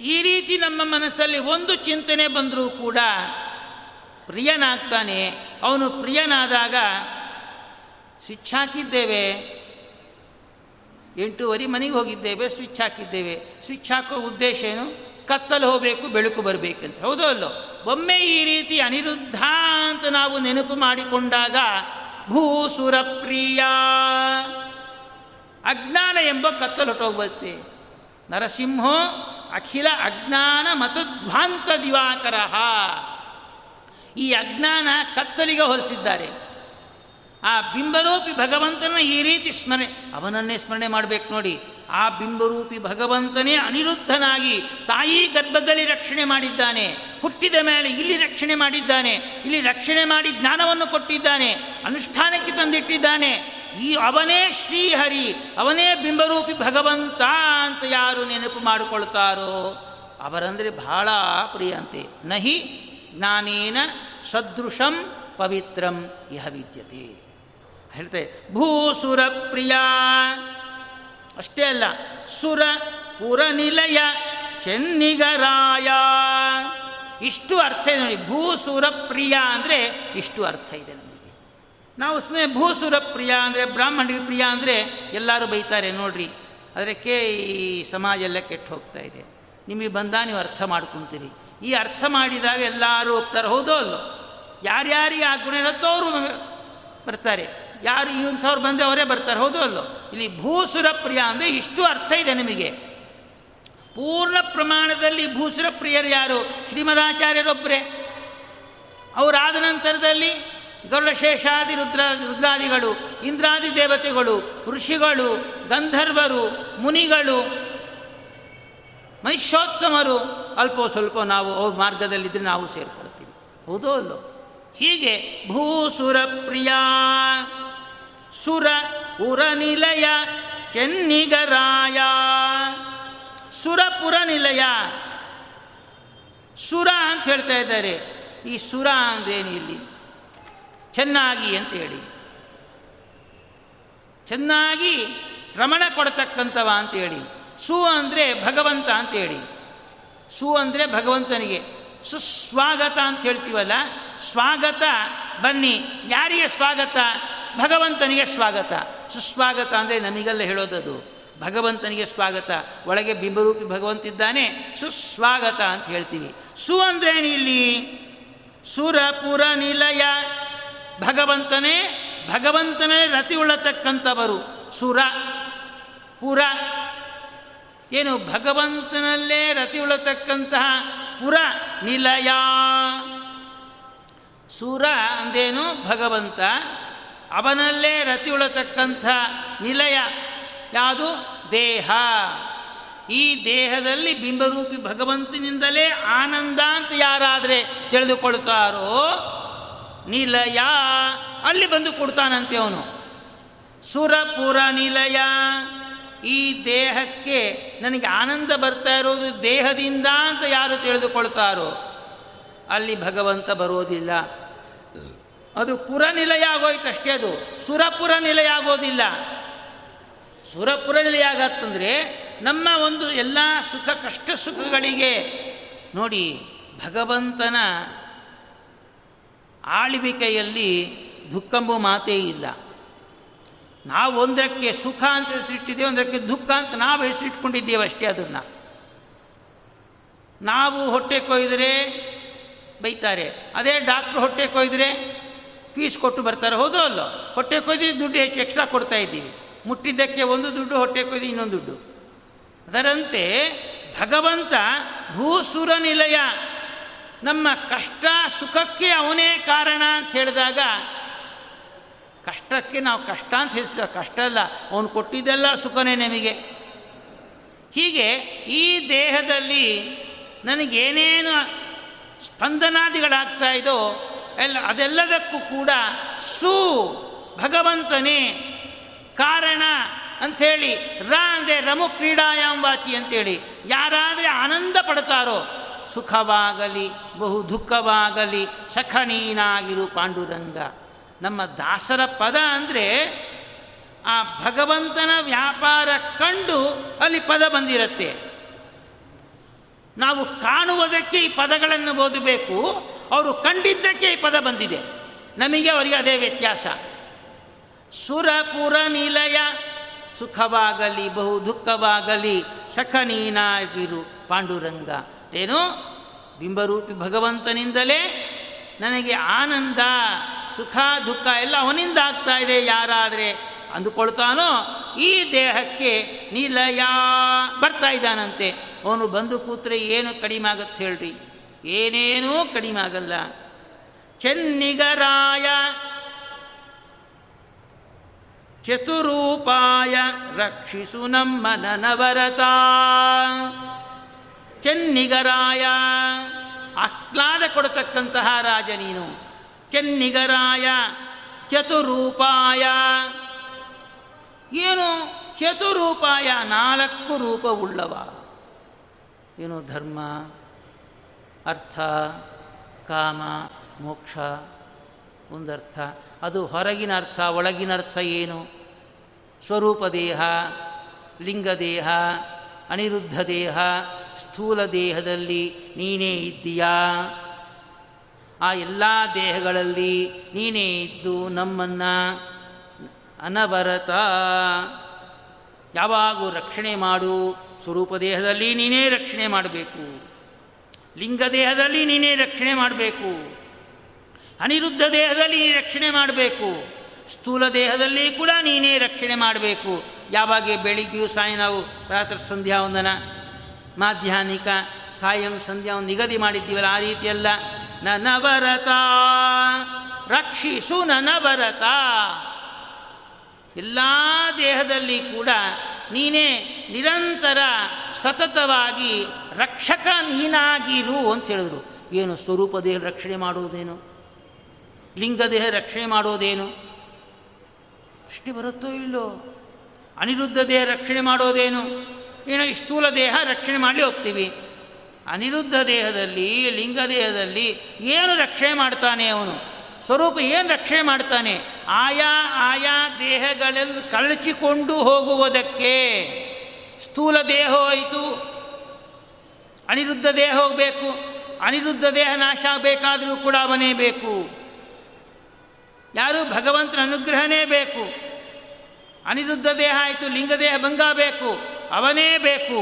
ಈ ರೀತಿ ನಮ್ಮ ಮನಸ್ಸಲ್ಲಿ ಒಂದು ಚಿಂತನೆ ಬಂದರೂ ಕೂಡ ಪ್ರಿಯನಾಗ್ತಾನೆ. ಅವನು ಪ್ರಿಯನಾದಾಗ ಸ್ವಿಚ್ ಹಾಕಿದ್ದೇವೆ. ಎಂಟೂವರೆ ಮನೆಗೆ ಹೋಗಿದ್ದೇವೆ, ಸ್ವಿಚ್ ಹಾಕಿದ್ದೇವೆ. ಸ್ವಿಚ್ ಹಾಕೋ ಉದ್ದೇಶ ಏನು? ಕತ್ತಲು ಹೋಗಬೇಕು, ಬೆಳಕು ಬರಬೇಕಂತ. ಹೌದೋ ಅಲ್ಲೋ? ಒಮ್ಮೆ ಈ ರೀತಿ ಅನಿರುದ್ಧ ಅಂತ ನಾವು ನೆನಪು ಮಾಡಿಕೊಂಡಾಗ ಭೂಸುರ ಪ್ರಿಯ. ಅಜ್ಞಾನ ಎಂಬ ಕತ್ತಲು ಹೊಟ್ಟೋಗ್ಬತ್ತೆ ನರಸಿಂಹೋ ಅಖಿಲ ಅಜ್ಞಾನ ಮತಧ್ವಾಂತ ದಿವಾಕರ ಈ ಅಜ್ಞಾನ ಕತ್ತಲಿಗೆ ಹೊಲಿಸಿದ್ದಾರೆ. ಆ ಬಿಂಬರೂಪಿ ಭಗವಂತನ ಈ ರೀತಿ ಸ್ಮರಣೆ, ಅವನನ್ನೇ ಸ್ಮರಣೆ ಮಾಡಬೇಕು ನೋಡಿ. ಆ ಬಿಂಬರೂಪಿ ಭಗವಂತನೇ ಅನಿರುದ್ಧನಾಗಿ ತಾಯಿ ಗರ್ಭದಲ್ಲಿ ರಕ್ಷಣೆ ಮಾಡಿದ್ದಾನೆ. ಹುಟ್ಟಿದ ಮೇಲೆ ಇಲ್ಲಿ ರಕ್ಷಣೆ ಮಾಡಿದ್ದಾನೆ. ಇಲ್ಲಿ ರಕ್ಷಣೆ ಮಾಡಿ ಜ್ಞಾನವನ್ನು ಕೊಟ್ಟಿದ್ದಾನೆ. ಅನುಷ್ಠಾನಕ್ಕೆ ತಂದಿಟ್ಟಿದ್ದಾನೆ. ಈ ಅವನೇ ಶ್ರೀಹರಿ, ಅವನೇ ಬಿಂಬರೂಪಿ ಭಗವಂತ ಅಂತ ಯಾರು ನೆನಪು ಮಾಡಿಕೊಳ್ತಾರೋ? ಅವರಂದರೆ ಬಹಳ ಪ್ರಿಯಂತೆ. ನಹಿ ಜ್ಞಾನೇನ ಸದೃಶಂ ಪವಿತ್ರಂ, ಇಹ ವಿದ್ಯತೆ. ಹೇಳ್ತೆ ಭೂಸುರ ಪ್ರಿಯ ಅಷ್ಟೇ ಅಲ್ಲ, ಸುರ ಪುರನಿಲಯ ಚೆನ್ನಿಗರಾಯ. ಇಷ್ಟು ಅರ್ಥ ಇದೆ ನೋಡಿ ಭೂಸುರ ಪ್ರಿಯ ಅಂದರೆ ಇಷ್ಟು ಅರ್ಥ ಇದೆ ನಮಗೆ. ನಾವು ಸುಮ್ಮನೆ ಭೂಸುರ ಪ್ರಿಯ ಅಂದರೆ, ಬ್ರಾಹ್ಮಣರಿಗೆ ಪ್ರಿಯ ಅಂದರೆ ಎಲ್ಲರೂ ಬೈತಾರೆ, ನೋಡ್ರಿ. ಅದಕ್ಕೆ ಈ ಸಮಾಜ ಎಲ್ಲ ಕೆಟ್ಟು ಹೋಗ್ತಾ ಇದೆ. ನಿಮಗೆ ಬಂದ ನೀವು ಅರ್ಥ ಮಾಡ್ಕೊತೀರಿ. ಈ ಅರ್ಥ ಮಾಡಿದಾಗ ಎಲ್ಲರೂ ಒಪ್ತಾರೆ, ಹೌದೋ ಅಲ್ಲೋ? ಯಾರ್ಯಾರಿಗೆ ಆ ಗುಣ ಇರುತ್ತೋ ಅವರು ಬರ್ತಾರೆ. ಯಾರು ಇಂಥವ್ರು ಬಂದರೆ ಅವರೇ ಬರ್ತಾರೆ, ಹೌದು ಅಲ್ಲೋ? ಇಲ್ಲಿ ಭೂಸುರ ಪ್ರಿಯ ಅಂದರೆ ಇಷ್ಟು ಅರ್ಥ ಇದೆ ನಿಮಗೆ. ಪೂರ್ಣ ಪ್ರಮಾಣದಲ್ಲಿ ಭೂಸುರ ಪ್ರಿಯರು ಯಾರು? ಶ್ರೀಮದಾಚಾರ್ಯರೊಬ್ಬರೇ ಅವರಾದ ನಂತರದಲ್ಲಿ ಗರುಡಶೇಷಾದಿ ರುದ್ರ, ರುದ್ರಾದಿಗಳು, ಇಂದ್ರಾದಿ ದೇವತೆಗಳು, ಋಷಿಗಳು, ಗಂಧರ್ವರು, ಮುನಿಗಳು, ಮಹಿಷೋತ್ತಮರು. ಅಲ್ಪ ಸ್ವಲ್ಪ ನಾವು ಅವ್ರ ಮಾರ್ಗದಲ್ಲಿದ್ದರೆ ನಾವು ಸೇರ್ಕೊಳ್ತೀವಿ. ಹೌದೋ ಅಲ್ಲೋ? ಹೀಗೆ ಭೂಸುರ ಪ್ರಿಯ ಸುರ ಪುರನಿಲಯ ಚೆನ್ನಿಗರಾಯ. ಸುರಪುರ ನಿಲಯ ಸುರ ಅಂತ ಹೇಳ್ತಾ ಇದ್ದಾರೆ. ಈ ಸುರ ಅಂದ್ರೇನು ಇಲ್ಲಿ? ಚೆನ್ನಾಗಿ ಅಂತ ಹೇಳಿ. ಚೆನ್ನಾಗಿ ರಮಣ ಕೊಡತಕ್ಕಂಥವ ಅಂತೇಳಿ ಸು ಅಂದರೆ ಭಗವಂತ ಅಂತೇಳಿ ಸು ಅಂದರೆ ಭಗವಂತನಿಗೆ. ಸುಸ್ವಾಗತ ಅಂತ ಹೇಳ್ತೀವಲ್ಲ? ಸ್ವಾಗತ ಬನ್ನಿ. ಯಾರಿಗೆ ಸ್ವಾಗತ? ಭಗವಂತನಿಗೆ ಸ್ವಾಗತ. ಸುಸ್ವಾಗತ ಅಂದರೆ ನಮಗೆಲ್ಲ ಹೇಳೋದದು. ಭಗವಂತನಿಗೆ ಸ್ವಾಗತ. ಒಳಗೆ ಬಿಂಬರೂಪಿ ಭಗವಂತಿದ್ದಾನೆ ಸುಸ್ವಾಗತ ಅಂತ ಹೇಳ್ತೀವಿ. ಸು ಅಂದ್ರೇನು ಇಲ್ಲಿ? ಸುರಪುರ ನಿಲಯ. ಭಗವಂತನೇ ಭಗವಂತನೇ ರತಿ ಉಳ್ಳತಕ್ಕಂಥವರು. ಸುರ, ಪುರ. ಏನು? ಭಗವಂತನಲ್ಲೇ ರತಿ ಉಳ್ಳತಕ್ಕಂತಹ ಪುರ, ನಿಲಯ. ಸುರ ಅಂದೇನು? ಭಗವಂತ. ಅವನಲ್ಲೇ ರತಿ ಉಳತಕ್ಕಂಥ ನಿಲಯ ಯಾವುದು? ದೇಹ. ಈ ದೇಹದಲ್ಲಿ ಬಿಂಬರೂಪಿ ಭಗವಂತನಿಂದಲೇ ಆನಂದ ಅಂತ ಯಾರಾದರೆ ತಿಳಿದುಕೊಳ್ತಾರೋ, ನಿಲಯ ಅಲ್ಲಿ ಬಂದು ಕೊಡ್ತಾನಂತೆ ಅವನು. ಸುರಪುರ ನಿಲಯ. ಈ ದೇಹಕ್ಕೆ ನನಗೆ ಆನಂದ ಬರ್ತಾ ಇರೋದು ದೇಹದಿಂದ ಅಂತ ಯಾರು ತಿಳಿದುಕೊಳ್ತಾರೋ, ಅಲ್ಲಿ ಭಗವಂತ ಬರೋದಿಲ್ಲ. ಅದು ಪುರ ನಿಲಯ ಆಗೋಯ್ತು ಅಷ್ಟೇ ಅದು. ಸುರಪುರ ನಿಲಯ ಆಗೋದಿಲ್ಲ ಸುರಪುರ ನಿಲಯ ಆಗತ್ತಂದರೆ ನಮ್ಮ ಒಂದು ಎಲ್ಲ ಸುಖ ಕಷ್ಟ ಸುಖಗಳಿಗೆ ನೋಡಿ ಭಗವಂತನ ಆಳ್ವಿಕೆಯಲ್ಲಿ ದುಃಖಂಬು ಮಾತೇ ಇಲ್ಲ. ನಾವು ಒಂದಕ್ಕೆ ಸುಖ ಅಂತ ಹೆಸರಿಟ್ಟಿದ್ದೇವೆ ಒಂದಕ್ಕೆ ದುಃಖ ಅಂತ ನಾವು ಹೆಸರಿಟ್ಕೊಂಡಿದ್ದೇವೆ ಅಷ್ಟೇ ಅದನ್ನು. ನಾವು ಹೊಟ್ಟೆ ಕೊಯ್ದರೆ ಬೈತಾರೆ. ಅದೇ ಡಾಕ್ಟ್ರು ಹೊಟ್ಟೆ ಕೊಯ್ದರೆ ಫೀಸ್ ಕೊಟ್ಟು ಬರ್ತಾರೆ ಹೌದು ಅಲ್ಲೋ. ಹೊಟ್ಟೆ ಕೊಯ್ದು ದುಡ್ಡು ಹೆಚ್ಚು ಎಕ್ಸ್ಟ್ರಾ ಕೊಡ್ತಾ ಇದ್ದೀವಿ. ಮುಟ್ಟಿದ್ದಕ್ಕೆ ಒಂದು ದುಡ್ಡು, ಹೊಟ್ಟೆ ಕೊಯ್ದು ಇನ್ನೊಂದು ದುಡ್ಡು. ಅದರಂತೆ ಭಗವಂತ ಭೂಸುರ ನಿಲಯ. ನಮ್ಮ ಕಷ್ಟ ಸುಖಕ್ಕೆ ಅವನೇ ಕಾರಣ ಅಂತ ಹೇಳಿದಾಗ, ಕಷ್ಟಕ್ಕೆ ನಾವು ಕಷ್ಟ ಅಂತ ಹೆಸರು, ಕಷ್ಟ ಅಲ್ಲ. ಅವನು ಕೊಟ್ಟಿದ್ದೆಲ್ಲ ಸುಖನೇ ನಮಗೆ. ಹೀಗೆ ಈ ದೇಹದಲ್ಲಿ ನನಗೇನೇನು ಸ್ಪಂದನಾದಿಗಳಾಗ್ತಾ ಇದೋ ಎಲ್ಲ, ಅದೆಲ್ಲದಕ್ಕೂ ಕೂಡ ಸು, ಭಗವಂತನೇ ಕಾರಣ ಅಂಥೇಳಿ, ರ ಅಂದರೆ ರಮು ಕ್ರೀಡಾಯಾಂಬಾಚಿ ಅಂತೇಳಿ ಯಾರಾದರೆ ಆನಂದ ಪಡ್ತಾರೋ, ಸುಖವಾಗಲಿ, ಬಹು ದುಃಖವಾಗಲಿ, ಸಖಣೀನಾಗಿರು ಪಾಂಡುರಂಗ. ನಮ್ಮ ದಾಸರ ಪದ ಅಂದರೆ, ಆ ಭಗವಂತನ ವ್ಯಾಪಾರ ಕಂಡು ಅಲ್ಲಿ ಪದ ಬಂದಿರತ್ತೆ. ನಾವು ಕಾಣುವುದಕ್ಕೆ ಈ ಪದಗಳನ್ನು ಓದಬೇಕು, ಅವರು ಕಂಡಿದ್ದಕ್ಕೆ ಈ ಪದ ಬಂದಿದೆ. ನಮಗೆ ಅವರಿಗೆ ಅದೇ ವ್ಯತ್ಯಾಸ. ಸುರಪುರ ನಿಲಯ ಸುಖವಾಗಲಿ, ಬಹು ದುಃಖವಾಗಲಿ ಸಖನೀನಾಗಿರು ಪಾಂಡುರಂಗ. ಏನು? ಬಿಂಬರೂಪಿ ಭಗವಂತನಿಂದಲೇ ನನಗೆ ಆನಂದ, ಸುಖ, ದುಃಖ ಎಲ್ಲ ಅವನಿಂದ ಆಗ್ತಾ ಇದೆ, ಯಾರಾದರೆ ಅಂದುಕೊಳ್ತಾನೋ ಈ ದೇಹಕ್ಕೆ ನಿಲಯ ಬರ್ತಾ ಇದ್ದಾನಂತೆ. ಅವನು ಬಂದು ಕೂತ್ರೆ ಏನು ಕಡಿಮೆ ಆಗತ್ತೆ ಹೇಳ್ರಿ. ಏನೇನೂ ಕಡಿಮೆ ಆಗಲ್ಲ ಚೆನ್ನಿಗರಾಯ ಚತುರೂಪಾಯ ರಕ್ಷಿಸು ನಮ್ಮ ನನವರತ. ಚೆನ್ನಿಗರಾಯ ಆಹ್ಲಾದ ಕೊಡತಕ್ಕಂತಹ ರಾಜ ನೀನು. ಚೆನ್ನಿಗರಾಯ ಚತುರೂಪಾಯ ಏನು? ಚತುರೂಪಾಯ ನಾಲ್ಕು ರೂಪವುಳ್ಳವ. ಏನು ಧರ್ಮ, ಅರ್ಥ, ಕಾಮ, ಮೋಕ್ಷ, ಒಂದರ್ಥ. ಅದು ಹೊರಗಿನ ಅರ್ಥ, ಒಳಗಿನ ಅರ್ಥ ಏನು? ಸ್ವರೂಪ ದೇಹ ಲಿಂಗದೇಹ ಅನಿರುದ್ಧ ದೇಹ, ಸ್ಥೂಲ ದೇಹದಲ್ಲಿ ನೀನೇ ಇದ್ದೀಯಾ? ಆ ಎಲ್ಲ ದೇಹಗಳಲ್ಲಿ ನೀನೇ ಇದ್ದು ನಮ್ಮನ್ನು ಅನವರತ. ಯಾವಾಗೂ ರಕ್ಷಣೆ ಮಾಡು. ಸ್ವರೂಪ ದೇಹದಲ್ಲಿ ನೀನೇ ರಕ್ಷಣೆ ಮಾಡಬೇಕು. ಲಿಂಗ ದೇಹದಲ್ಲಿ ನೀನೇ ರಕ್ಷಣೆ ಮಾಡಬೇಕು. ಅನಿರುದ್ಧ ದೇಹದಲ್ಲಿ ನೀ ರಕ್ಷಣೆ ಮಾಡಬೇಕು. ಸ್ಥೂಲ ದೇಹದಲ್ಲಿ ಕೂಡ ನೀನೇ ರಕ್ಷಣೆ ಮಾಡಬೇಕು. ಯಾವಾಗ ಬೆಳಿಗ್ಗೆಯೂ ಸಾಯ ನಾವು ಪ್ರಾತಃ ಸಂಧ್ಯಾ ವಂದನ ಮಾಧ್ಯಾಹ್ನಿಕ ಸಾಯಂ ಸಂಧ್ಯಾ ನಿಗದಿ ಮಾಡಿದ್ದೀವಲ್ಲ, ಆ ರೀತಿಯಲ್ಲ. ನನವರತ. ರಕ್ಷಿಸು ನನವರತ. ಎಲ್ಲ ದೇಹದಲ್ಲಿ ಕೂಡ ನೀನೇ ನಿರಂತರ ಸತತವಾಗಿ ರಕ್ಷಕ ನೀನಾಗಿರು ಅಂತ ಹೇಳಿದ್ರು. ಏನು ಸ್ವರೂಪ ದೇಹ ರಕ್ಷಣೆ ಮಾಡೋದೇನು? ಲಿಂಗ ದೇಹ ರಕ್ಷಣೆ ಮಾಡೋದೇನು? ಪ್ರಶ್ನೆ ಬರುತ್ತೋ ಇಲ್ಲೋ? ಅನಿರುದ್ಧ ದೇಹ ರಕ್ಷಣೆ ಮಾಡೋದೇನು? ಏನೋ ಸ್ಥೂಲ ದೇಹ ರಕ್ಷಣೆ ಮಾಡಲಿ ಹೋಗ್ತೀವಿ. ಅನಿರುದ್ಧ ದೇಹದಲ್ಲಿ, ಲಿಂಗ ದೇಹದಲ್ಲಿ ಏನು ರಕ್ಷಣೆ ಮಾಡ್ತಾನೆ ಅವನು? ಸ್ವರೂಪ ಏನು ರಕ್ಷಣೆ ಮಾಡ್ತಾನೆ? ಆಯಾ ಆಯಾ ದೇಹಗಳಲ್ಲಿ ಕಳಚಿಕೊಂಡು ಹೋಗುವುದಕ್ಕೆ. ಸ್ಥೂಲ ದೇಹ ಹೋಯಿತು. ಅನಿರುದ್ಧ ದೇಹ ಹೋಗಬೇಕು. ಅನಿರುದ್ಧ ದೇಹ ನಾಶ ಆಗಬೇಕಾದರೂ ಕೂಡ ಅವನೇ ಬೇಕು. ಯಾರು ಭಗವಂತನ ಅನುಗ್ರಹನೇ ಬೇಕು. ಅನಿರುದ್ಧ ದೇಹ ಆಯಿತು ಲಿಂಗದೇಹ ಭಂಗ ಬೇಕು. ಅವನೇ ಬೇಕು.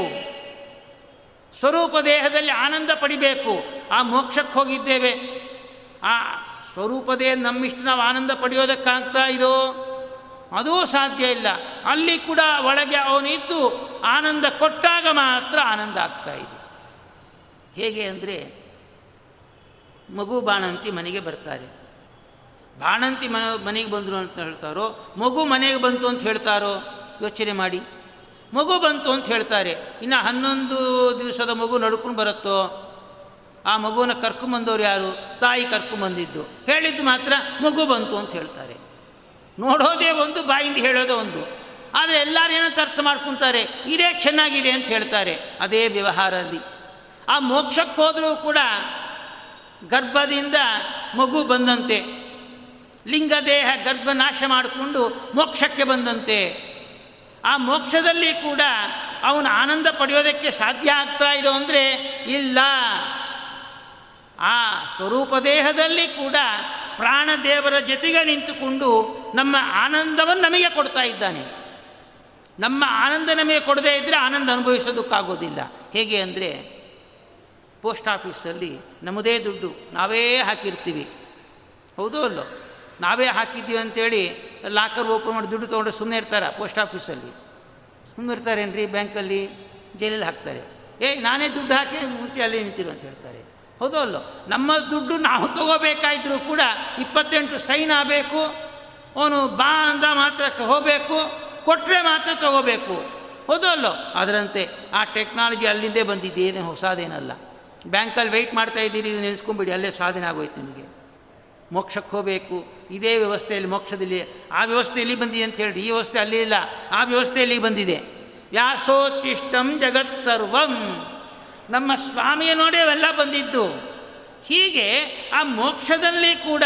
ಸ್ವರೂಪ ದೇಹದಲ್ಲಿ ಆನಂದ ಪಡಿಬೇಕು. ಆ ಮೋಕ್ಷಕ್ಕೆ ಹೋಗಿದ್ದೇವೆ. ಆ ಸ್ವರೂಪದೇ ನಮ್ಮಿಷ್ಟು ನಾವು ಆನಂದ ಪಡೆಯೋದಕ್ಕಾಗ್ತಾ ಇದೋ? ಅದೂ ಸಾಧ್ಯ ಇಲ್ಲ. ಅಲ್ಲಿ ಕೂಡ ಒಳಗೆ ಅವನಿದ್ದು ಆನಂದ ಕೊಟ್ಟಾಗ ಮಾತ್ರ ಆನಂದ ಆಗ್ತಾ ಇದೆ. ಹೇಗೆ ಅಂದರೆ, ಮಗು ಬಾಣಂತಿ ಮನೆಗೆ ಬರ್ತಾರೆ. ಬಾಣಂತಿ ಮನ, ಮನೆಗೆ ಬಂದರು ಅಂತ ಹೇಳ್ತಾರೋ, ಮಗು ಮನೆಗೆ ಬಂತು ಅಂತ ಹೇಳ್ತಾರೋ? ಯೋಚನೆ ಮಾಡಿ. ಮಗು ಬಂತು ಅಂತ ಹೇಳ್ತಾರೆ. ಇನ್ನು ಹನ್ನೊಂದು ದಿವಸದ ಮಗು ನಡ್ಕೊಂಡು ಬರುತ್ತೋ? ಆ ಮಗುವನ್ನು ಕರ್ಕೊಂಬಂದವ್ರು ಯಾರು? ತಾಯಿ ಕರ್ಕೊಂಬಂದಿದ್ದು ಹೇಳಿದ್ದು ಮಾತ್ರ ಮಗು ಬಂತು ಅಂತ ಹೇಳ್ತಾರೆ. ನೋಡೋದೇ ಒಂದು, ಬಾಯಿಂದ ಹೇಳೋದೇ ಒಂದು. ಆದರೆ ಎಲ್ಲರೂ ಏನಂತ ಅರ್ಥ ಮಾಡ್ಕೊತಾರೆ? ಇದೇ ಚೆನ್ನಾಗಿದೆ ಅಂತ ಹೇಳ್ತಾರೆ. ಅದೇ ವ್ಯವಹಾರದಲ್ಲಿ. ಆ ಮೋಕ್ಷಕ್ಕೆ ಹೋದರೂ ಕೂಡ ಗರ್ಭದಿಂದ ಮಗು ಬಂದಂತೆ, ಲಿಂಗದೇಹ ಗರ್ಭ ನಾಶ ಮಾಡಿಕೊಂಡು ಮೋಕ್ಷಕ್ಕೆ ಬಂದಂತೆ, ಆ ಮೋಕ್ಷದಲ್ಲಿ ಕೂಡ ಅವನು ಆನಂದ ಪಡೆಯೋದಕ್ಕೆ ಸಾಧ್ಯ ಆಗ್ತಾ ಇದೆ ಅಂದರೆ ಇಲ್ಲ. ಆ ಸ್ವರೂಪ ದೇಹದಲ್ಲಿ ಕೂಡ ಪ್ರಾಣದೇವರ ಜೊತೆಗೆ ನಿಂತುಕೊಂಡು ನಮ್ಮ ಆನಂದವನ್ನು ನಮಗೆ ಕೊಡ್ತಾ ಇದ್ದಾನೆ. ನಮ್ಮ ಆನಂದ ನಮಗೆ ಕೊಡದೇ ಇದ್ದರೆ ಆನಂದ ಅನುಭವಿಸೋದಕ್ಕಾಗೋದಿಲ್ಲ. ಹೇಗೆ ಅಂದರೆ ಪೋಸ್ಟ್ ಆಫೀಸಲ್ಲಿ ನಮ್ಮದೇ ದುಡ್ಡು, ನಾವೇ ಹಾಕಿರ್ತೀವಿ. ಹೌದು ಅಲ್ಲೋ? ನಾವೇ ಹಾಕಿದ್ದೀವಿ ಅಂತೇಳಿ ಲಾಕರ್ ಓಪನ್ ಮಾಡಿ ದುಡ್ಡು ತೊಗೊಂಡು ಸುಮ್ಮನೆ ಇರ್ತಾರೆ ಪೋಸ್ಟ್ ಆಫೀಸಲ್ಲಿ? ಸುಮ್ಮನೆ ಇರ್ತಾರೇನ್ರಿ ಬ್ಯಾಂಕಲ್ಲಿ? ಜೈಲಲ್ಲಿ ಹಾಕ್ತಾರೆ. ಏಯ್, ನಾನೇ ದುಡ್ಡು ಹಾಕಿ ಮುಂಚೆ ಅಲ್ಲಿ ನಿಂತಿರು ಅಂತ ಹೇಳ್ತಾರೆ. ಹೌದೋ ಅಲ್ಲೋ ನಮ್ಮ ದುಡ್ಡು ನಾವು ತಗೋಬೇಕಾಯಿದ್ರು ಕೂಡ ಇಪ್ಪತ್ತೆಂಟು ಸೈನ್ ಆಗಬೇಕು, ಅವನು ಬಾ ಅಂದ ಮಾತ್ರ ಹೋಗಬೇಕು ಕೊಟ್ಟರೆ ಮಾತ್ರ ತಗೋಬೇಕು. ಹೌದೋ ಅಲ್ಲೋ ಅದರಂತೆ ಆ ಟೆಕ್ನಾಲಜಿ ಅಲ್ಲಿಂದೇ ಬಂದಿದೆ, ಏನೇ ಹೊಸದೇನಲ್ಲ. ಬ್ಯಾಂಕಲ್ಲಿ ವೆಯ್ಟ್ ಮಾಡ್ತಾ ಇದ್ದೀರಿ ಇದು ನೆನೆಸ್ಕೊಂಬಿಡಿ ಅಲ್ಲೇ ಸಾಧನೆ ಆಗೋಯ್ತು ನಿಮಗೆ ಮೋಕ್ಷಕ್ಕೆ ಹೋಗಬೇಕು, ಇದೇ ವ್ಯವಸ್ಥೆಯಲ್ಲಿ, ಮೋಕ್ಷದಲ್ಲಿ, ಆ ವ್ಯವಸ್ಥೆ ಎಲ್ಲಿ ಬಂದಿದೆ ಅಂತ ಹೇಳಿ ಈ ವ್ಯವಸ್ಥೆ ಅಲ್ಲಿ ಇಲ್ಲ, ಆ ವ್ಯವಸ್ಥೆ ವ್ಯವಸ್ಥೆಯಲ್ಲಿ ಬಂದಿದೆ? ವ್ಯಾಸೋಚ್ಚಿಷ್ಟಂ ಜಗತ್ ಸರ್ವಂ ನಮ್ಮ ಸ್ವಾಮಿಯ ನೋಡಿ ಅವೆಲ್ಲ ಬಂದಿದ್ದು. ಹೀಗೆ ಆ ಮೋಕ್ಷದಲ್ಲಿ ಕೂಡ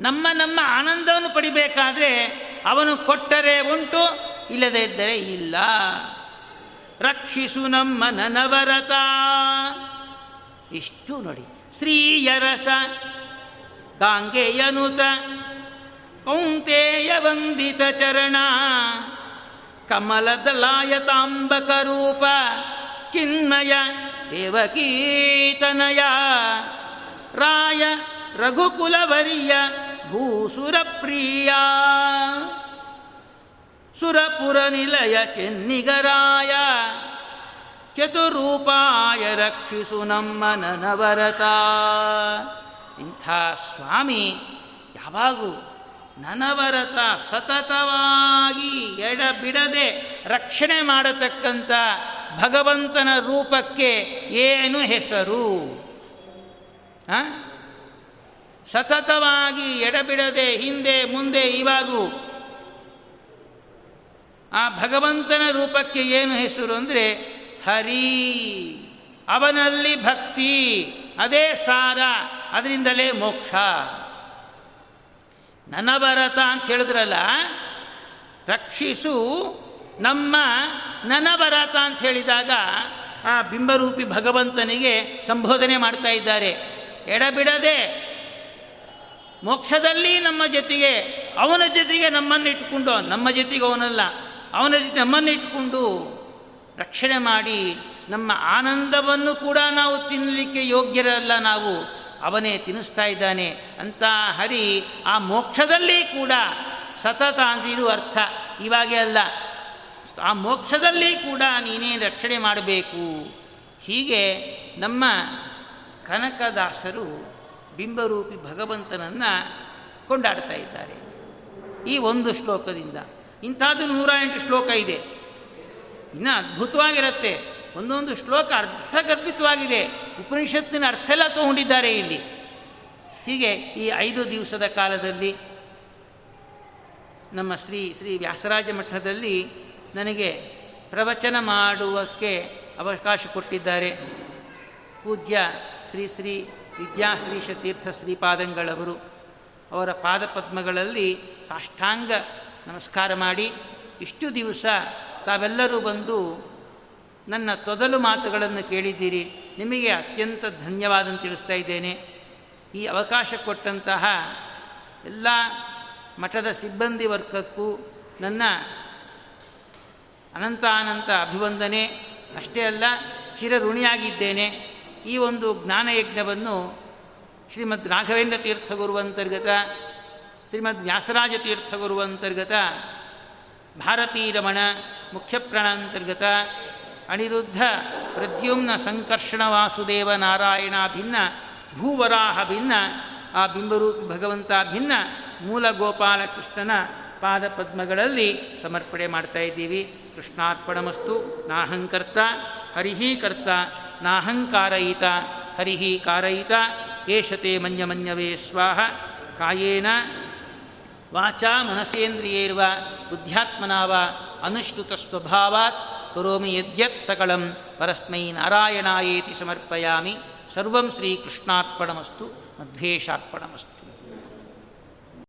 ನಮ್ಮ ನಮ್ಮ ಆನಂದವನ್ನು ಪಡಿಬೇಕಾದ್ರೆ ಅವನು ಕೊಟ್ಟರೆ ಉಂಟು, ಇಲ್ಲದೇ ಇದ್ದರೆ ಇಲ್ಲ. ರಕ್ಷಿಸು ನಮ್ಮ ನನವರತ. ಇಷ್ಟು ನೋಡಿ. ಶ್ರೀಯರಸ, ಗಾಂಗೆಯನುತ ಕೌಂತೆಯ ವಂದಿತ ಚರಣ, ಕಮಲದಲಾಯತಾಂಬಕ ರೂಪ ಚಿನ್ಮಯ ದೇವಕೀತನಯ ರಾಯ, ರಘುಕುಲವರಿಯ, ಭೂಸುರಪ್ರಿಯ. ಸುರಪುರ ನಿಲಯ ಚೆನ್ನಿಗರಾಯ. ಚತುರೂಪಾಯ ರಕ್ಷಿಸು ನಮ್ಮ ನನವರತ. ಇಂಥ ಸ್ವಾಮಿ ಯಾವಾಗೂ ನನವರತ ಸತತವಾಗಿ ಎಡಬಿಡದೆ ರಕ್ಷಣೆ ಮಾಡತಕ್ಕಂಥ ಭಗವಂತನ ರೂಪಕ್ಕೆ ಏನು ಹೆಸರು? ಸತತವಾಗಿ ಎಡಬಿಡದೆ ಹಿಂದೆ ಮುಂದೆ ಇವಾಗೂ ಆ ಭಗವಂತನ ರೂಪಕ್ಕೆ ಏನು ಹೆಸರು ಅಂದರೆ ಹರಿ. ಅವನಲ್ಲಿ ಭಕ್ತಿ, ಅದೇ ಸಾರ, ಅದರಿಂದಲೇ ಮೋಕ್ಷ. ನನಭರತ ಅಂತ ಹೇಳಿದ್ರಲ್ಲ, ರಕ್ಷಿಸು ನಮ್ಮ ನನಭರತ ಅಂತ ಹೇಳಿದಾಗ ಆ ಬಿಂಬರೂಪಿ ಭಗವಂತನಿಗೆ ಸಂಬೋಧನೆ ಮಾಡ್ತಾ ಇದ್ದಾರೆ. ಎಡಬಿಡದೆ ಮೋಕ್ಷದಲ್ಲಿ ನಮ್ಮ ಜೊತೆಗೆ, ಅವನ ಜೊತೆಗೆ ನಮ್ಮನ್ನು ಇಟ್ಟುಕೊಂಡು, ನಮ್ಮ ಜೊತೆಗೆ ಅವನಲ್ಲ, ಅವನ ಜೊತೆ ನಮ್ಮನ್ನು ಇಟ್ಟುಕೊಂಡು ರಕ್ಷಣೆ ಮಾಡಿ ನಮ್ಮ ಆನಂದವನ್ನು ಕೂಡ ನಾವು ತಿನ್ನಲಿಕ್ಕೆ ಯೋಗ್ಯರಲ್ಲ ನಾವು. ಅವನೇ ತಿನ್ನಿಸ್ತಾ ಇದ್ದಾನೆ ಅಂತ ಹರಿ ಆ ಮೋಕ್ಷದಲ್ಲಿ ಕೂಡ ಸತತ ಅಂದರೆ ಇದು ಅರ್ಥ. ಇವಾಗೆ ಅಲ್ಲ. ಆ ಮೋಕ್ಷದಲ್ಲಿ ಕೂಡ ನೀನೇ ರಕ್ಷಣೆ ಮಾಡಬೇಕು. ಹೀಗೆ ನಮ್ಮ ಕನಕದಾಸರು ಬಿಂಬರೂಪಿ ಭಗವಂತನನ್ನು ಕೊಂಡಾಡ್ತಾ ಇದ್ದಾರೆ. ಈ ಒಂದು ಶ್ಲೋಕದಿಂದ. ಇಂಥದ್ದು ನೂರ ಎಂಟು ಶ್ಲೋಕ ಇದೆ. ಇನ್ನೂ ಅದ್ಭುತವಾಗಿರುತ್ತೆ. ಒಂದೊಂದು ಶ್ಲೋಕ ಅರ್ಥಗರ್ಭಿತವಾಗಿದೆ. ಉಪನಿಷತ್ತಿನ ಅರ್ಥ ಎಲ್ಲ ತಗೊಂಡಿದ್ದಾರೆ ಇಲ್ಲಿ. ಹೀಗೆ ಈ ಐದು ದಿವಸದ ಕಾಲದಲ್ಲಿ ನಮ್ಮ ಶ್ರೀ ಶ್ರೀ ವ್ಯಾಸರಾಜ ಮಠದಲ್ಲಿ ನನಗೆ ಪ್ರವಚನ ಮಾಡುವಕ್ಕೆ ಅವಕಾಶ ಕೊಟ್ಟಿದ್ದಾರೆ. ಪೂಜ್ಯ ಶ್ರೀ ಶ್ರೀ ವಿದ್ಯಾಶ್ರೀಶ ತೀರ್ಥ ಶ್ರೀಪಾದಂಗಳವರು ಅವರ ಪಾದಪದ್ಮಗಳಲ್ಲಿ ಸಾಷ್ಟಾಂಗ ನಮಸ್ಕಾರ ಮಾಡಿ ಇಷ್ಟು ದಿವಸ ತಾವೆಲ್ಲರೂ ಬಂದು ನನ್ನ ತೊದಲು ಮಾತುಗಳನ್ನು ಕೇಳಿದ್ದೀರಿ. ನಿಮಗೆ ಅತ್ಯಂತ ಧನ್ಯವಾದ ತಿಳಿಸ್ತಾ ಇದ್ದೇನೆ. ಈ ಅವಕಾಶ ಕೊಟ್ಟಂತಹ ಎಲ್ಲ ಮಠದ ಸಿಬ್ಬಂದಿ ವರ್ಗಕ್ಕೂ ನನ್ನ ಅನಂತ ಅನಂತ ಅಭಿವಂದನೆ. ಅಷ್ಟೇ ಅಲ್ಲ, ಚಿರಋಣಿಯಾಗಿದ್ದೇನೆ. ಈ ಒಂದು ಜ್ಞಾನಯಜ್ಞವನ್ನು ಶ್ರೀಮದ್ ರಾಘವೇಂದ್ರ ತೀರ್ಥಗುರುವಂತರ್ಗತ ಶ್ರೀಮದ್ ವ್ಯಾಸರಾಜ ತೀರ್ಥಗುರುವಂತರ್ಗತ ಭಾರತೀರಮಣ ಮುಖ್ಯಪ್ರಾಣಾಂತರ್ಗತ ಅನಿರುದ್ಧ ಪ್ರದ್ಯುಮ್ನ ಸಂಕರ್ಷಣ ವಾಸುದೇವ ನಾರಾಯಣ ಭಿನ್ನ, ಭೂವರಾಹ ಭಿನ್ನ, ಆ ಬಿಂಬರೂಪಿ ಭಗವಂತ ಭಿನ್ನ ಮೂಲ ಗೋಪಾಲಕೃಷ್ಣನ ಪಾದಪದ್ಮಗಳಲ್ಲಿ ಸಮರ್ಪಣೆ ಮಾಡ್ತಾ ಇದ್ದೀವಿ. ಕೃಷ್ಣಾರ್ಪಣಮಸ್ತು, ನಾಹಂಕರ್ತ, ಹರಿಹಿ ಕರ್ತ, ನಾಹಂಕಾರಯಿತ, ಹರಿಹಿ ಕಾರಯಿತ, ಏಷತೆ ಮನ್ಯಮನ್ಯವೇ ಸ್ವಾಹ, ಕಾಯೇನ ವಾಚಾ ಮನಸೇಂದ್ರಿಯೇರ್ವ, ಬುದ್ಧ್ಯಾತ್ಮನಾವ, ಅನುಷ್ಠುತ ಸ್ವಭಾವಾತ್ ಕರೋಮಿ ಯದ್ಯತ್ ಸಕಳಂ ಪರಸ್ಮೈ ನಾರಾಯಣಾಯೇತಿ ಸಮರ್ಪಯಾಮಿ ಸರ್ವಂ ಶ್ರೀಕೃಷ್ಣಾರ್ಪಣಮಸ್ತು ಮಧ್ವೇಶಾರ್ಪಣಮಸ್ತು